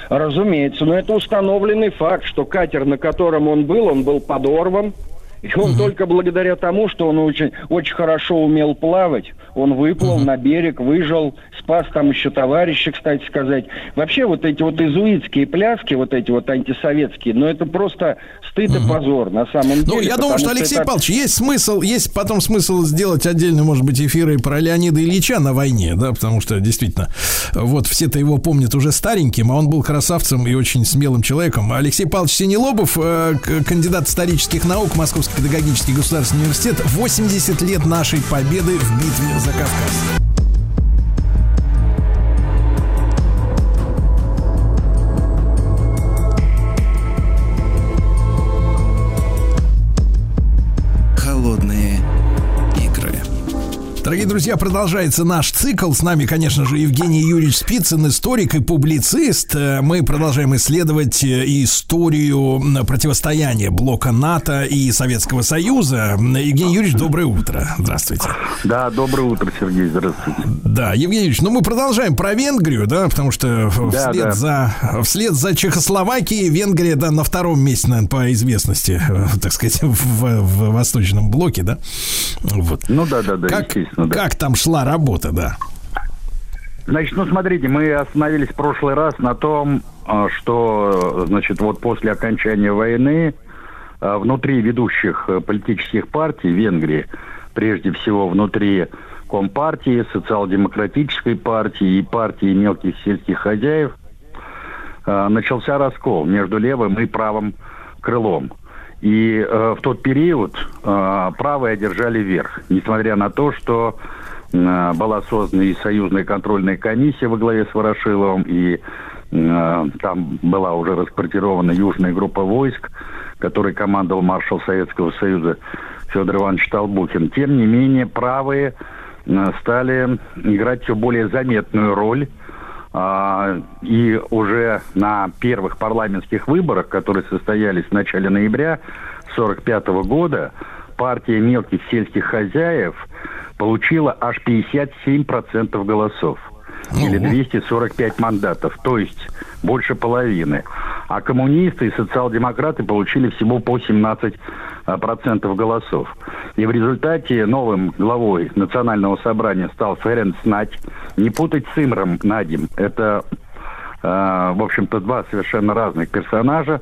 I: Разумеется, но это установленный факт, что катер, на котором он был, он был подорван, и он угу. только благодаря тому, что он очень, очень хорошо умел плавать, он выплыл угу. на берег, выжил, спас там еще товарища, кстати сказать. Вообще вот эти вот изуитские пляски, вот эти вот антисоветские, ну это просто стыд угу. и позор на самом ну, деле.
A: Ну, я думаю, что, Алексей это... Павлович, есть смысл, есть потом смысл сделать отдельно, может быть, эфиры про Леонида Ильича на войне, да, потому что действительно, вот все-то его помнят уже стареньким, а он был красавцем и очень смелым человеком. Алексей Павлович Синелобов, э, кандидат исторических наук, Московский педагогический государственный университет, 80 лет нашей победы в битве за Кавказ. Дорогие друзья, продолжается наш цикл. С нами, конечно же, Евгений Юрьевич Спицын, историк и публицист. Э, Мы продолжаем исследовать э, историю противостояния блока НАТО и Советского Союза. Евгений Юрьевич, доброе утро. Здравствуйте.
J: Да, доброе утро, Сергей, здравствуйте.
A: Да, Евгений Юрьевич, ну мы продолжаем про Венгрию, да, потому что
J: Да,
A: вслед,
J: да.
A: За, вслед за Чехословакией Венгрия, да, на втором месте, наверное, по известности, э, так сказать, *laughs* в, в Восточном блоке, да. Вот.
J: Ну да, да, да,
A: Как,
J: естественно, да.
A: как там шла работа, да?
J: Значит, ну смотрите, мы остановились в прошлый раз на том, а, что, значит, вот после окончания войны а, внутри ведущих э, политических партий Венгрии, прежде всего внутри Компартии, Социал-демократической партии и партии мелких сельских хозяев, а, начался раскол между левым и правым крылом. И э, в тот период э, правые одержали верх, несмотря на то, что э, была создана и союзная контрольная комиссия во главе с Ворошиловым, и э, там была уже расквартирована южная группа войск, которой командовал маршал Советского Союза Федор Иванович Толбухин. Тем не менее, правые э, стали играть все более заметную роль и уже на первых парламентских выборах, которые состоялись в начале ноября 1945 года, партия мелких сельских хозяев получила аж 57% голосов. Или 245 мандатов, то есть больше половины. А коммунисты и социал-демократы получили всего по 17 а, процентов голосов. И в результате новым главой национального собрания стал Ференц Нать. Не путать с Имром Надим. Это, э, в общем-то, два совершенно разных персонажа.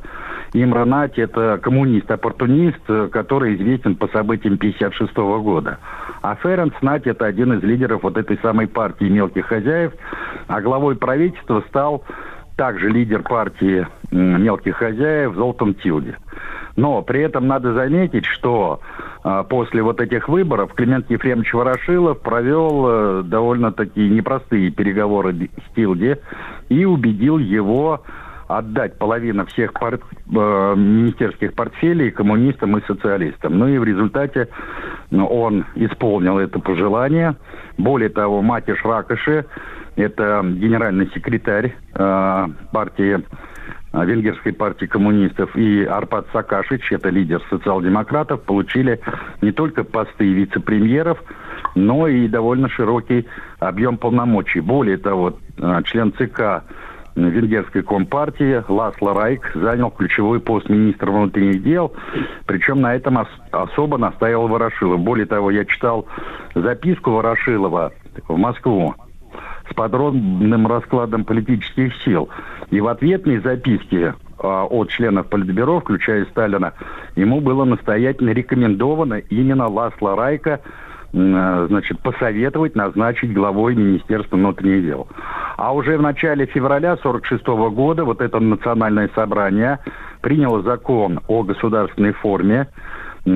J: Имра Нать – это коммунист-оппортунист, э, который известен по событиям 1956 года. А Ференц Нать – это один из лидеров вот этой самой партии мелких хозяев. А главой правительства стал также лидер партии мелких хозяев Золтан Тилди. Но при этом надо заметить, что а, после вот этих выборов Климент Ефремович Ворошилов провел э, довольно-таки непростые переговоры с Тилди и убедил его отдать половину всех пор- э, министерских портфелей коммунистам и социалистам. Ну и в результате ну, он исполнил это пожелание. Более того, Матиш Ракоши, это генеральный секретарь э, партии э, Венгерской партии коммунистов и Арпад Сакашич, это лидер социал-демократов, получили не только посты вице-премьеров, но и довольно широкий объем полномочий. Более того, э, член ЦК Венгерской компартии Ласло Райк занял ключевой пост министра внутренних дел, причем на этом ос- особо настаивал Ворошилов. Более того, я читал записку Ворошилова в Москву с подробным раскладом политических сил. И в ответной записке а, от членов Политбюро, включая Сталина, ему было настоятельно рекомендовано именно Ласло Райка значит, посоветовать назначить главой Министерства внутренних дел. А уже в начале февраля 1946 года вот это национальное собрание приняло закон о государственной форме,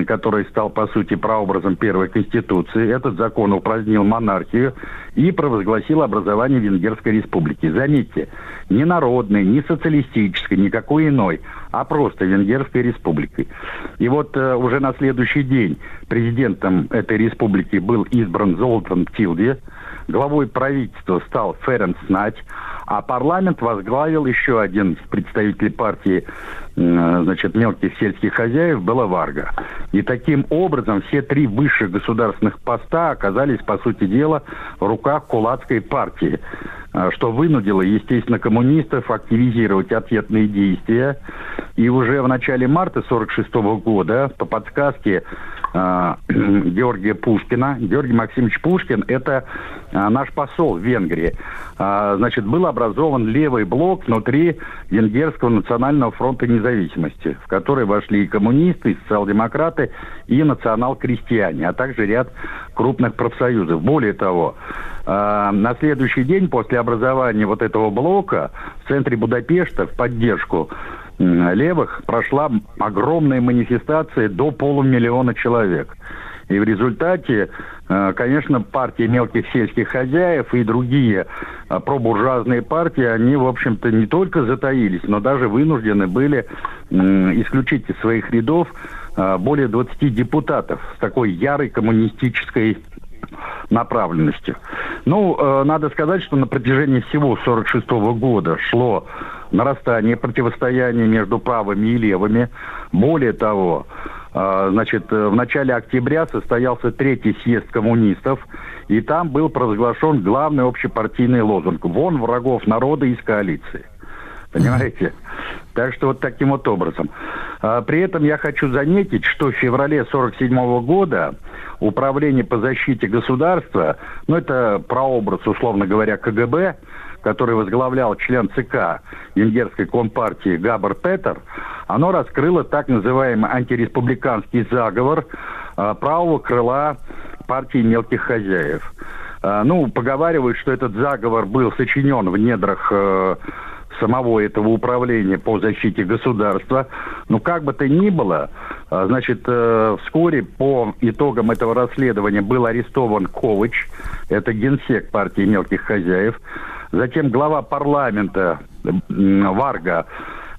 J: который стал, по сути, прообразом первой конституции. Этот закон упразднил монархию и провозгласил образование Венгерской республики. Заметьте, не народной, не социалистической, никакой иной, а просто Венгерской республикой. И вот э, уже на следующий день президентом этой республики был избран Золтан Тилди, главой правительства стал Ференц Нать, а парламент возглавил еще один представитель партии э, значит, мелких сельских хозяев была Варга. И таким образом все три высших государственных поста оказались, по сути дела, в руках кулацкой партии, что вынудило, естественно, коммунистов активизировать ответные действия. И уже в начале марта 1946 года по подсказке э, *clears throat* Георгия Пушкина, Георгий Максимович Пушкин – это э, наш посол в Венгрии. А, Значит, был образован левый блок внутри Венгерского национального фронта независимости, в который вошли и коммунисты, и социал-демократы, и национал-крестьяне, а также ряд крупных профсоюзов. Более того, а, на следующий день после образования вот этого блока в центре Будапешта в поддержку м, левых прошла огромная манифестация до полумиллиона человек. И в результате, э, конечно, партия мелких сельских хозяев и другие э, пробуржуазные партии, они, в общем-то, не только затаились, но даже вынуждены были исключить из своих рядов э, более 20 депутатов с такой ярой коммунистической направленности. Ну, э, надо сказать, что на протяжении всего 46 года шло нарастание противостояния между правыми и левыми. Более того, э, значит, э, в начале октября состоялся третий съезд коммунистов, и там был провозглашен главный общепартийный лозунг «Вон врагов народа из коалиции». Понимаете? *laughs* Так что вот таким вот образом. А, при этом я хочу заметить, что в феврале 47 года Управление по защите государства, ну это прообраз, условно говоря, КГБ, который возглавлял член ЦК Венгерской компартии Габар Петер, оно раскрыло так называемый антиреспубликанский заговор э, правого крыла партии мелких хозяев. Э, ну, поговаривают, что этот заговор был сочинен в недрах э, самого этого управления по защите государства. Но как бы то ни было, а, значит, э, вскоре по итогам этого расследования был арестован Ковач, это генсек партии мелких хозяев. Затем глава парламента Варга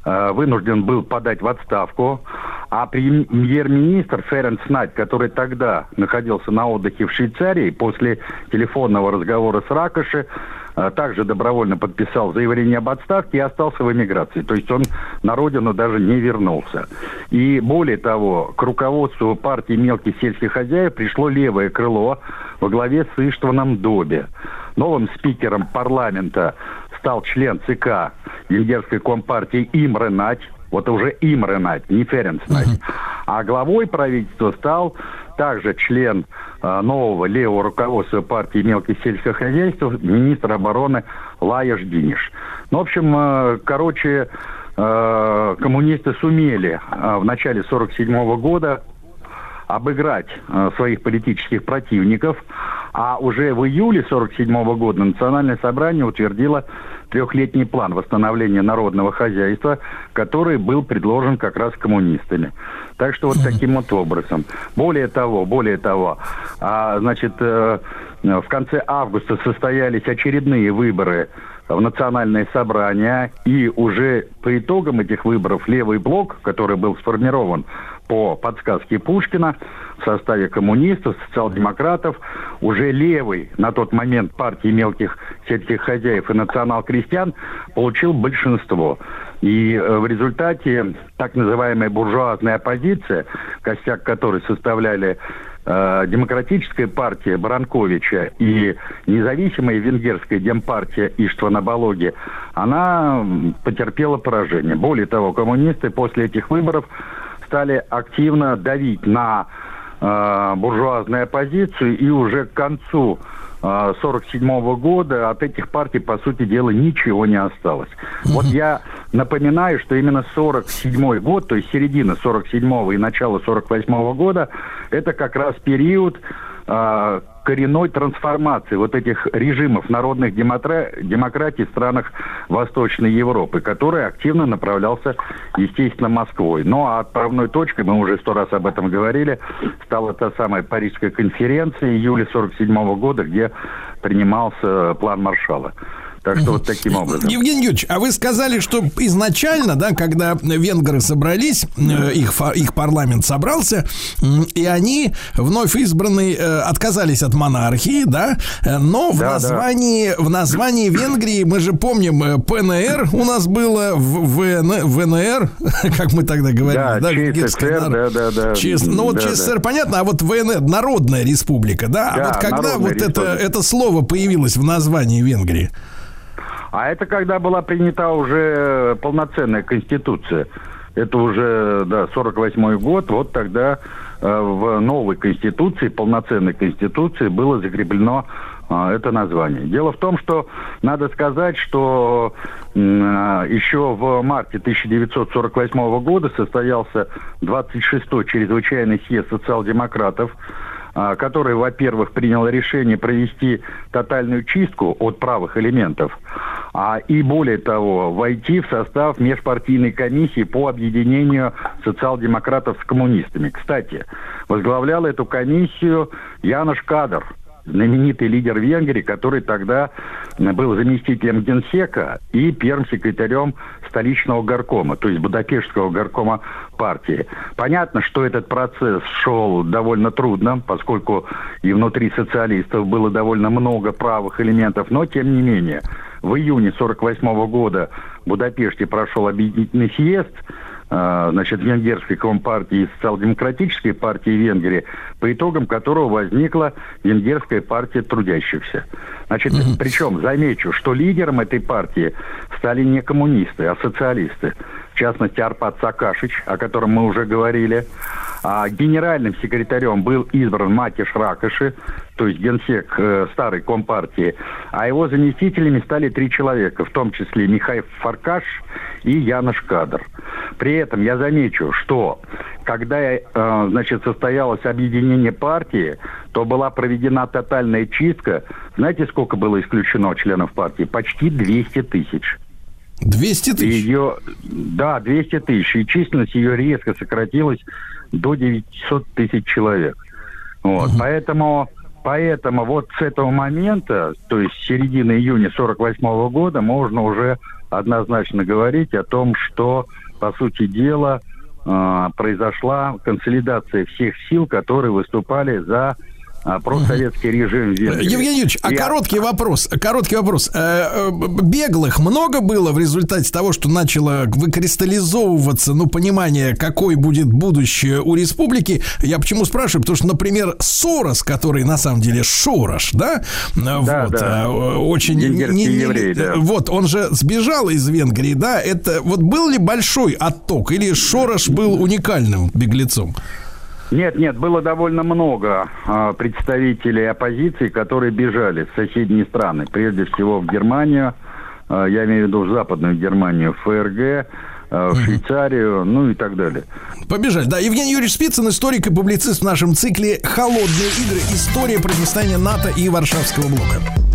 J: э, вынужден был подать в отставку, а премьер-министр Ференц Найт, который тогда находился на отдыхе в Швейцарии, после телефонного разговора с Ракоши, также добровольно подписал заявление об отставке и остался в эмиграции. То есть он на родину даже не вернулся. И более того, к руководству партии мелких сельских хозяев пришло левое крыло во главе с Иштваном Добе. Новым спикером парламента стал член ЦК Венгерской компартии Имре Нать, вот уже Имре Нать, не Ференц Нать. А главой правительства стал также член э, нового левого руководства партии мелких сельских хозяйств, министр обороны Лаяш Диниш. Ну, в общем, э, короче, э, коммунисты сумели э, в начале 47 года обыграть э, своих политических противников, а уже в июле 47 года Национальное собрание утвердило трехлетний план восстановления народного хозяйства, который был предложен как раз коммунистами. Так что вот таким вот образом. Более того, более того, а, значит, э, в конце августа состоялись очередные выборы в национальное собрание, и уже по итогам этих выборов левый блок, который был сформирован по подсказке Пушкина в составе коммунистов, социал-демократов, уже левый на тот момент партии мелких сельских хозяев и национал-крестьян получил большинство. И э, в результате так называемая буржуазная оппозиция, костяк которой составляли э, Демократическая партия Баранковича и независимая венгерская демпартия Иштвана Балоги, она потерпела поражение. Более того, коммунисты после этих выборов стали активно давить на э, буржуазную оппозицию, и уже к концу 1947 -го года от этих партий, по сути дела, ничего не осталось. Вот я напоминаю, что именно 47 год, то есть середина 47 и начало 48 года, это как раз период, э, коренной трансформации вот этих режимов народных демокра... демократий в странах Восточной Европы, который активно направлялся, естественно, Москвой. Ну, а отправной точкой, мы уже сто раз об этом говорили, стала та самая Парижская конференция июля 47 года, где принимался план Маршала. Так что вот таким образом.
A: Евгений Юрьевич, а вы сказали, что изначально, да, когда венгры собрались, э, их, их парламент собрался, и они, вновь избранные, э, отказались от монархии, да, но в, да, названии, да. в названии Венгрии, мы же помним, э, ПНР у нас было, в, ВН, ВНР, *laughs* как мы тогда говорили, да, да, ЧССР, да, да, да. ЧС, ну вот да, ЧССР, да. понятно, а вот ВНР, Народная Республика, да, а да а вот когда вот это, это слово появилось в названии Венгрии?
J: А это когда была принята уже полноценная конституция. Это уже, да, 48 год, вот тогда э, в новой конституции, полноценной конституции было закреплено э, это название. Дело в том, что надо сказать, что э, еще в марте 1948 года состоялся 26-й чрезвычайный съезд социал-демократов, который, во-первых, принял решение провести тотальную чистку от правых элементов, а, и более того, войти в состав межпартийной комиссии по объединению социал-демократов с коммунистами. Кстати, возглавлял эту комиссию Янош Кадр, знаменитый лидер Венгрии, который тогда был заместителем генсека и первым секретарем столичного горкома, то есть Будапештского горкома партии. Понятно, что этот процесс шел довольно трудно, поскольку и внутри социалистов было довольно много правых элементов, но тем не менее в июне 1948 года в Будапеште прошел объединительный съезд, значит, венгерской компартии и социал-демократической партии Венгрии, по итогам которого возникла венгерская партия трудящихся. Значит, причем замечу, что лидером этой партии стали не коммунисты, а социалисты. В частности, Арпад Сакашич, о котором мы уже говорили. А генеральным секретарем был избран Матиш Ракоши, то есть генсек э, старой компартии. А его заместителями стали три человека, в том числе Михаил Фаркаш и Янош Кадр. При этом я замечу, что когда э, значит, состоялось объединение партии, то была проведена тотальная чистка. Знаете, сколько было исключено членов партии? Почти 200 тысяч.
A: 200 тысяч?
J: Ее, да, 200 тысяч. И численность ее резко сократилась до 900 тысяч человек. Вот. Угу. Поэтому, поэтому вот с этого момента, то есть середины июня 48 года, можно уже однозначно говорить о том, что, по сути дела, э, произошла консолидация всех сил, которые выступали за а, профсоветский режим Венгрии.
A: Евгений Юрьевич, а короткий вопрос, короткий вопрос. Э, э, беглых много было в результате того, что начало выкристаллизовываться, ну, понимание, какой будет будущее у республики? Я почему спрашиваю? Потому что, например, Сорос, который на самом деле Шорош, да?
J: Да, вот, да.
A: Э, очень...
J: Не, не, еврей, да.
A: Вот, он же сбежал из Венгрии, да? Это вот был ли большой отток или Шорош был уникальным беглецом?
J: Нет, нет, было довольно много э, представителей оппозиции, которые бежали в соседние страны, прежде всего в Германию, э, я имею в виду в Западную Германию, в ФРГ, э, в Швейцарию, ну и так далее.
A: Побежали. Да, Евгений Юрьевич Спицын, историк и публицист в нашем цикле «Холодные игры. История противостояния НАТО и Варшавского блока».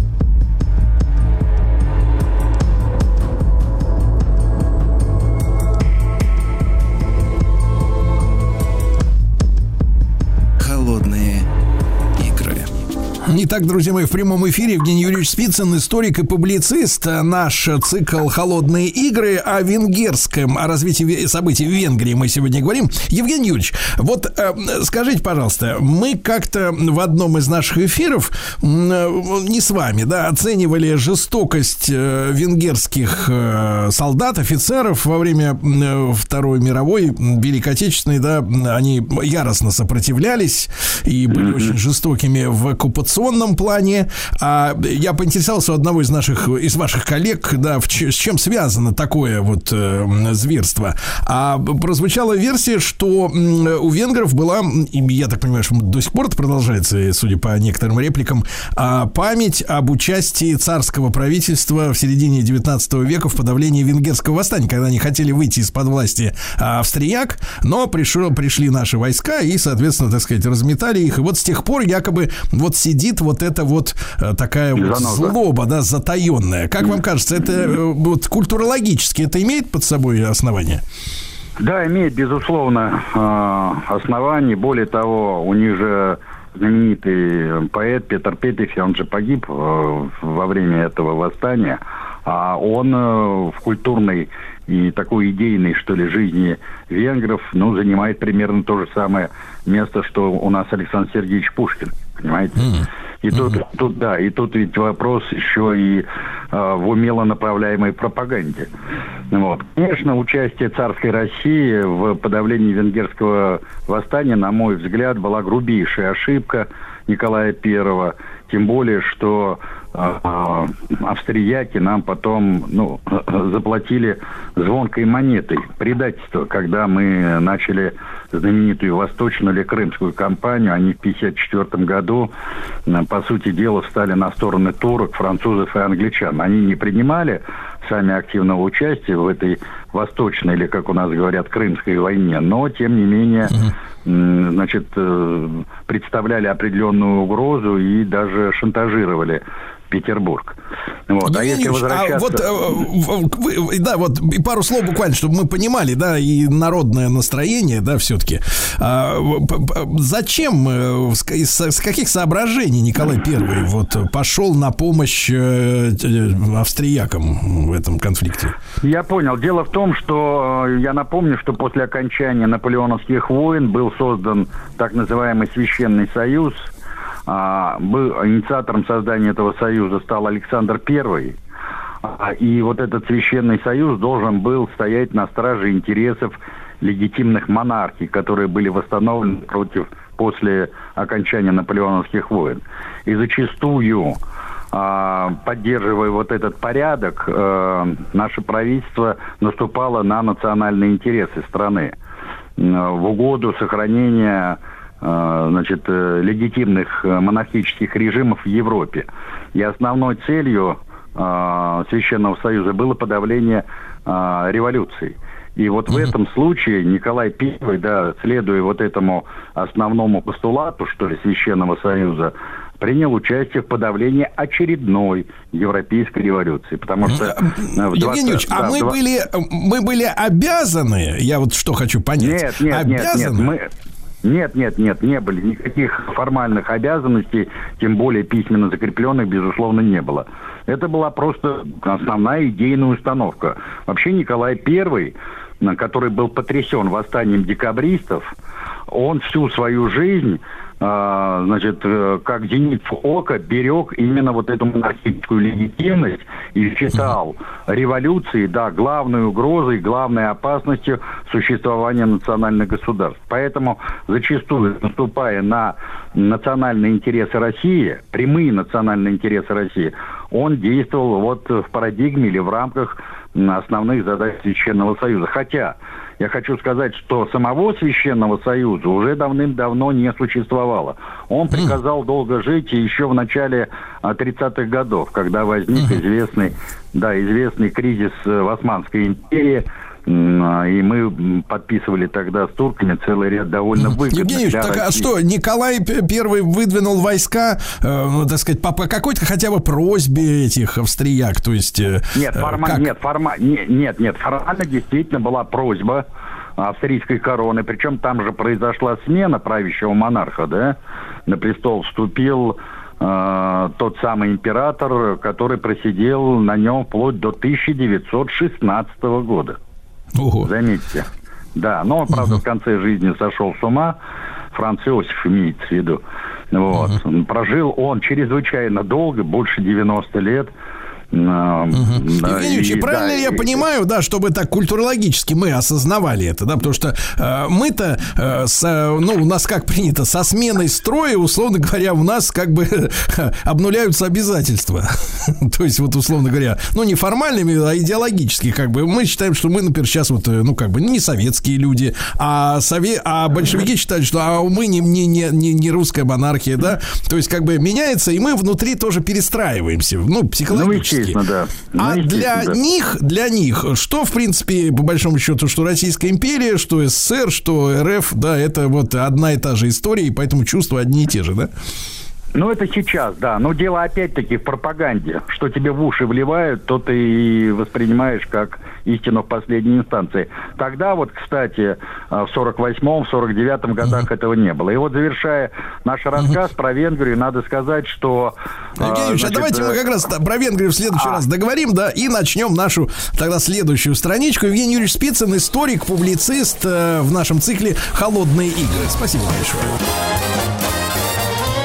A: Итак, друзья мои, в прямом эфире Евгений Юрьевич Спицын, историк и публицист. Наш цикл «Холодные игры» о венгерском, о развитии событий в Венгрии мы сегодня говорим. Евгений Юрьевич, вот э, скажите, пожалуйста, мы как-то в одном из наших эфиров, э, не с вами, да, оценивали жестокость э, венгерских э, солдат, офицеров во время э, Второй мировой, Великой Отечественной, да, они яростно сопротивлялись и были очень жестокими в оккупационном информационном плане. А я поинтересовался у одного из наших, из ваших коллег, да, в, с чем связано такое вот э, зверство. А прозвучала версия, что у венгров была, я так понимаю, что до сих пор это продолжается, судя по некоторым репликам, а память об участии царского правительства в середине 19 века в подавлении венгерского восстания, когда они хотели выйти из-под власти австрияк, но пришел, пришли наши войска и, соответственно, так сказать, разметали их. И вот с тех пор якобы вот сидит сидит вот эта вот э, такая вот злоба, да, затаенная. Как вам кажется, это э, вот культурологически это имеет под собой основание?
J: Да, имеет, безусловно, э, основание. Более того, у них же знаменитый поэт Петр Петефи, он же погиб во время этого восстания, а он в культурной и такой идейной, что ли, жизни венгров, ну, занимает примерно то же самое место, что у нас Александр Сергеевич Пушкин понимаете? Mm. И mm-hmm. тут, тут, да, и тут ведь вопрос еще и э, в умело направляемой пропаганде. Вот. Конечно, участие царской России в подавлении венгерского восстания, на мой взгляд, была грубейшая ошибка Николая Первого. Тем более, что австрияки нам потом ну, *laughs* заплатили звонкой монетой предательство, когда мы начали знаменитую восточную или крымскую кампанию. Они в 1954 году, по сути дела, встали на стороны турок, французов и англичан. Они не принимали сами активного участия в этой восточной, или, как у нас говорят, крымской войне, но, тем не менее, значит, э, представляли определенную угрозу и даже шантажировали Петербург. Вот. А если
A: а
J: возвращаться...
A: вот, э, вы- да, вот и пару слов буквально, чтобы мы понимали, да, и народное настроение, да, все-таки. зачем, э, с, каких соображений Николай Первый вот пошел на помощь э, австриякам в этом конфликте?
J: Я понял. Дело в том, что я напомню, что после окончания наполеоновских войн был создан так называемый Священный Союз. А, был, инициатором создания этого союза стал Александр I. А, И вот этот Священный Союз должен был стоять на страже интересов легитимных монархий, которые были восстановлены против после окончания наполеоновских войн. И зачастую, а, поддерживая вот этот порядок, э, наше правительство наступало на национальные интересы страны в угоду сохранения значит, э, легитимных э, монархических режимов в Европе. И основной целью э, Священного Союза было подавление э, революции. И вот в этом случае Николай I, да, следуя вот этому основному постулату, что ли, Священного Союза, принял участие в подавлении очередной европейской революции. Потому что э, в
A: Евгений
J: 20
A: Юрьевич, а
J: да,
A: мы
J: в 20
A: были, мы были обязаны, я вот что хочу понять,
J: Нет, нет, нет, нет,
A: обязаны?
J: мы... Нет, нет, нет, не были. Никаких формальных обязанностей, тем более письменно закрепленных, безусловно, не было. Это была просто основная идейная установка. Вообще Николай I, который был потрясен восстанием декабристов, он всю свою жизнь а, значит, э, как зеницу ока берег именно вот эту монархическую легитимность и считал революции, да, главной угрозой, главной опасностью существования национальных государств. Поэтому зачастую, наступая на национальные интересы России, прямые национальные интересы России, он действовал вот в парадигме или в рамках основных задач Священного Союза. Хотя я хочу сказать, что самого Священного Союза уже давным-давно не существовало. Он приказал долго жить еще в начале а, 30-х годов, когда возник известный, да, известный кризис э, в Османской империи, а, и мы подписывали тогда с турками целый ряд довольно выгодных
A: Евгений так а
J: России.
A: что, Николай Первый выдвинул войска, э, ну, так сказать, по, по какой-то хотя бы просьбе этих австрияк, то есть... э,
J: Нет,
A: э,
J: форма...
A: как?
J: нет, форма... не- нет, нет, формально действительно была просьба австрийской короны, причем там же произошла смена правящего монарха, да, на престол вступил э, тот самый император, который просидел на нем вплоть до 1916 года. Заметьте. Да, но он, правда, в конце жизни сошел с ума. Франц Иосиф имеется в виду. Вот. Прожил он чрезвычайно долго, больше 90 лет. А, да,
A: Евгений
J: и-
A: правильно
J: да,
A: я
J: и-
A: понимаю, да, чтобы так культурологически мы осознавали это, да, потому что э, мы-то, э, с, э, ну, у нас как принято, со сменой строя, условно говоря, у нас как бы обнуляются обязательства. *laughs* То есть, вот, условно говоря, ну, не формальными, а идеологически, как бы, мы считаем, что мы, например, сейчас вот, э, ну, как бы, не советские люди, а, сове... а большевики считают, что а мы не, не, не, не, не русская монархия, да, то есть, как бы, меняется, и мы внутри тоже перестраиваемся, ну, психологически.
J: Естественно, да. Ну,
A: А для
J: естественно, да.
A: них, для них, что, в принципе, по большому счету, что Российская империя, что СССР, что РФ, да, это вот одна и та же история, и поэтому чувства одни и те же, да?
J: Ну, это сейчас, да. Но дело опять-таки в пропаганде. Что тебе в уши вливают, то ты и воспринимаешь как истину в последней инстанции. Тогда вот, кстати, э, в 48-м, в 49-м годах этого не было. И вот завершая наш рассказ про Венгрию, надо сказать, что...
A: Евгений Юрьевич, а
J: значит,
A: давайте мы
J: э,
A: как раз про Венгрию в следующий
J: А.
A: раз договорим, да, и начнем нашу тогда следующую страничку. Евгений Юрьевич Спицын, историк, публицист э, в нашем цикле «Холодные игры». Спасибо большое.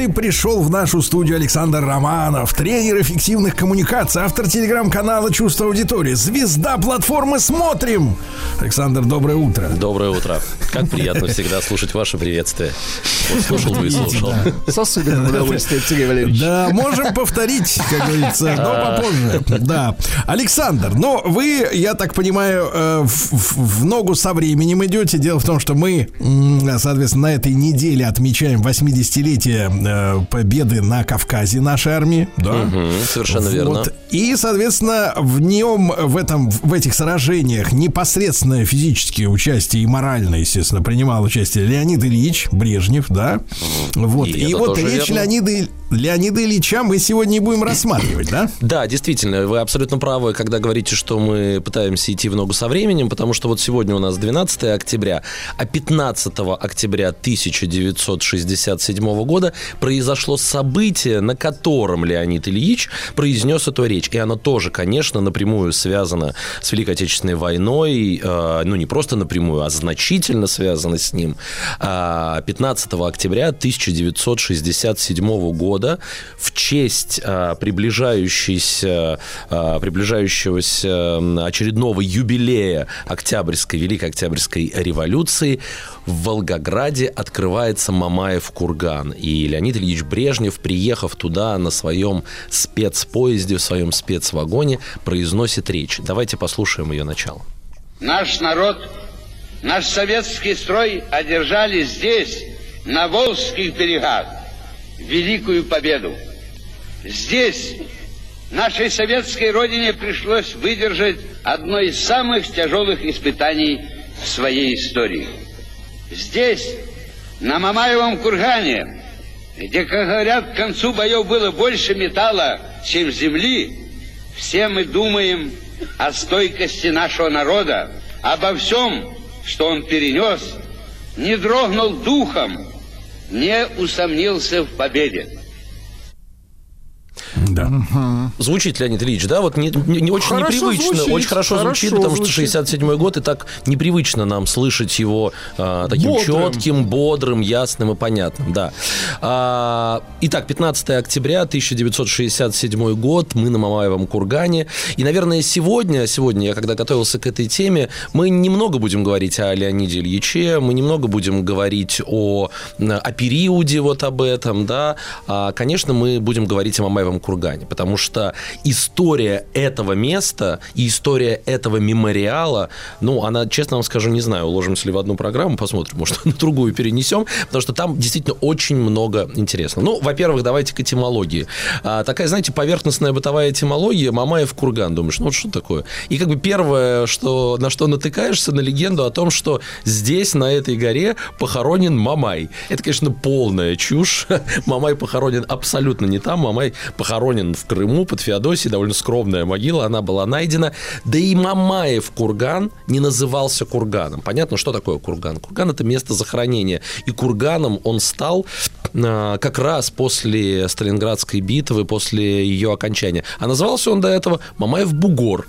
A: И пришел в нашу студию Александр Романов, тренер эффективных коммуникаций, автор телеграм-канала «Чувство аудитории», звезда платформы «Смотрим». Александр, доброе утро.
K: Доброе утро. Как приятно *laughs* всегда слушать ваше приветствие. Вот слушал бы и слушал.
B: С особенным удовольствием, Сергей Валерьевич.
A: Да, можем повторить, как говорится, но попозже. Да. Александр, но вы, я так понимаю, э, в, ногу со временем идете. Дело в том, что мы, соответственно, на этой неделе отмечаем 80-летие э, победы на Кавказе нашей армии. Да?
K: Совершенно верно.
A: И, соответственно, в нем, в этом, в этих сражениях непосредственное физическое участие и моральное, естественно, принимал участие Леонид Ильич Брежнев, да? Вот.
K: И
A: И, вот речь. Леонида, Леонида Ильича мы сегодня будем рассматривать, да?
K: Да, действительно, вы абсолютно правы, когда говорите, что мы пытаемся идти в ногу со временем, потому что вот сегодня у нас 12 октября, а 15 октября 1967 года произошло событие, на котором Леонид Ильич произнес эту речь. И она тоже, конечно, напрямую связана с Великой Отечественной войной, э, ну не просто напрямую, а значительно связана с ним. А, 15 октября 1967 года в честь а, приближающейся, а, приближающегося очередного юбилея Октябрьской, Великой Октябрьской революции в Волгограде открывается Мамаев курган. И Леонид Ильич Брежнев, приехав туда на своем спецпоезде, в своем спецвагоне, произносит речь. Давайте послушаем ее начало.
L: Наш народ, наш советский строй одержали здесь, на Волжских берегах, великую победу. Здесь, нашей советской родине пришлось выдержать одно из самых тяжелых испытаний в своей истории. Здесь, на Мамаевом кургане, где, как говорят, к концу боев было больше металла, чем земли, все мы думаем о стойкости нашего народа, обо всем, что он перенес, не дрогнул духом, не усомнился в победе.
A: Да.
K: Звучит, Леонид Ильич, да? Вот не, не- не очень
B: Хорошо
K: непривычно,
B: звучит,
K: очень хорошо,
B: хорошо
K: звучит, потому что
B: звучит.
K: 67-й год, и так непривычно нам слышать его а, таким
B: Бодрым.
K: четким, бодрым, ясным и понятным, да. А, итак, 15 октября 1967 год, мы на Мамаевом кургане, и, наверное, сегодня, сегодня я когда готовился к этой теме, мы немного будем говорить о Леониде Ильиче, мы немного будем говорить о, о периоде вот об этом, да, а, конечно, мы будем говорить о Мамаевом кургане, потому что история этого места и история этого мемориала, ну, она, честно вам скажу, не знаю, уложимся ли в одну программу, посмотрим, может, *laughs* на другую перенесем, потому что там действительно очень много интересного. Ну, во-первых, давайте к этимологии. А, такая, знаете, поверхностная бытовая этимология Мамаев курган. Думаешь, ну вот что такое? И как бы первое, что, на что натыкаешься, на легенду о том, что здесь, на этой горе, похоронен Мамай. Это, конечно, полная чушь. *laughs* Мамай похоронен абсолютно не там. Мамай похоронен в Крыму под Феодосией. Довольно скромная могила. Она была найдена. Да и Мамаев курган не назывался курганом. Понятно, что такое курган? Курган – это место захоронения. И курганом он стал а, как раз после Сталинградской битвы, после ее окончания. А назывался он до этого Мамаев Бугор.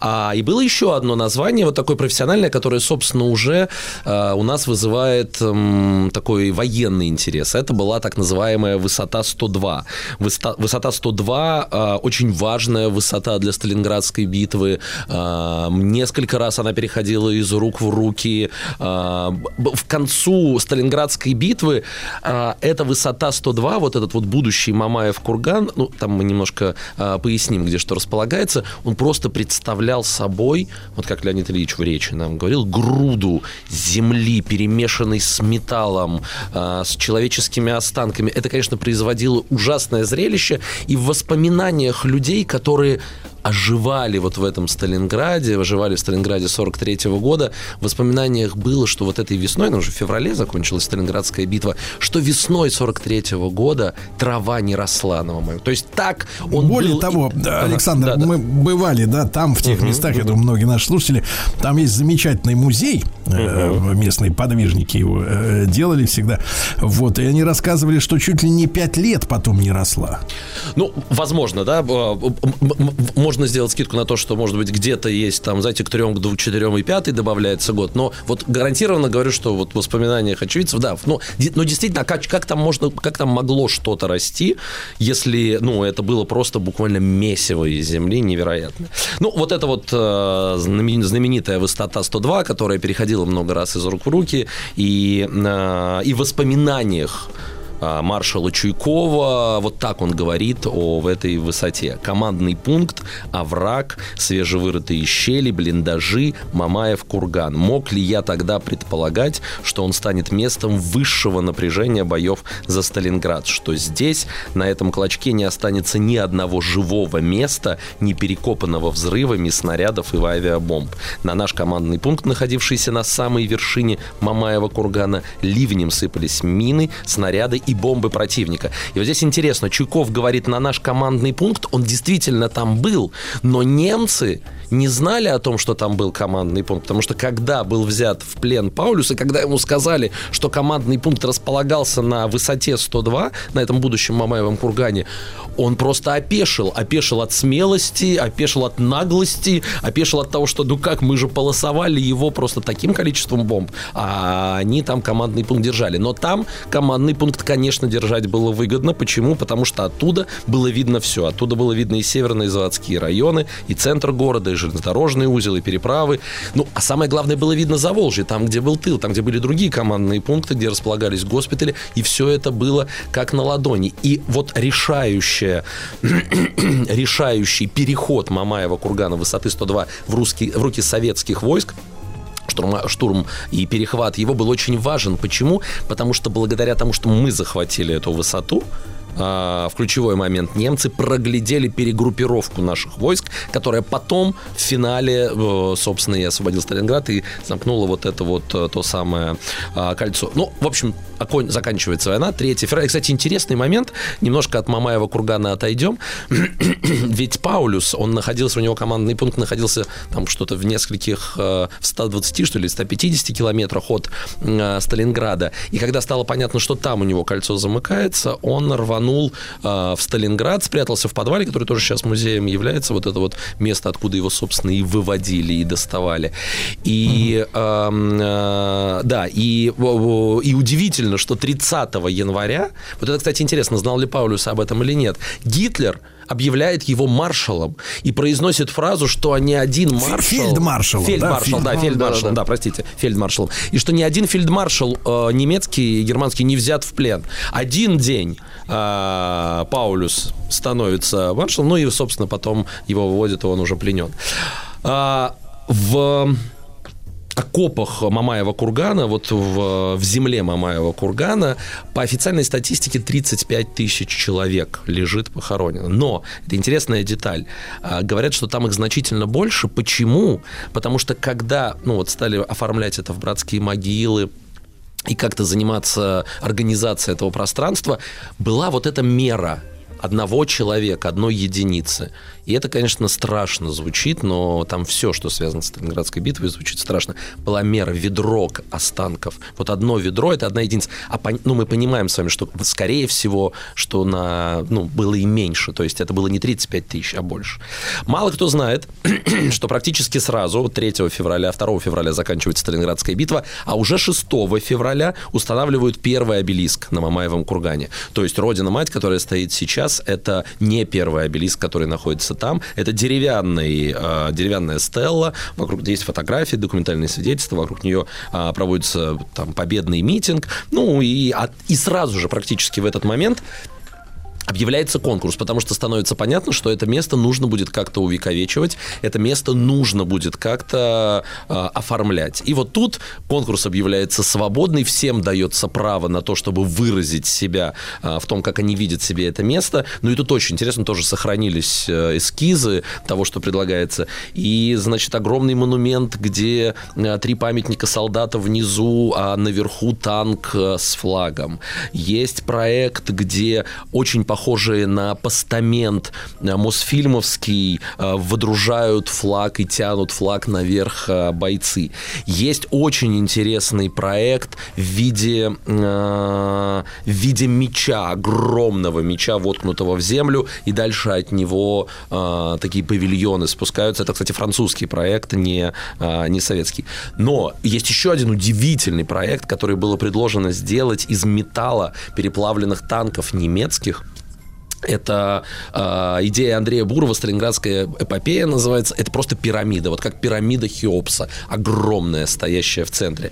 K: А, и было еще одно название, вот такое профессиональное, которое, собственно, уже а, у нас вызывает м, такой военный интерес. Это была так называемая высота 102. Высота, высота 102 а, очень важная высота для Сталинградской битвы. А, несколько раз она переходила из рук в руки. А, в концу Сталинградской битвы эта высота 102, вот этот вот будущий Мамаев курган, ну, там мы немножко поясним, где что располагается, он просто представлял собой, вот как Леонид Ильич в речи нам говорил, груду земли, перемешанной с металлом, с человеческими останками. Это, конечно, производило ужасное зрелище, и в воспоминаниях людей, которые оживали вот в этом Сталинграде, оживали в Сталинграде 43 года, в воспоминаниях было, что вот этой весной, ну уже в феврале закончилась Сталинградская битва, что весной 43 года трава не росла на Мамаеве. То есть так он
A: Более
K: был...
A: того,
K: Ага,
A: Александр,
K: да, да.
A: мы бывали, да, там, в тех
K: Мгм,
A: местах, я
K: мгм.
A: думаю, многие наши слушатели, там есть замечательный музей, э, местные подвижники его э, делали всегда, вот, и они рассказывали, что чуть ли не пять лет потом не росла.
K: Ну, возможно, да, м- может можно сделать скидку на то, что, может быть, где-то есть там, знаете, к трем, к двум, четырем и пятый добавляется год. Но вот гарантированно говорю, что вот в воспоминаниях очевидцев, да, но, но действительно, как, как там можно, как там могло что-то расти, если, ну, это было просто буквально месиво из земли, невероятно. Ну, вот это вот э, знаменитая высота 102, которая переходила много раз из рук в руки, и, э, и в воспоминаниях а, маршала Чуйкова. Вот так он говорит о в этой высоте. Командный пункт, овраг, свежевырытые щели, блиндажи, Мамаев курган. Мог ли я тогда предполагать, что он станет местом высшего напряжения боев за Сталинград? Что здесь, на этом клочке, не останется ни одного живого места, не перекопанного взрывами снарядов и авиабомб. На наш командный пункт, находившийся на самой вершине Мамаева кургана, ливнем сыпались мины, снаряды и бомбы противника. И вот здесь интересно, Чуйков говорит, на наш командный пункт, он действительно там был, но немцы не знали о том, что там был командный пункт, потому что когда был взят в плен Паулюс, и когда ему сказали, что командный пункт располагался на высоте 102, на этом будущем Мамаевом кургане, он просто опешил. Опешил от смелости, опешил от наглости, опешил от того, что ну как, мы же полосовали его просто таким количеством бомб, а они там командный пункт держали. Но там командный пункт, конечно, держать было выгодно. Почему? Потому что оттуда было видно все. Оттуда было видно и северные заводские районы, и центр города, и железнодорожный узел, и переправы. Ну, а самое главное было видно за Волжье, там, где был тыл, там, где были другие командные пункты, где располагались госпитали, и все это было как на ладони. И вот решающее, *clears throat* решающий переход Мамаева кургана высоты 102 в, русский, в руки советских войск штурм, штурм и перехват его был очень важен. Почему? Потому что благодаря тому, что мы захватили эту высоту, в ключевой момент немцы проглядели перегруппировку наших войск, которая потом в финале, э, собственно, и освободил Сталинград и замкнула вот это вот э, то самое а, кольцо. Ну, в общем, заканчивается война, 3 февраля. Кстати, интересный момент, немножко от Мамаева кургана отойдем. *clears throat* Ведь Паулюс, он находился, у него командный пункт находился там что-то в нескольких, э, в 120, что ли, 150 километрах от Сталинграда. И когда стало понятно, что там у него кольцо замыкается, он рванул рванул э, в Сталинград, спрятался в подвале, который тоже сейчас музеем является, вот это вот место, откуда его, собственно, и выводили, и доставали. И, э, э, да, и, и удивительно, что 30 января, вот это, кстати, интересно, знал ли Паулюс об этом или нет, Гитлер объявляет его маршалом и произносит фразу, что ни один маршал...
A: Фельдмаршал.
K: Фельдмаршал, да, да, фельдмаршал, да, да. да, простите, фельдмаршал. И что ни один фельдмаршал э, немецкий и германский не взят в плен. Один день э, Паулюс становится маршалом, ну и, собственно, потом его выводят, и он уже пленен. Э, в окопах Мамаева кургана, вот в, в земле Мамаева кургана, по официальной статистике 35 тысяч человек лежит похоронено. Но, это интересная деталь, а, говорят, что там их значительно больше. Почему? Потому что когда, ну вот стали оформлять это в братские могилы, и как-то заниматься организацией этого пространства, была вот эта мера одного человека, одной единицы. И это, конечно, страшно звучит, но там все, что связано с Сталинградской битвой, звучит страшно. Была мера ведро останков. Вот одно ведро – это одна единица. А ну, мы понимаем с вами, что, скорее всего, что на, ну, было и меньше. То есть это было не 35 тысяч, а больше. Мало кто знает, *clears throat* что практически сразу, 3 февраля, 2 февраля заканчивается Сталинградская битва, а уже 6 февраля устанавливают первый обелиск на Мамаевом кургане. То есть Родина-Мать, которая стоит сейчас, это не первый обелиск, который находится там. Это деревянный, э, деревянная стелла, вокруг есть фотографии, документальные свидетельства, вокруг нее э, проводится там победный митинг. Ну и, а, и сразу же практически в этот момент объявляется конкурс, потому что становится понятно, что это место нужно будет как-то увековечивать, это место нужно будет как-то э, оформлять. И вот тут конкурс объявляется свободный, всем дается право на то, чтобы выразить себя э, в том, как они видят себе это место. Ну и тут очень интересно, тоже сохранились э, эскизы того, что предлагается. И, значит, огромный монумент, где э, три памятника солдата внизу, а наверху танк э, с флагом. Есть проект, где очень похож похожие на постамент э, Мосфильмовский, э, водружают флаг и тянут флаг наверх э, бойцы. Есть очень интересный проект в виде, в виде меча, огромного меча, воткнутого в землю, и дальше от него такие павильоны спускаются. Это, кстати, французский проект, не, не советский. Но есть еще один удивительный проект, который было предложено сделать из металла переплавленных танков немецких. Это э, идея Андрея Бурова, Сталинградская эпопея называется. Это просто пирамида, вот как пирамида Хеопса, огромная, стоящая в центре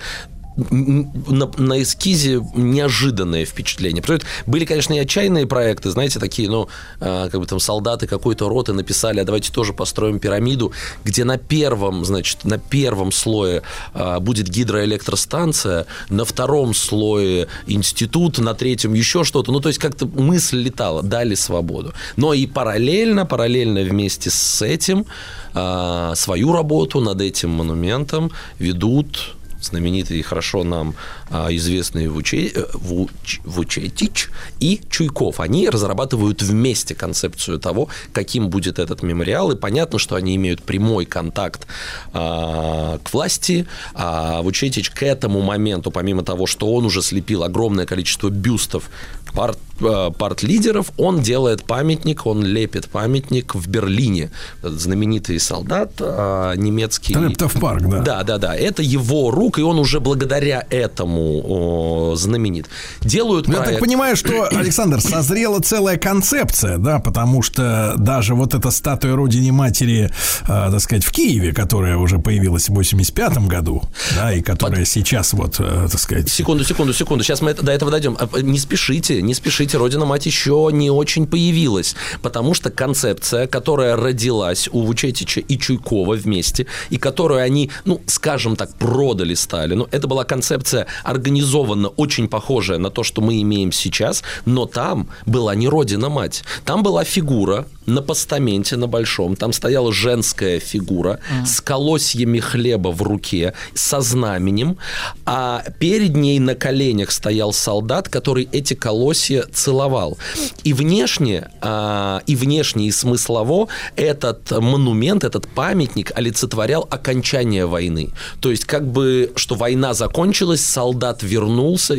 K: на, на эскизе неожиданное впечатление. Потому были, конечно, и отчаянные проекты, знаете, такие, ну, э, как бы там солдаты какой-то роты написали, а давайте тоже построим пирамиду, где на первом, значит, на первом слое э, будет гидроэлектростанция, на втором слое институт, на третьем еще что-то. Ну, то есть как-то мысль летала, дали свободу. Но и параллельно, параллельно вместе с этим э, свою работу над этим монументом ведут знаменитый и хорошо нам а, известный Вуче, э, Вуч, Вучетич и Чуйков. Они разрабатывают вместе концепцию того, каким будет этот мемориал, и понятно, что они имеют прямой контакт а, к власти, а Вучетич к этому моменту, помимо того, что он уже слепил огромное количество бюстов парт, парт-лидеров, он делает памятник, он лепит памятник в Берлине. Знаменитый солдат а, немецкий.
A: Трептов парк, да.
K: Да, да, да. Это его рук, и он уже благодаря этому о, знаменит. Делают проект...
A: Я так понимаю, что, *clears throat* Александр, созрела целая концепция, да, потому что даже вот эта статуя Родине Матери, э, так сказать, в Киеве, которая уже появилась в 85 году, да, и которая Под... сейчас вот, э, так сказать...
K: Секунду, секунду, секунду. Сейчас мы это, до этого дойдем. А, не спешите, не спешите, Родина Мать еще не очень появилась, потому что концепция, которая родилась у Вучетича и Чуйкова вместе, и которую они, ну, скажем так, продали Сталину, это была концепция организованно очень похожая на то, что мы имеем сейчас, но там была не Родина Мать, там была фигура на постаменте на большом, там стояла женская фигура mm. с колосьями хлеба в руке, со знаменем, а перед ней на коленях стоял солдат, который эти колосья целовал. И внешне, а, и внешне, и смыслово этот монумент, этот памятник олицетворял окончание войны. То есть как бы, что война закончилась, солдат вернулся.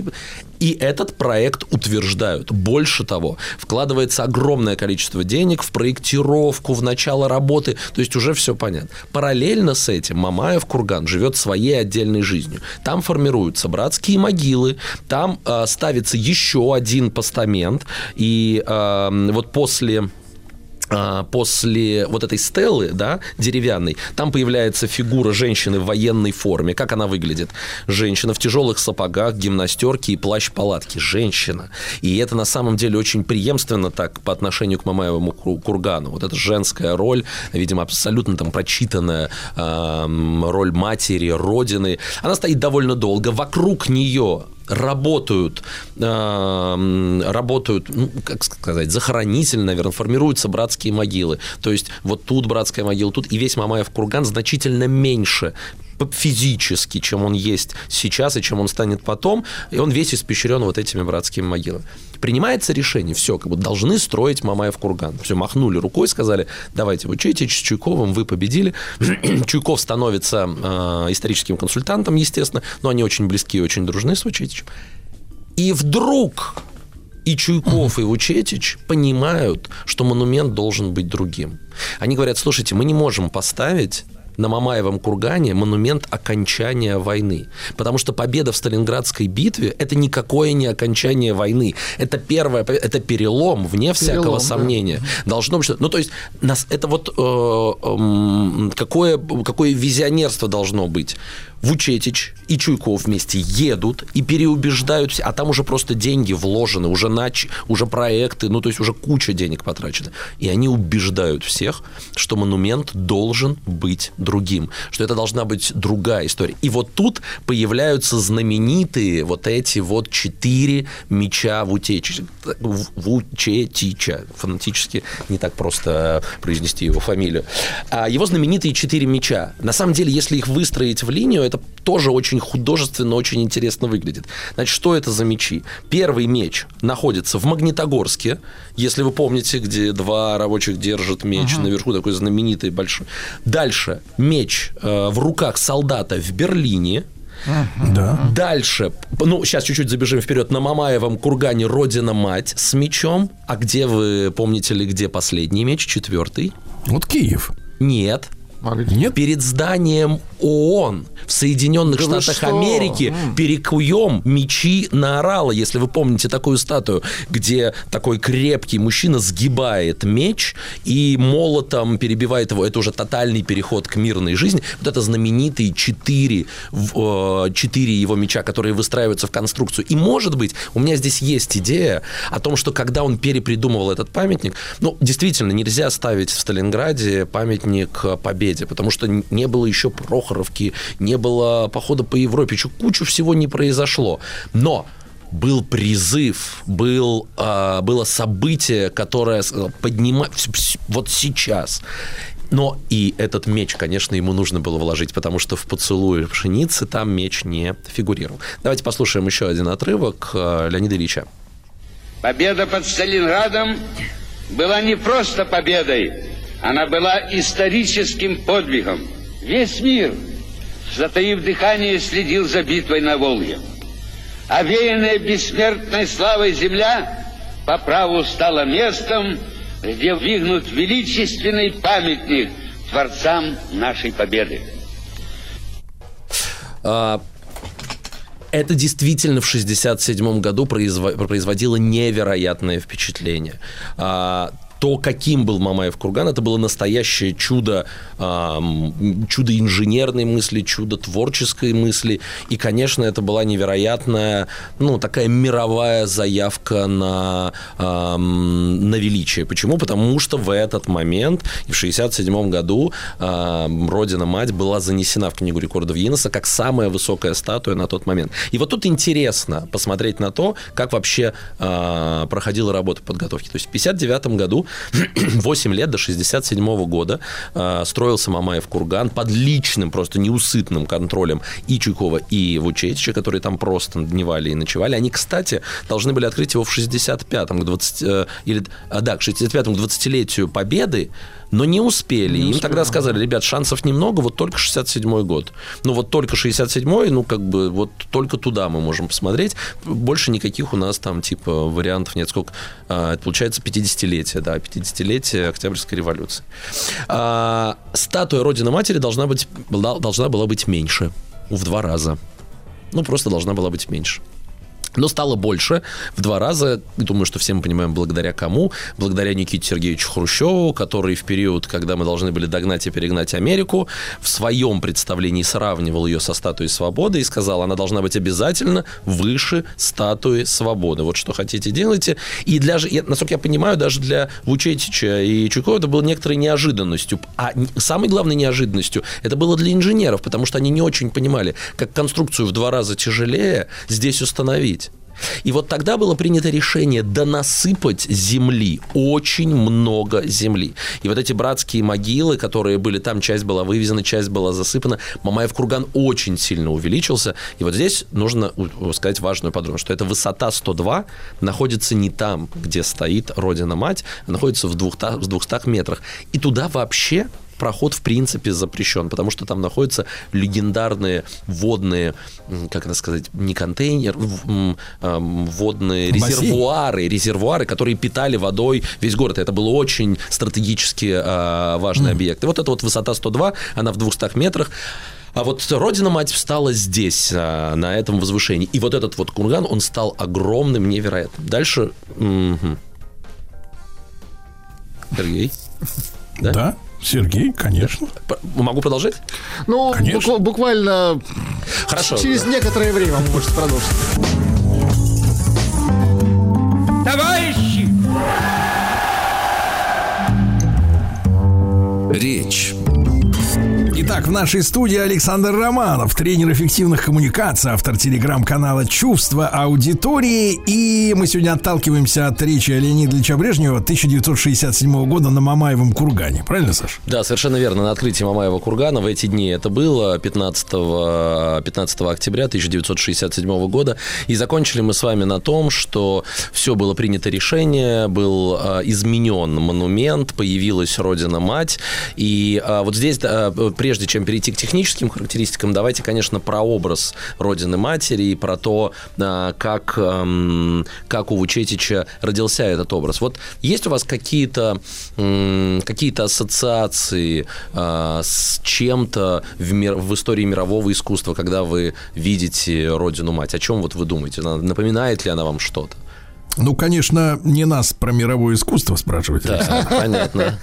K: И этот проект утверждают. Больше того, вкладывается огромное количество денег в проектировку, в начало работы. То есть уже все понятно. Параллельно с этим Мамаев Курган живет своей отдельной жизнью. Там формируются братские могилы, там э, ставится еще один постамент. И э, вот после после вот этой стелы, да, деревянной, там появляется фигура женщины в военной форме. Как она выглядит? Женщина в тяжелых сапогах, гимнастерке и плащ-палатке. Женщина. И это на самом деле очень преемственно так по отношению к Мамаевому кургану. Вот эта женская роль, видимо, абсолютно там прочитанная э, роль матери, родины. Она стоит довольно долго. Вокруг нее работают, э, работают, ну, как сказать, захоронительно, наверное, формируются братские могилы. То есть вот тут братская могила, тут и весь Мамаев курган значительно меньше физически, чем он есть сейчас и чем он станет потом, и он весь испещрен вот этими братскими могилами. Принимается решение, все, как бы должны строить Мамаев курган. Все, махнули рукой, сказали, давайте, вы с Чуйковым, вы победили. *clears throat* Чуйков становится э, историческим консультантом, естественно, но они очень близки и очень дружны с Вучетичем. И вдруг и Чуйков, и Вучетич понимают, что монумент должен быть другим. Они говорят, слушайте, мы не можем поставить на Мамаевом кургане монумент окончания войны. Потому что победа в Сталинградской битве – это никакое не окончание войны. Это первое, это перелом, вне всякого перелом, сомнения. Да. Должно быть, ну, то есть, нас, это вот э, э, какое, какое визионерство должно быть. Вучетич и Чуйков вместе едут и переубеждают все, а там уже просто деньги вложены, уже, нач... уже проекты, ну то есть уже куча денег потрачено. И они убеждают всех, что монумент должен быть другим, что это должна быть другая история. И вот тут появляются знаменитые вот эти вот четыре меча Вучетича. Вучетича. Фонетически не так просто произнести его фамилию. А его знаменитые четыре меча. На самом деле, если их выстроить в линию, это тоже очень художественно, очень интересно выглядит. Значит, что это за мечи? Первый меч находится в Магнитогорске, если вы помните, где два рабочих держат меч uh-huh. наверху, такой знаменитый большой. Дальше меч э, в руках солдата в Берлине.
A: Да.
K: Дальше, ну, сейчас чуть-чуть забежим вперед. На Мамаевом кургане Родина-мать с мечом. А где вы помните ли, где последний меч, четвертый?
A: Вот Киев.
K: Нет.
A: Нет?
K: Перед зданием ООН в Соединенных
B: Да
K: Штатах? Америки
B: М.
K: перекуем мечи на орала, если вы помните такую статую, где такой крепкий мужчина сгибает меч и молотом перебивает его. Это уже тотальный переход к мирной жизни. Вот это знаменитые четыре, э, четыре его меча, которые выстраиваются в конструкцию. И, может быть, у меня здесь есть идея о том, что когда он перепридумывал этот памятник, ну, действительно, нельзя ставить в Сталинграде памятник победе, потому что не было еще Прохоровки, не было похода по Европе, еще кучу всего не произошло. Но был призыв, был, а, было событие, которое поднимает вот сейчас. Но и этот меч, конечно, ему нужно было вложить, потому что в поцелуе пшеницы там меч не фигурировал. Давайте послушаем еще один отрывок э, Леонида Ильича.
L: Победа под Сталинградом была не просто победой, она была историческим подвигом. Весь мир, затаив дыхание, следил за битвой на Волге. Овеянная бессмертной славой земля по праву стала местом, где вигнут величественный памятник творцам нашей победы.
K: А, Это действительно в 1967 году произво- производило невероятное впечатление. А, То, каким был Мамаев курган, это было настоящее чудо, чудо инженерной мысли, чудо творческой мысли. И, конечно, это была невероятная, ну, такая мировая заявка на, на величие. Почему? Потому что в этот момент, в 1967 году, ам, Родина-мать была занесена в Книгу рекордов Гиннесса как самая высокая статуя на тот момент. И вот тут интересно посмотреть на то, как вообще а, проходила работа подготовки. То есть в 1959 году, *clears throat* 8 лет до 1967 года, а, строился Мамаев курган под личным, просто неусытным контролем и Чуйкова, и Вучетича, которые там просто дневали и ночевали. Они, кстати, должны были открыть его в 65-м, к 20, э, или, а, да, к 65-му, к 20-летию Победы, но не успели. Им тогда сказали, ребят, шансов немного, вот только 67-й год. Ну вот только 67-й, ну как бы вот только туда мы можем посмотреть. Больше никаких у нас там типа вариантов нет. Сколько? А, это получается 50-летие, да, 50-летие Октябрьской революции. А, статуя Родины-Матери должна, быть, должна была быть меньше. В два раза. Ну, просто должна была быть меньше. Но стало больше, в два раза, думаю, что все мы понимаем, благодаря кому? Благодаря Никите Сергеевичу Хрущеву, который в период, когда мы должны были догнать и перегнать Америку, в своем представлении сравнивал ее со статуей свободы и сказал, она должна быть обязательно выше статуи свободы. Вот что хотите, делайте. И для, насколько я понимаю, даже для Вучетича и Чуйкова это было некоторой неожиданностью. А самой главной неожиданностью это было для инженеров, потому что они не очень понимали, как конструкцию в два раза тяжелее здесь установить. И вот тогда было принято решение донасыпать земли, очень много земли. И вот эти братские могилы, которые были там, часть была вывезена, часть была засыпана, Мамаев курган очень сильно увеличился. И вот здесь нужно сказать важную подробность, что эта высота 102 находится не там, где стоит Родина-Мать, а находится в 200, в 200 метрах. И туда вообще проход в принципе запрещен, потому что там находятся легендарные водные, как это сказать, не контейнер, водные
A: Бассейн.
K: резервуары, резервуары, которые питали водой весь город. Это был очень стратегически а, важный объект. И вот эта вот высота 102, она в 200 метрах. А вот Родина-мать встала здесь, а, на этом возвышении. И вот этот вот курган, он стал огромным, невероятным. Дальше... Сергей?
A: Да? Сергей, конечно.
K: Могу продолжать?
B: Ну,
A: Конечно.
B: буква- буквально
K: Хорошо.
B: через некоторое время вы можете продолжить.
M: Товарищи!
C: Речь.
A: Итак, в нашей студии Александр Романов, тренер эффективных коммуникаций, автор телеграм-канала «Чувство аудитории». И мы сегодня отталкиваемся от речи Леонида Ильича Брежнева 1967 года на Мамаевом кургане. Правильно, Саш?
K: Да, совершенно верно. На открытии Мамаева кургана в эти дни это было 15, 15 октября 1967 года. И закончили мы с вами на том, что все было принято решение, был э, изменен монумент, появилась Родина-Мать. И э, вот здесь, прежде чем перейти к техническим характеристикам, давайте, конечно, про образ Родины-Матери и про то, э, как, э, как у Вучетича родился этот образ. Вот есть у вас какие-то м, какие-то ассоциации э, с чем-то в, мир, в истории мирового искусства, когда вы видите Родину-Мать? О чем вот вы думаете? Напоминает ли она вам что-то?
A: Ну, конечно, не нас про мировое искусство спрашивать.
K: Да, понятно.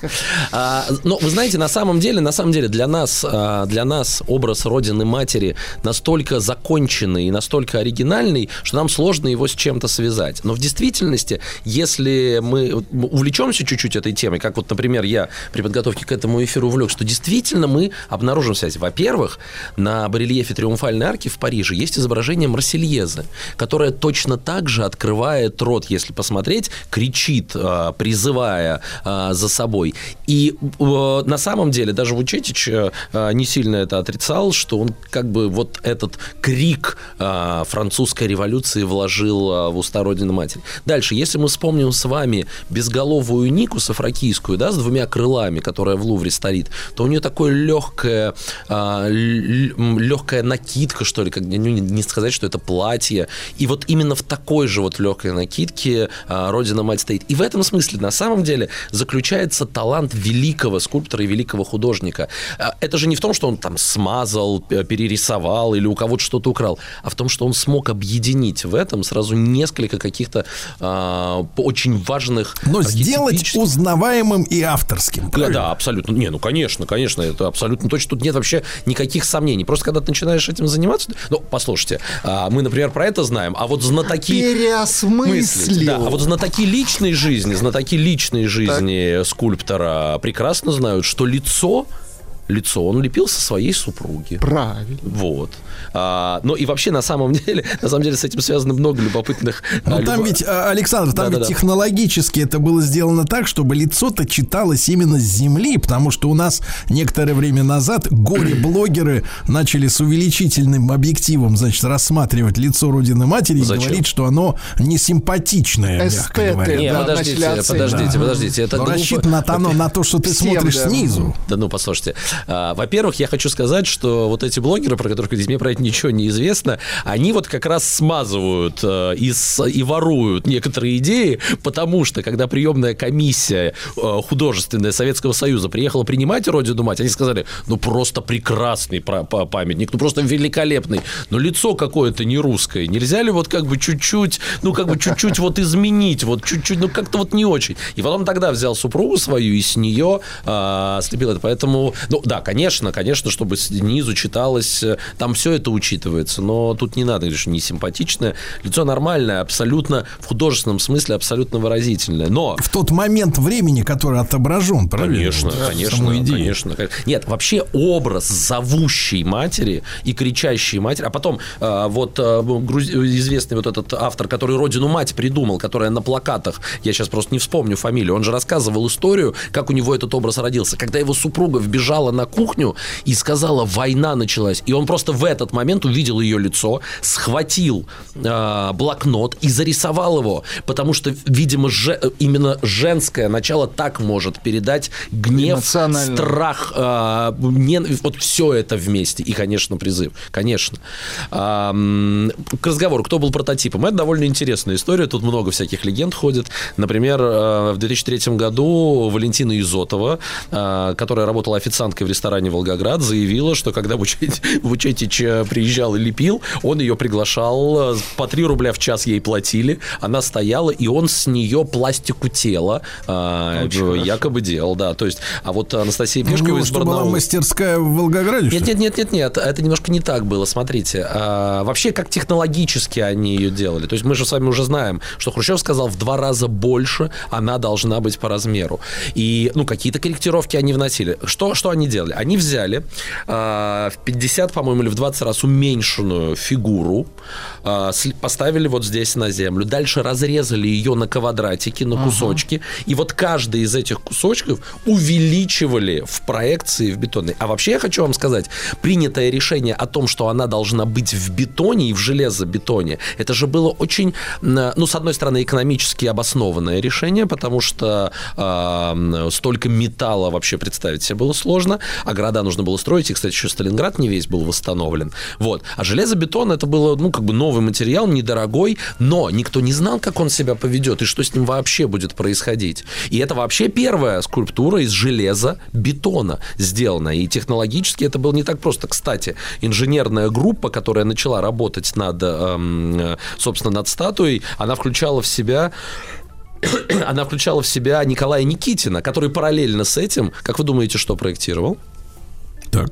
K: А, но вы знаете, на самом деле, на самом деле для нас, а, для нас образ Родины Матери настолько законченный и настолько оригинальный, что нам сложно его с чем-то связать. Но в действительности, если мы увлечемся чуть-чуть этой темой, как вот, например, я при подготовке к этому эфиру увлек, что действительно мы обнаружим связь. Во-первых, на барельефе Триумфальной арки в Париже есть изображение Марсельезы, которое точно так же открывает рот, если посмотреть, кричит, э, призывая э, за собой. И э, на самом деле даже Вучетич не сильно это отрицал, что он как бы вот этот крик французской революции вложил в уста Родины Матери. Дальше, если мы вспомним с вами безголовую Нику сафракийскую, да, с двумя крылами, которая в Лувре стоит, то у нее такое легкое, легкая накидка, что ли, как, ну, не сказать, что это платье. И вот именно в такой же вот легкой накидке а, Родина-мать стоит. И в этом смысле, на самом деле, заключается талант великого скульптора и великого художника. А, Это же не в том, что он там смазал, перерисовал или у кого-то что-то украл, а в том, что он смог объединить в этом сразу несколько каких-то а, очень важных
A: Но сделать
K: архетипических-
A: узнаваемым и авторским.
K: да,
A: правильно?
K: да, абсолютно. Не, ну конечно, конечно, это абсолютно точно. Тут нет вообще никаких сомнений. Просто когда ты начинаешь этим заниматься, ну, послушайте, а, мы, например, про это знаем, а вот знатоки
B: Переосмыслил.
K: Да, а вот знатоки личной жизни, знатоки личной жизни скульптора прекрасно знают, что лицо лицо он лепил со своей супруги.
B: Правильно.
K: Вот. А, ну и вообще, на самом *laughs* деле, на самом деле, с этим связано много любопытных...
A: Ну
K: а,
A: там
K: любо-
A: ведь, а, Александр, там ведь технологически это было сделано так, чтобы лицо-то читалось именно с земли, потому что у нас некоторое время назад горе-блогеры начали с увеличительным объективом, значит, рассматривать лицо Родины Матери и
K: Зачем?
A: говорить, что оно несимпатичное, мягко
B: Эстеты.
K: Не,
B: да,
K: подождите, подождите, подождите. Это глупо.
A: рассчитано оно *laughs* на то, что ты смотришь снизу.
K: Да ну, послушайте. А, во-первых, я хочу сказать, что вот эти блогеры, про которых говорите, мне про это ничего не известно, они вот как раз смазывают э, и, и воруют некоторые идеи, потому что, когда приемная комиссия э, художественная Советского Союза приехала принимать Родину Мать, они сказали, ну, просто прекрасный памятник, ну, просто великолепный, но лицо какое-то не русское. Нельзя ли вот как бы чуть-чуть, ну, как бы чуть-чуть вот изменить, вот чуть-чуть, ну, как-то вот не очень. И потом тогда взял супругу свою и с нее а, слепил это. Поэтому, ну, да, конечно, конечно, чтобы снизу читалось, э, там все это учитывается, но тут не надо, говоришь, не симпатичное. Лицо нормальное, абсолютно, в художественном смысле абсолютно выразительное. Но
A: В тот момент времени, который отображен, правильно?
K: Конечно,
A: Вот,
K: конечно, конечно. Нет, вообще образ зовущей матери и кричащей матери, а потом э, вот э, груз- известный вот этот автор, который родину мать придумал, которая на плакатах, я сейчас просто не вспомню фамилию, он же рассказывал историю, как у него этот образ родился, когда его супруга вбежала на кухню и сказала, война началась, и он просто в этот момент увидел ее лицо, схватил э, блокнот и зарисовал его, потому что, видимо, же- именно женское начало так может передать гнев, страх, э, нен- вот все это вместе. И, конечно, призыв. Конечно. М, к разговору, кто был прототипом. Это довольно интересная история. Тут много всяких легенд ходит. Например, э, в 2003 году Валентина Изотова, э, которая работала официанткой в ресторане «Волгоград», заявила, что когда Вучетич, приезжал и лепил, он ее приглашал, э, по 3 рубля в час ей платили, она стояла, и он с нее пластику тела э, якобы делал, да. То есть, а вот Анастасия Пешкова
A: него
K: из
A: что, была
K: Барнаула...
A: мастерская в Волгограде?
K: Нет, нет, нет, нет, нет, это немножко не так было. Смотрите, а, вообще как технологически они ее делали. То есть мы же с вами уже знаем, что Хрущев сказал в два раза больше она должна быть по размеру. И ну какие-то корректировки они вносили. Что что они сделали? Они взяли а, в 50, по-моему, или в 20 раз уменьшенную фигуру, сли- поставили вот здесь на землю, дальше разрезали ее на квадратики, на кусочки, и вот каждый из этих кусочков увеличивали в проекции в бетонной. А вообще я хочу вам сказать, принятое решение о том, что она должна быть в бетоне и в железобетоне, это же было очень, м, ну, с одной стороны, экономически обоснованное решение, потому что а, м, столько металла вообще представить себе было сложно, а города нужно было строить, и, кстати, еще Сталинград не весь был восстановлен. Вот. А железобетон это было, ну, как бы новый материал, недорогой, но никто не знал, как он себя поведет и что с ним вообще будет происходить. И это вообще первая скульптура из железа бетона сделана. И технологически это было не так просто. Кстати, инженерная группа, которая начала работать над, эм, э, собственно, над статуей, она включала в себя *coughs* она включала в себя Николая Никитина, который параллельно с этим, как вы думаете, что проектировал?
A: Так.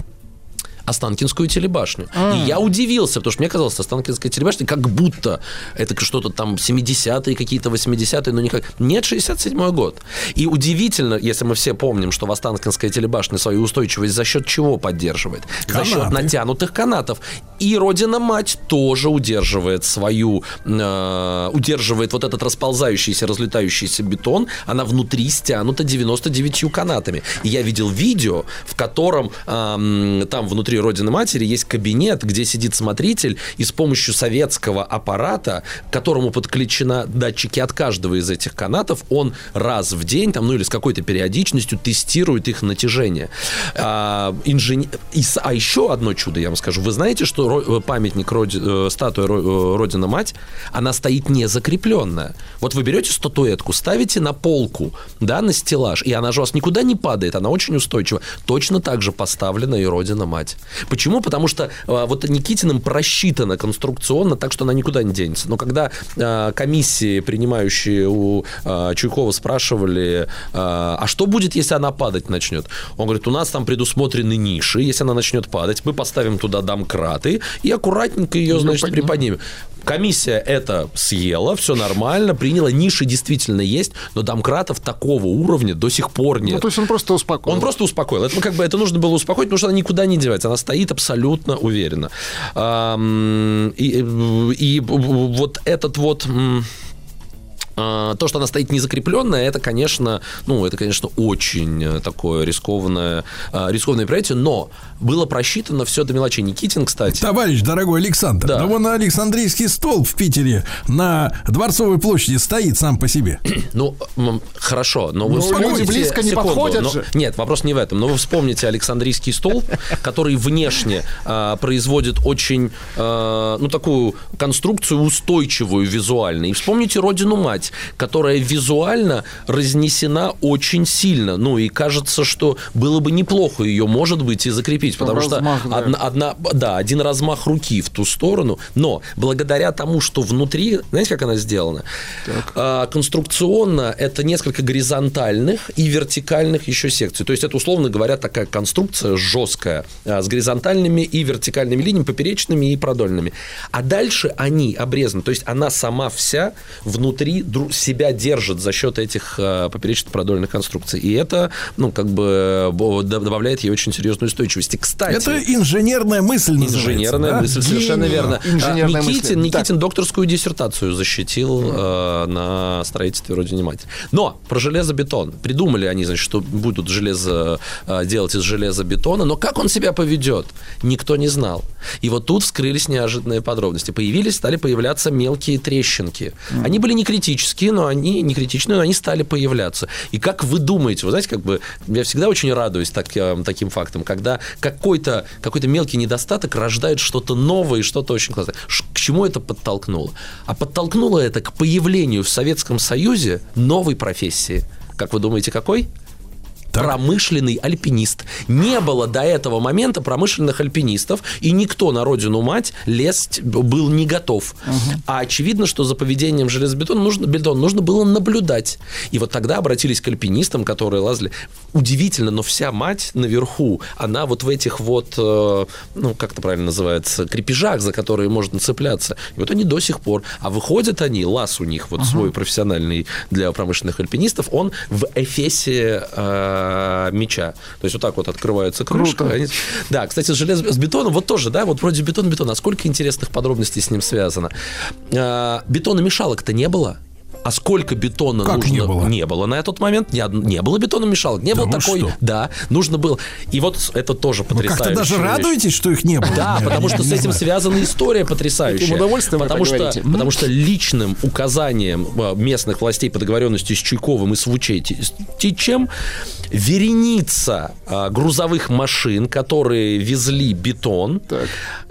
K: Останкинскую телебашню. И я удивился, потому что мне казалось, Останкинская телебашня как будто это что-то там 70-е, какие-то 80-е, но никак. Нет, 67-й год. И удивительно, если мы все помним, что Останкинская телебашня свою устойчивость за счет чего поддерживает? За счет
A: Канаты.
K: натянутых канатов. И Родина-мать тоже удерживает свою, э, удерживает вот этот расползающийся, разлетающийся бетон. Она внутри стянута 99 канатами. И я видел видео, в котором эм, там внутри Родины Матери есть кабинет, где сидит смотритель, и с помощью советского аппарата, к которому подключена датчики от каждого из этих канатов, он раз в день, там, ну или с какой-то периодичностью тестирует их натяжение. А, инжен- и а еще одно чудо, я вам скажу. Вы знаете, что э, памятник, роди- э, статуя э, Родина-Мать, она стоит не закрепленная. Вот вы берете статуэтку, ставите на полку, да, на стеллаж, и она же у вас никуда не падает, она очень устойчива. Точно так же поставлена и Родина-Мать. Почему? Потому что э, вот Никитиным просчитано конструкционно так, что она никуда не денется. Но когда э, комиссии, принимающие у э, Чуйкова, спрашивали, э, а что будет, если она падать начнет? Он говорит, у нас там предусмотрены ниши, если она начнет падать, мы поставим туда домкраты и аккуратненько ее, значит, приподнимем. Комиссия это съела, все нормально, приняла, ниши действительно есть, но домкратов такого уровня до сих пор нет.
B: Ну, то есть он просто успокоил.
K: Он просто успокоил. Это ну, как бы это нужно было успокоить, потому что она никуда не девается. Она стоит абсолютно уверенно. И, и вот этот вот то, что она стоит незакрепленная, это, конечно, ну, это, конечно, очень э, такое рискованное, а, рискованное проектие, но было просчитано все до мелочей. Никитин, кстати,
A: Товарищ дорогой Александр,
K: Да.
A: да. вон Александрийский столб в Питере на Дворцовой площади стоит сам по себе. *clears throat*
K: Ну, хорошо, но вы
B: Ну,
K: вспомните...
B: люди близко не
K: секунду,
B: подходят
K: но-
B: же.
K: Нет, вопрос не в этом. Но вы вспомните Александрийский стол, который внешне а, производит очень, а, ну, такую конструкцию устойчивую визуально. И вспомните Родину-мать, которая визуально разнесена очень сильно. Ну, и кажется, что было бы неплохо ее, может быть, и закрепить, потому
B: размах,
K: что
B: да.
K: одна, одна, да, один размах руки в ту сторону, но благодаря тому, что внутри, знаете, как она сделана? А, конструкционно это несколько горизонтальных и вертикальных еще секций. То есть это, условно говоря, такая конструкция жесткая, а, с горизонтальными и вертикальными линиями, поперечными и продольными. А дальше они обрезаны. То есть она сама вся внутри дру- себя держит за счет этих а, поперечно-продольных конструкций. И это, ну, как бы добавляет ей очень серьезную устойчивость. И, кстати...
A: Это инженерная мысль
K: Инженерная
A: да?
K: мысль, совершенно верно.
B: Инженерная
K: А,
B: мысль.
K: Никитин,
B: Да.
K: Никитин докторскую диссертацию защитил э, на строительстве Родине Матери. Но про железобетон. Придумали они, значит, что будут железо, э, делать из железобетона, но как он себя поведет, никто не знал. И вот тут вскрылись неожиданные подробности. Появились, стали появляться мелкие трещинки. Они были не критические, но они не критичные, но они стали появляться. И как вы думаете, вы знаете, как бы я всегда очень радуюсь так, э, таким фактам, когда какой-то какой мелкий недостаток рождает что-то новое и что-то очень классное. К чему это подтолкнуло? А подтолкнуло это к появлению в Советском Союзе новой профессии. Как вы думаете, какой? Промышленный альпинист. Не было до этого момента промышленных альпинистов, и никто на родину мать лезть был не готов. А очевидно, что за поведением железобетона нужно, бетон нужно было наблюдать. И вот тогда обратились к альпинистам, которые лазали. Удивительно, но вся мать наверху, она вот в этих вот, э, ну, как это правильно называется, крепежах, за которые можно цепляться. И вот они до сих пор. А выходят они, лаз у них вот свой профессиональный для промышленных альпинистов, он в эфесе э, э, мяча. То есть вот так вот открывается крышка.
B: Круто.
K: Они- Да, кстати, с желез... с бетоном вот тоже, да, вот вроде бетон, бетон. А сколько интересных подробностей с ним связано? А, бетономешалок-то не было. А сколько бетона
A: Как
K: нужно?
A: не было?
K: Не было на тот момент, ни од- не было бетономешалок, не
A: Да
K: было такой.
A: что?
K: Да, нужно было. И вот это тоже
A: Вы
K: потрясающе.
A: как-то даже радуетесь, что их не было?
K: Да, потому
A: не-
K: что с
A: не
K: этим связана история потрясающая.
B: Удовольствием
K: потому что, потому что личным указанием э, местных властей по договоренности с Чуйковым и с Вучетичем вереница э, грузовых машин, которые везли бетон,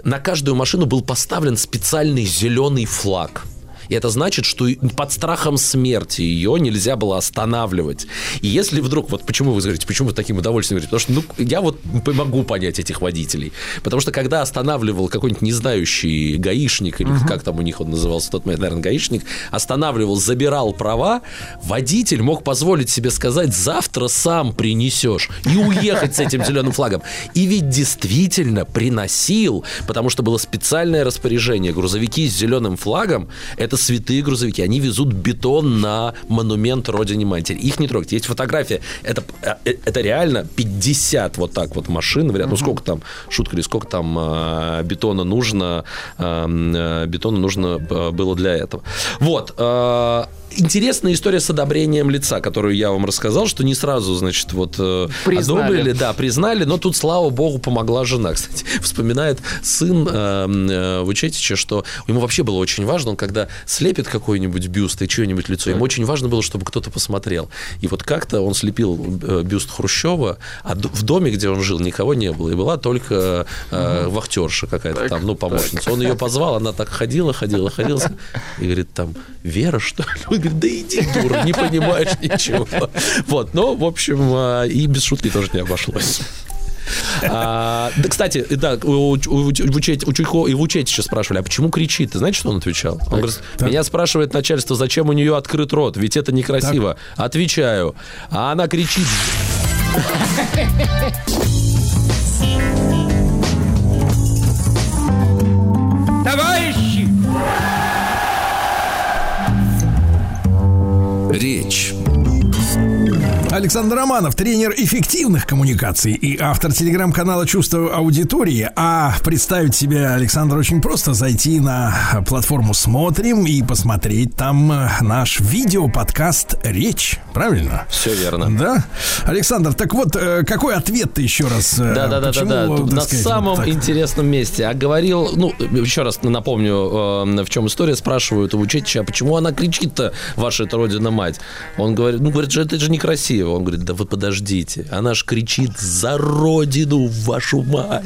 K: на каждую машину был поставлен специальный зеленый флаг. И это значит, что под страхом смерти ее нельзя было останавливать. И если вдруг, вот почему вы говорите, почему вы таким удовольствием говорите? Потому что ну, я вот могу понять этих водителей. Потому что когда останавливал какой-нибудь незнающий гаишник, или как там у них он назывался в тот момент, наверное, гаишник, останавливал, забирал права, водитель мог позволить себе сказать, завтра сам принесешь, и уехать с этим зеленым флагом. И ведь действительно приносил, потому что было специальное распоряжение. Грузовики с зеленым флагом – это святые грузовики. Они везут бетон на монумент Родине Матери. Их не трогать. Есть фотография. Это, э, это реально 50 вот так вот машин. Говорят, ну сколько там, шутка ли, сколько там э, бетона нужно, э, э, бетона нужно э, было для этого. Вот. э, Интересная история с одобрением лица, которую я вам рассказал, что не сразу, значит, вот э,
B: Признали.
K: одобрили, да, признали, но тут, слава богу, помогла жена. *laughs* Кстати, вспоминает сын э, э, Вучетича, что ему вообще было очень важно, он когда слепит какой-нибудь бюст и чье-нибудь лицо, ему очень важно было, чтобы кто-то посмотрел. И вот как-то он слепил э, бюст Хрущева, а в доме, где он жил, никого не было. И была только э, вахтерша какая-то там, ну, помощница. Он ее позвал, она так ходила, ходила, ходила. И говорит, там, Вера, что ли? Говорит, да иди, дура, не понимаешь ничего. Вот, ну, в общем, э, и без шутки тоже не обошлось. А, да, кстати, да, у, у, у, у Чуйко и Вучетича спрашивали, а почему кричит? Ты знаете, что он отвечал? Он говорит, меня спрашивает начальство, зачем у нее открыт рот, ведь это некрасиво. Отвечаю, а она кричит.
C: Речь.
A: Александр Романов, тренер эффективных коммуникаций и автор телеграм-канала «Чувство аудитории». А представить себя, Александр, очень просто. Зайти на платформу «Смотрим» и посмотреть там э, наш видео-подкаст «Речь». Правильно?
K: Все верно.
A: Да? Александр, так вот, э, какой ответ ты еще раз? э,
K: Да, да, да, да,
A: почему,
K: да.
A: э,
K: на
A: сказать,
K: самом
A: вот
K: интересном месте. А говорил, ну, еще раз напомню, э, в чем история. Спрашивают у Вучетича, а почему она кричит-то, ваша это родина мать? Он говорит, ну, говорит, это же некрасиво. Он говорит, да вы подождите, она ж кричит за родину, вашу мать.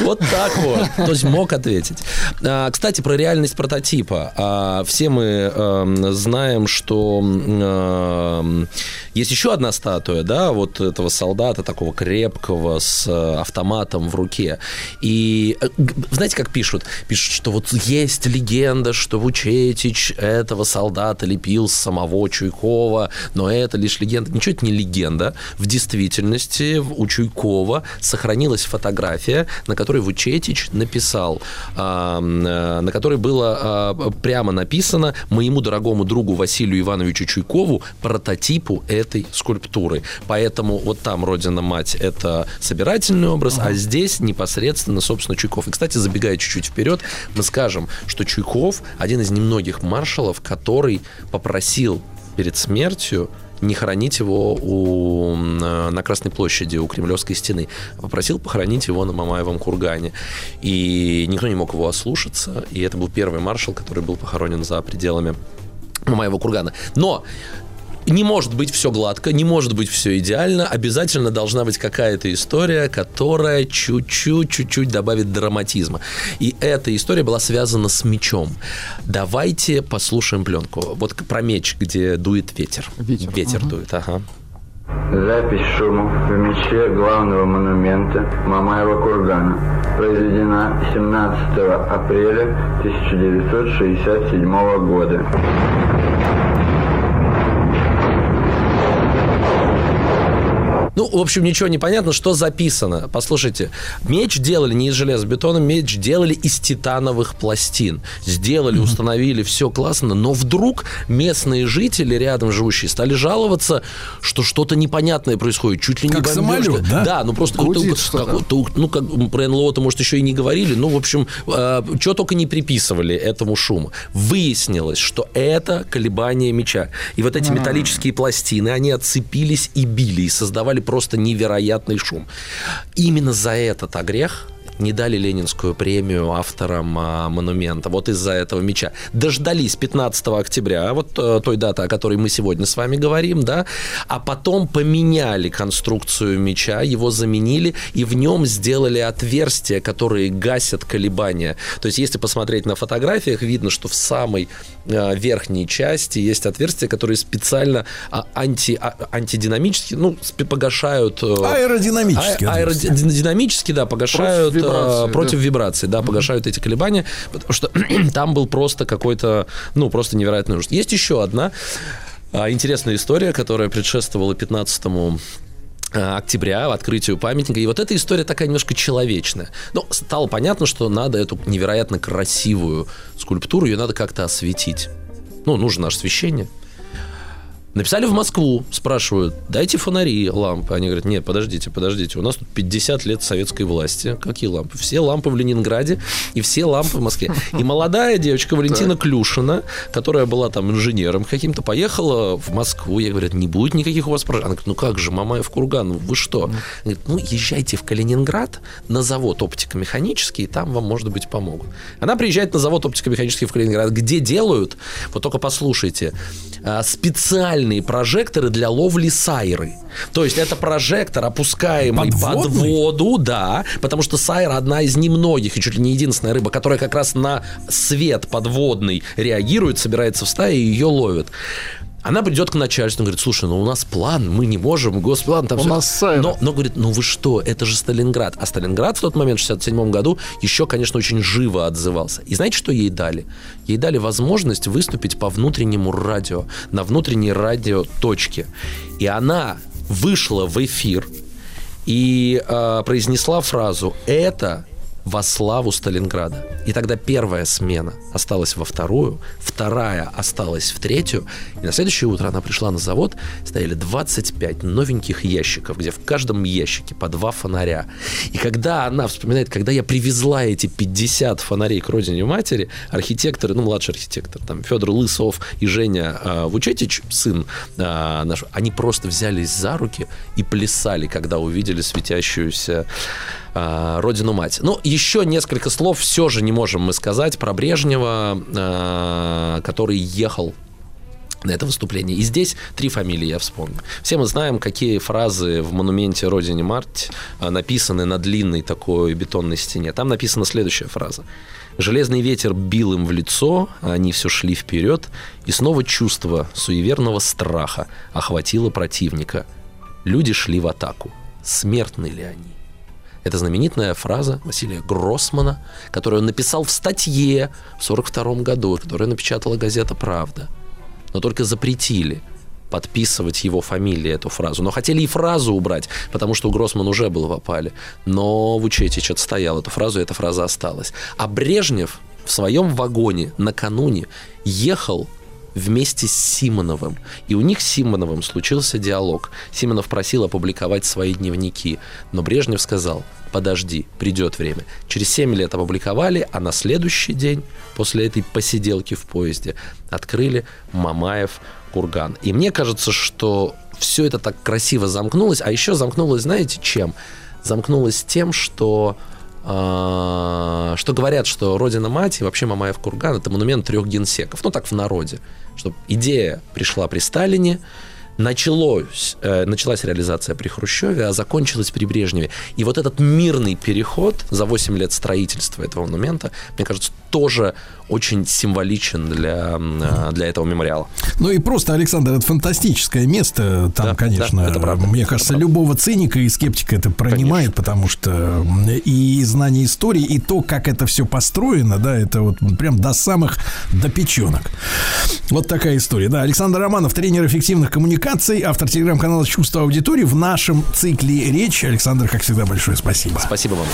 K: Вот так вот. То есть мог ответить. А, Кстати, про реальность прототипа. А, Все мы эм, знаем, что эм, есть еще одна статуя, да, вот этого солдата такого крепкого с э, автоматом в руке. И э, знаете, как пишут? Пишут, что вот есть легенда, что Вучетич этого солдата лепил с самого Чуйкова, но это лишь легенда. Ничего это не легенда. В действительности у Чуйкова сохранилась фотография, на которой Вучетич написал, э, на которой было а, прямо написано моему дорогому другу Василию Ивановичу Чуйкову прототипу этой скульптуры. Поэтому вот там Родина-мать это собирательный образ, а здесь непосредственно, собственно, Чуйков. И, кстати, забегая чуть-чуть вперед, мы скажем, что Чуйков один из немногих маршалов, который попросил перед смертью не хоронить его у, э, на Красной площади у Кремлевской стены. Попросил похоронить его на Мамаевом кургане. И никто не мог его ослушаться. И это был первый маршал, который был похоронен за пределами Мамаева кургана. Но не может быть все гладко, не может быть все идеально. Обязательно должна быть какая-то история, которая чуть-чуть, чуть-чуть добавит драматизма. И эта история была связана с мечом. Давайте послушаем пленку. Вот про меч, где дует ветер. Ветер, дует, ага.
N: Запись шумов в мече главного монумента Мамаева кургана произведена 17 апреля 1967 года.
K: Ну, в общем, ничего не понятно, что записано. Послушайте, меч делали не из железобетона, меч делали из титановых пластин. Сделали, установили, все классно, но вдруг местные жители, рядом живущие, стали жаловаться, что что-то непонятное происходит, чуть ли не
A: Как
K: бомбежка.
A: самолет, да?
K: Да, ну просто
B: Гудит
K: как- как- ну, как про НЛО-то, может, еще и не говорили, ну, в общем, что только не приписывали этому шуму. Выяснилось, что это колебание меча. И вот эти металлические пластины, они отцепились и били, и создавали просто невероятный шум. Именно за этот огрех не дали Ленинскую премию авторам а, монумента. Вот из-за этого меча. Дождались 15 октября, вот э, той даты, о которой мы сегодня с вами говорим, да, а потом поменяли конструкцию меча, его заменили, и в нем сделали отверстия, которые гасят колебания. То есть, если посмотреть на фотографиях, видно, что в самой э, верхней части есть отверстия, которые специально а, анти, а, антидинамически, ну, погашают... э,
A: Аэродинамические
K: а- аэродинамически, да, погашают Э, против
B: да.
K: вибраций, да, погашают эти колебания, потому что *clears throat* там был просто какой-то, ну, просто невероятный ужас. Есть еще одна а, интересная история, которая предшествовала 15 октября, открытию памятника. И вот эта история такая немножко человечная. Но стало понятно, что надо эту невероятно красивую скульптуру, ее надо как-то осветить. Ну, нужно освещение. Написали в Москву, спрашивают, дайте фонари, лампы. Они говорят, нет, подождите, подождите, у нас тут 50 лет советской власти. Какие лампы? Все лампы в Ленинграде и все лампы в Москве. И молодая девочка Валентина Клюшина, которая была там инженером каким-то, поехала в Москву. Я говорю, не будет никаких у вас прожектов. Она говорит, ну как же, Мамаев курган, ну вы что? Она говорит, ну езжайте в Калининград на завод оптико-механический, и там вам, может быть, помогут. Она приезжает на завод оптико-механический в Калининград, где делают, вот только послушайте, а, специальные прожекторы для ловли сайры. То есть это прожектор, опускаемый под
A: Подводный?
K: воду, да, потому что сайра одна из немногих и чуть ли не единственная рыба, которая как раз на свет подводный реагирует, собирается в стае и ее ловят. Она придет к начальству говорит, слушай, ну у нас план, мы не можем, госплан там
B: У
K: всё».
B: нас.
K: Но, но говорит, ну вы что, это же Сталинград. А Сталинград в тот момент, в 67 году, еще, конечно, очень живо отзывался. И знаете, что ей дали? Ей дали возможность выступить по внутреннему радио, на внутренней радиоточке. И она вышла в эфир и э, произнесла фразу «Это во славу Сталинграда». И тогда первая смена осталась во вторую, вторая осталась в третью, и на следующее утро она пришла на завод, стояли 25 новеньких ящиков, где в каждом ящике по два фонаря. И когда она вспоминает, когда я привезла эти 50 фонарей к родине матери, архитекторы, ну, младший архитектор, там, Федор Лысов и Женя э, Вучетич, сын э, наш, они просто взялись за руки и плясали, когда увидели светящуюся а, родину мать. Ну, еще несколько слов все же не можем мы сказать про Брежнева, а, который ехал на это выступление. И здесь три фамилии я вспомню. Все мы знаем, какие фразы в монументе Родине а, написаны на длинной такой бетонной стене. Там написана следующая фраза. Железный ветер бил им в лицо, а они все шли вперед, и снова чувство суеверного страха охватило противника. Люди шли в атаку. Смертны ли они? Это знаменитая фраза Василия Гроссмана, которую он написал в статье в 1942 году, которую напечатала газета «Правда». Но только запретили подписывать его фамилии эту фразу. Но хотели и фразу убрать, потому что у Гроссмана уже был в опале. Но Вучетич отстоял эту фразу, и эта фраза осталась. А Брежнев в своем вагоне накануне ехал вместе с Симоновым. И у них с Симоновым случился диалог. Симонов просил опубликовать свои дневники, но Брежнев сказал, подожди, придет время. Через 7 лет опубликовали, а на следующий день, после этой посиделки в поезде, открыли Мамаев курган. И мне кажется, что все это так красиво замкнулось, а еще замкнулось, знаете, чем? Замкнулось тем, что а, что говорят, что Родина Мать и вообще Мамаев курган это монумент трех генсеков. Ну так в народе. Что идея пришла при Сталине, началось, э, началась реализация при Хрущеве, а закончилась при Брежневе. И вот этот мирный переход за 8 лет строительства этого монумента, мне кажется, тоже очень символичен для, э, для этого мемориала.
A: Ну и просто, Александр, это фантастическое место. Там,
K: Да,
A: конечно,
K: да, это правда,
A: мне
K: это
A: кажется,
K: правда.
A: любого циника и скептика это пронимает, потому что и знание истории, и то, как это все построено, да, это вот прям до самых, до печенок. Вот такая история. Да, Александр Романов, тренер эффективных коммуникаций коммуникаций, автор телеграм-канала «Чувство аудитории» в нашем цикле речь. Александр, как всегда, большое спасибо.
K: Спасибо вам.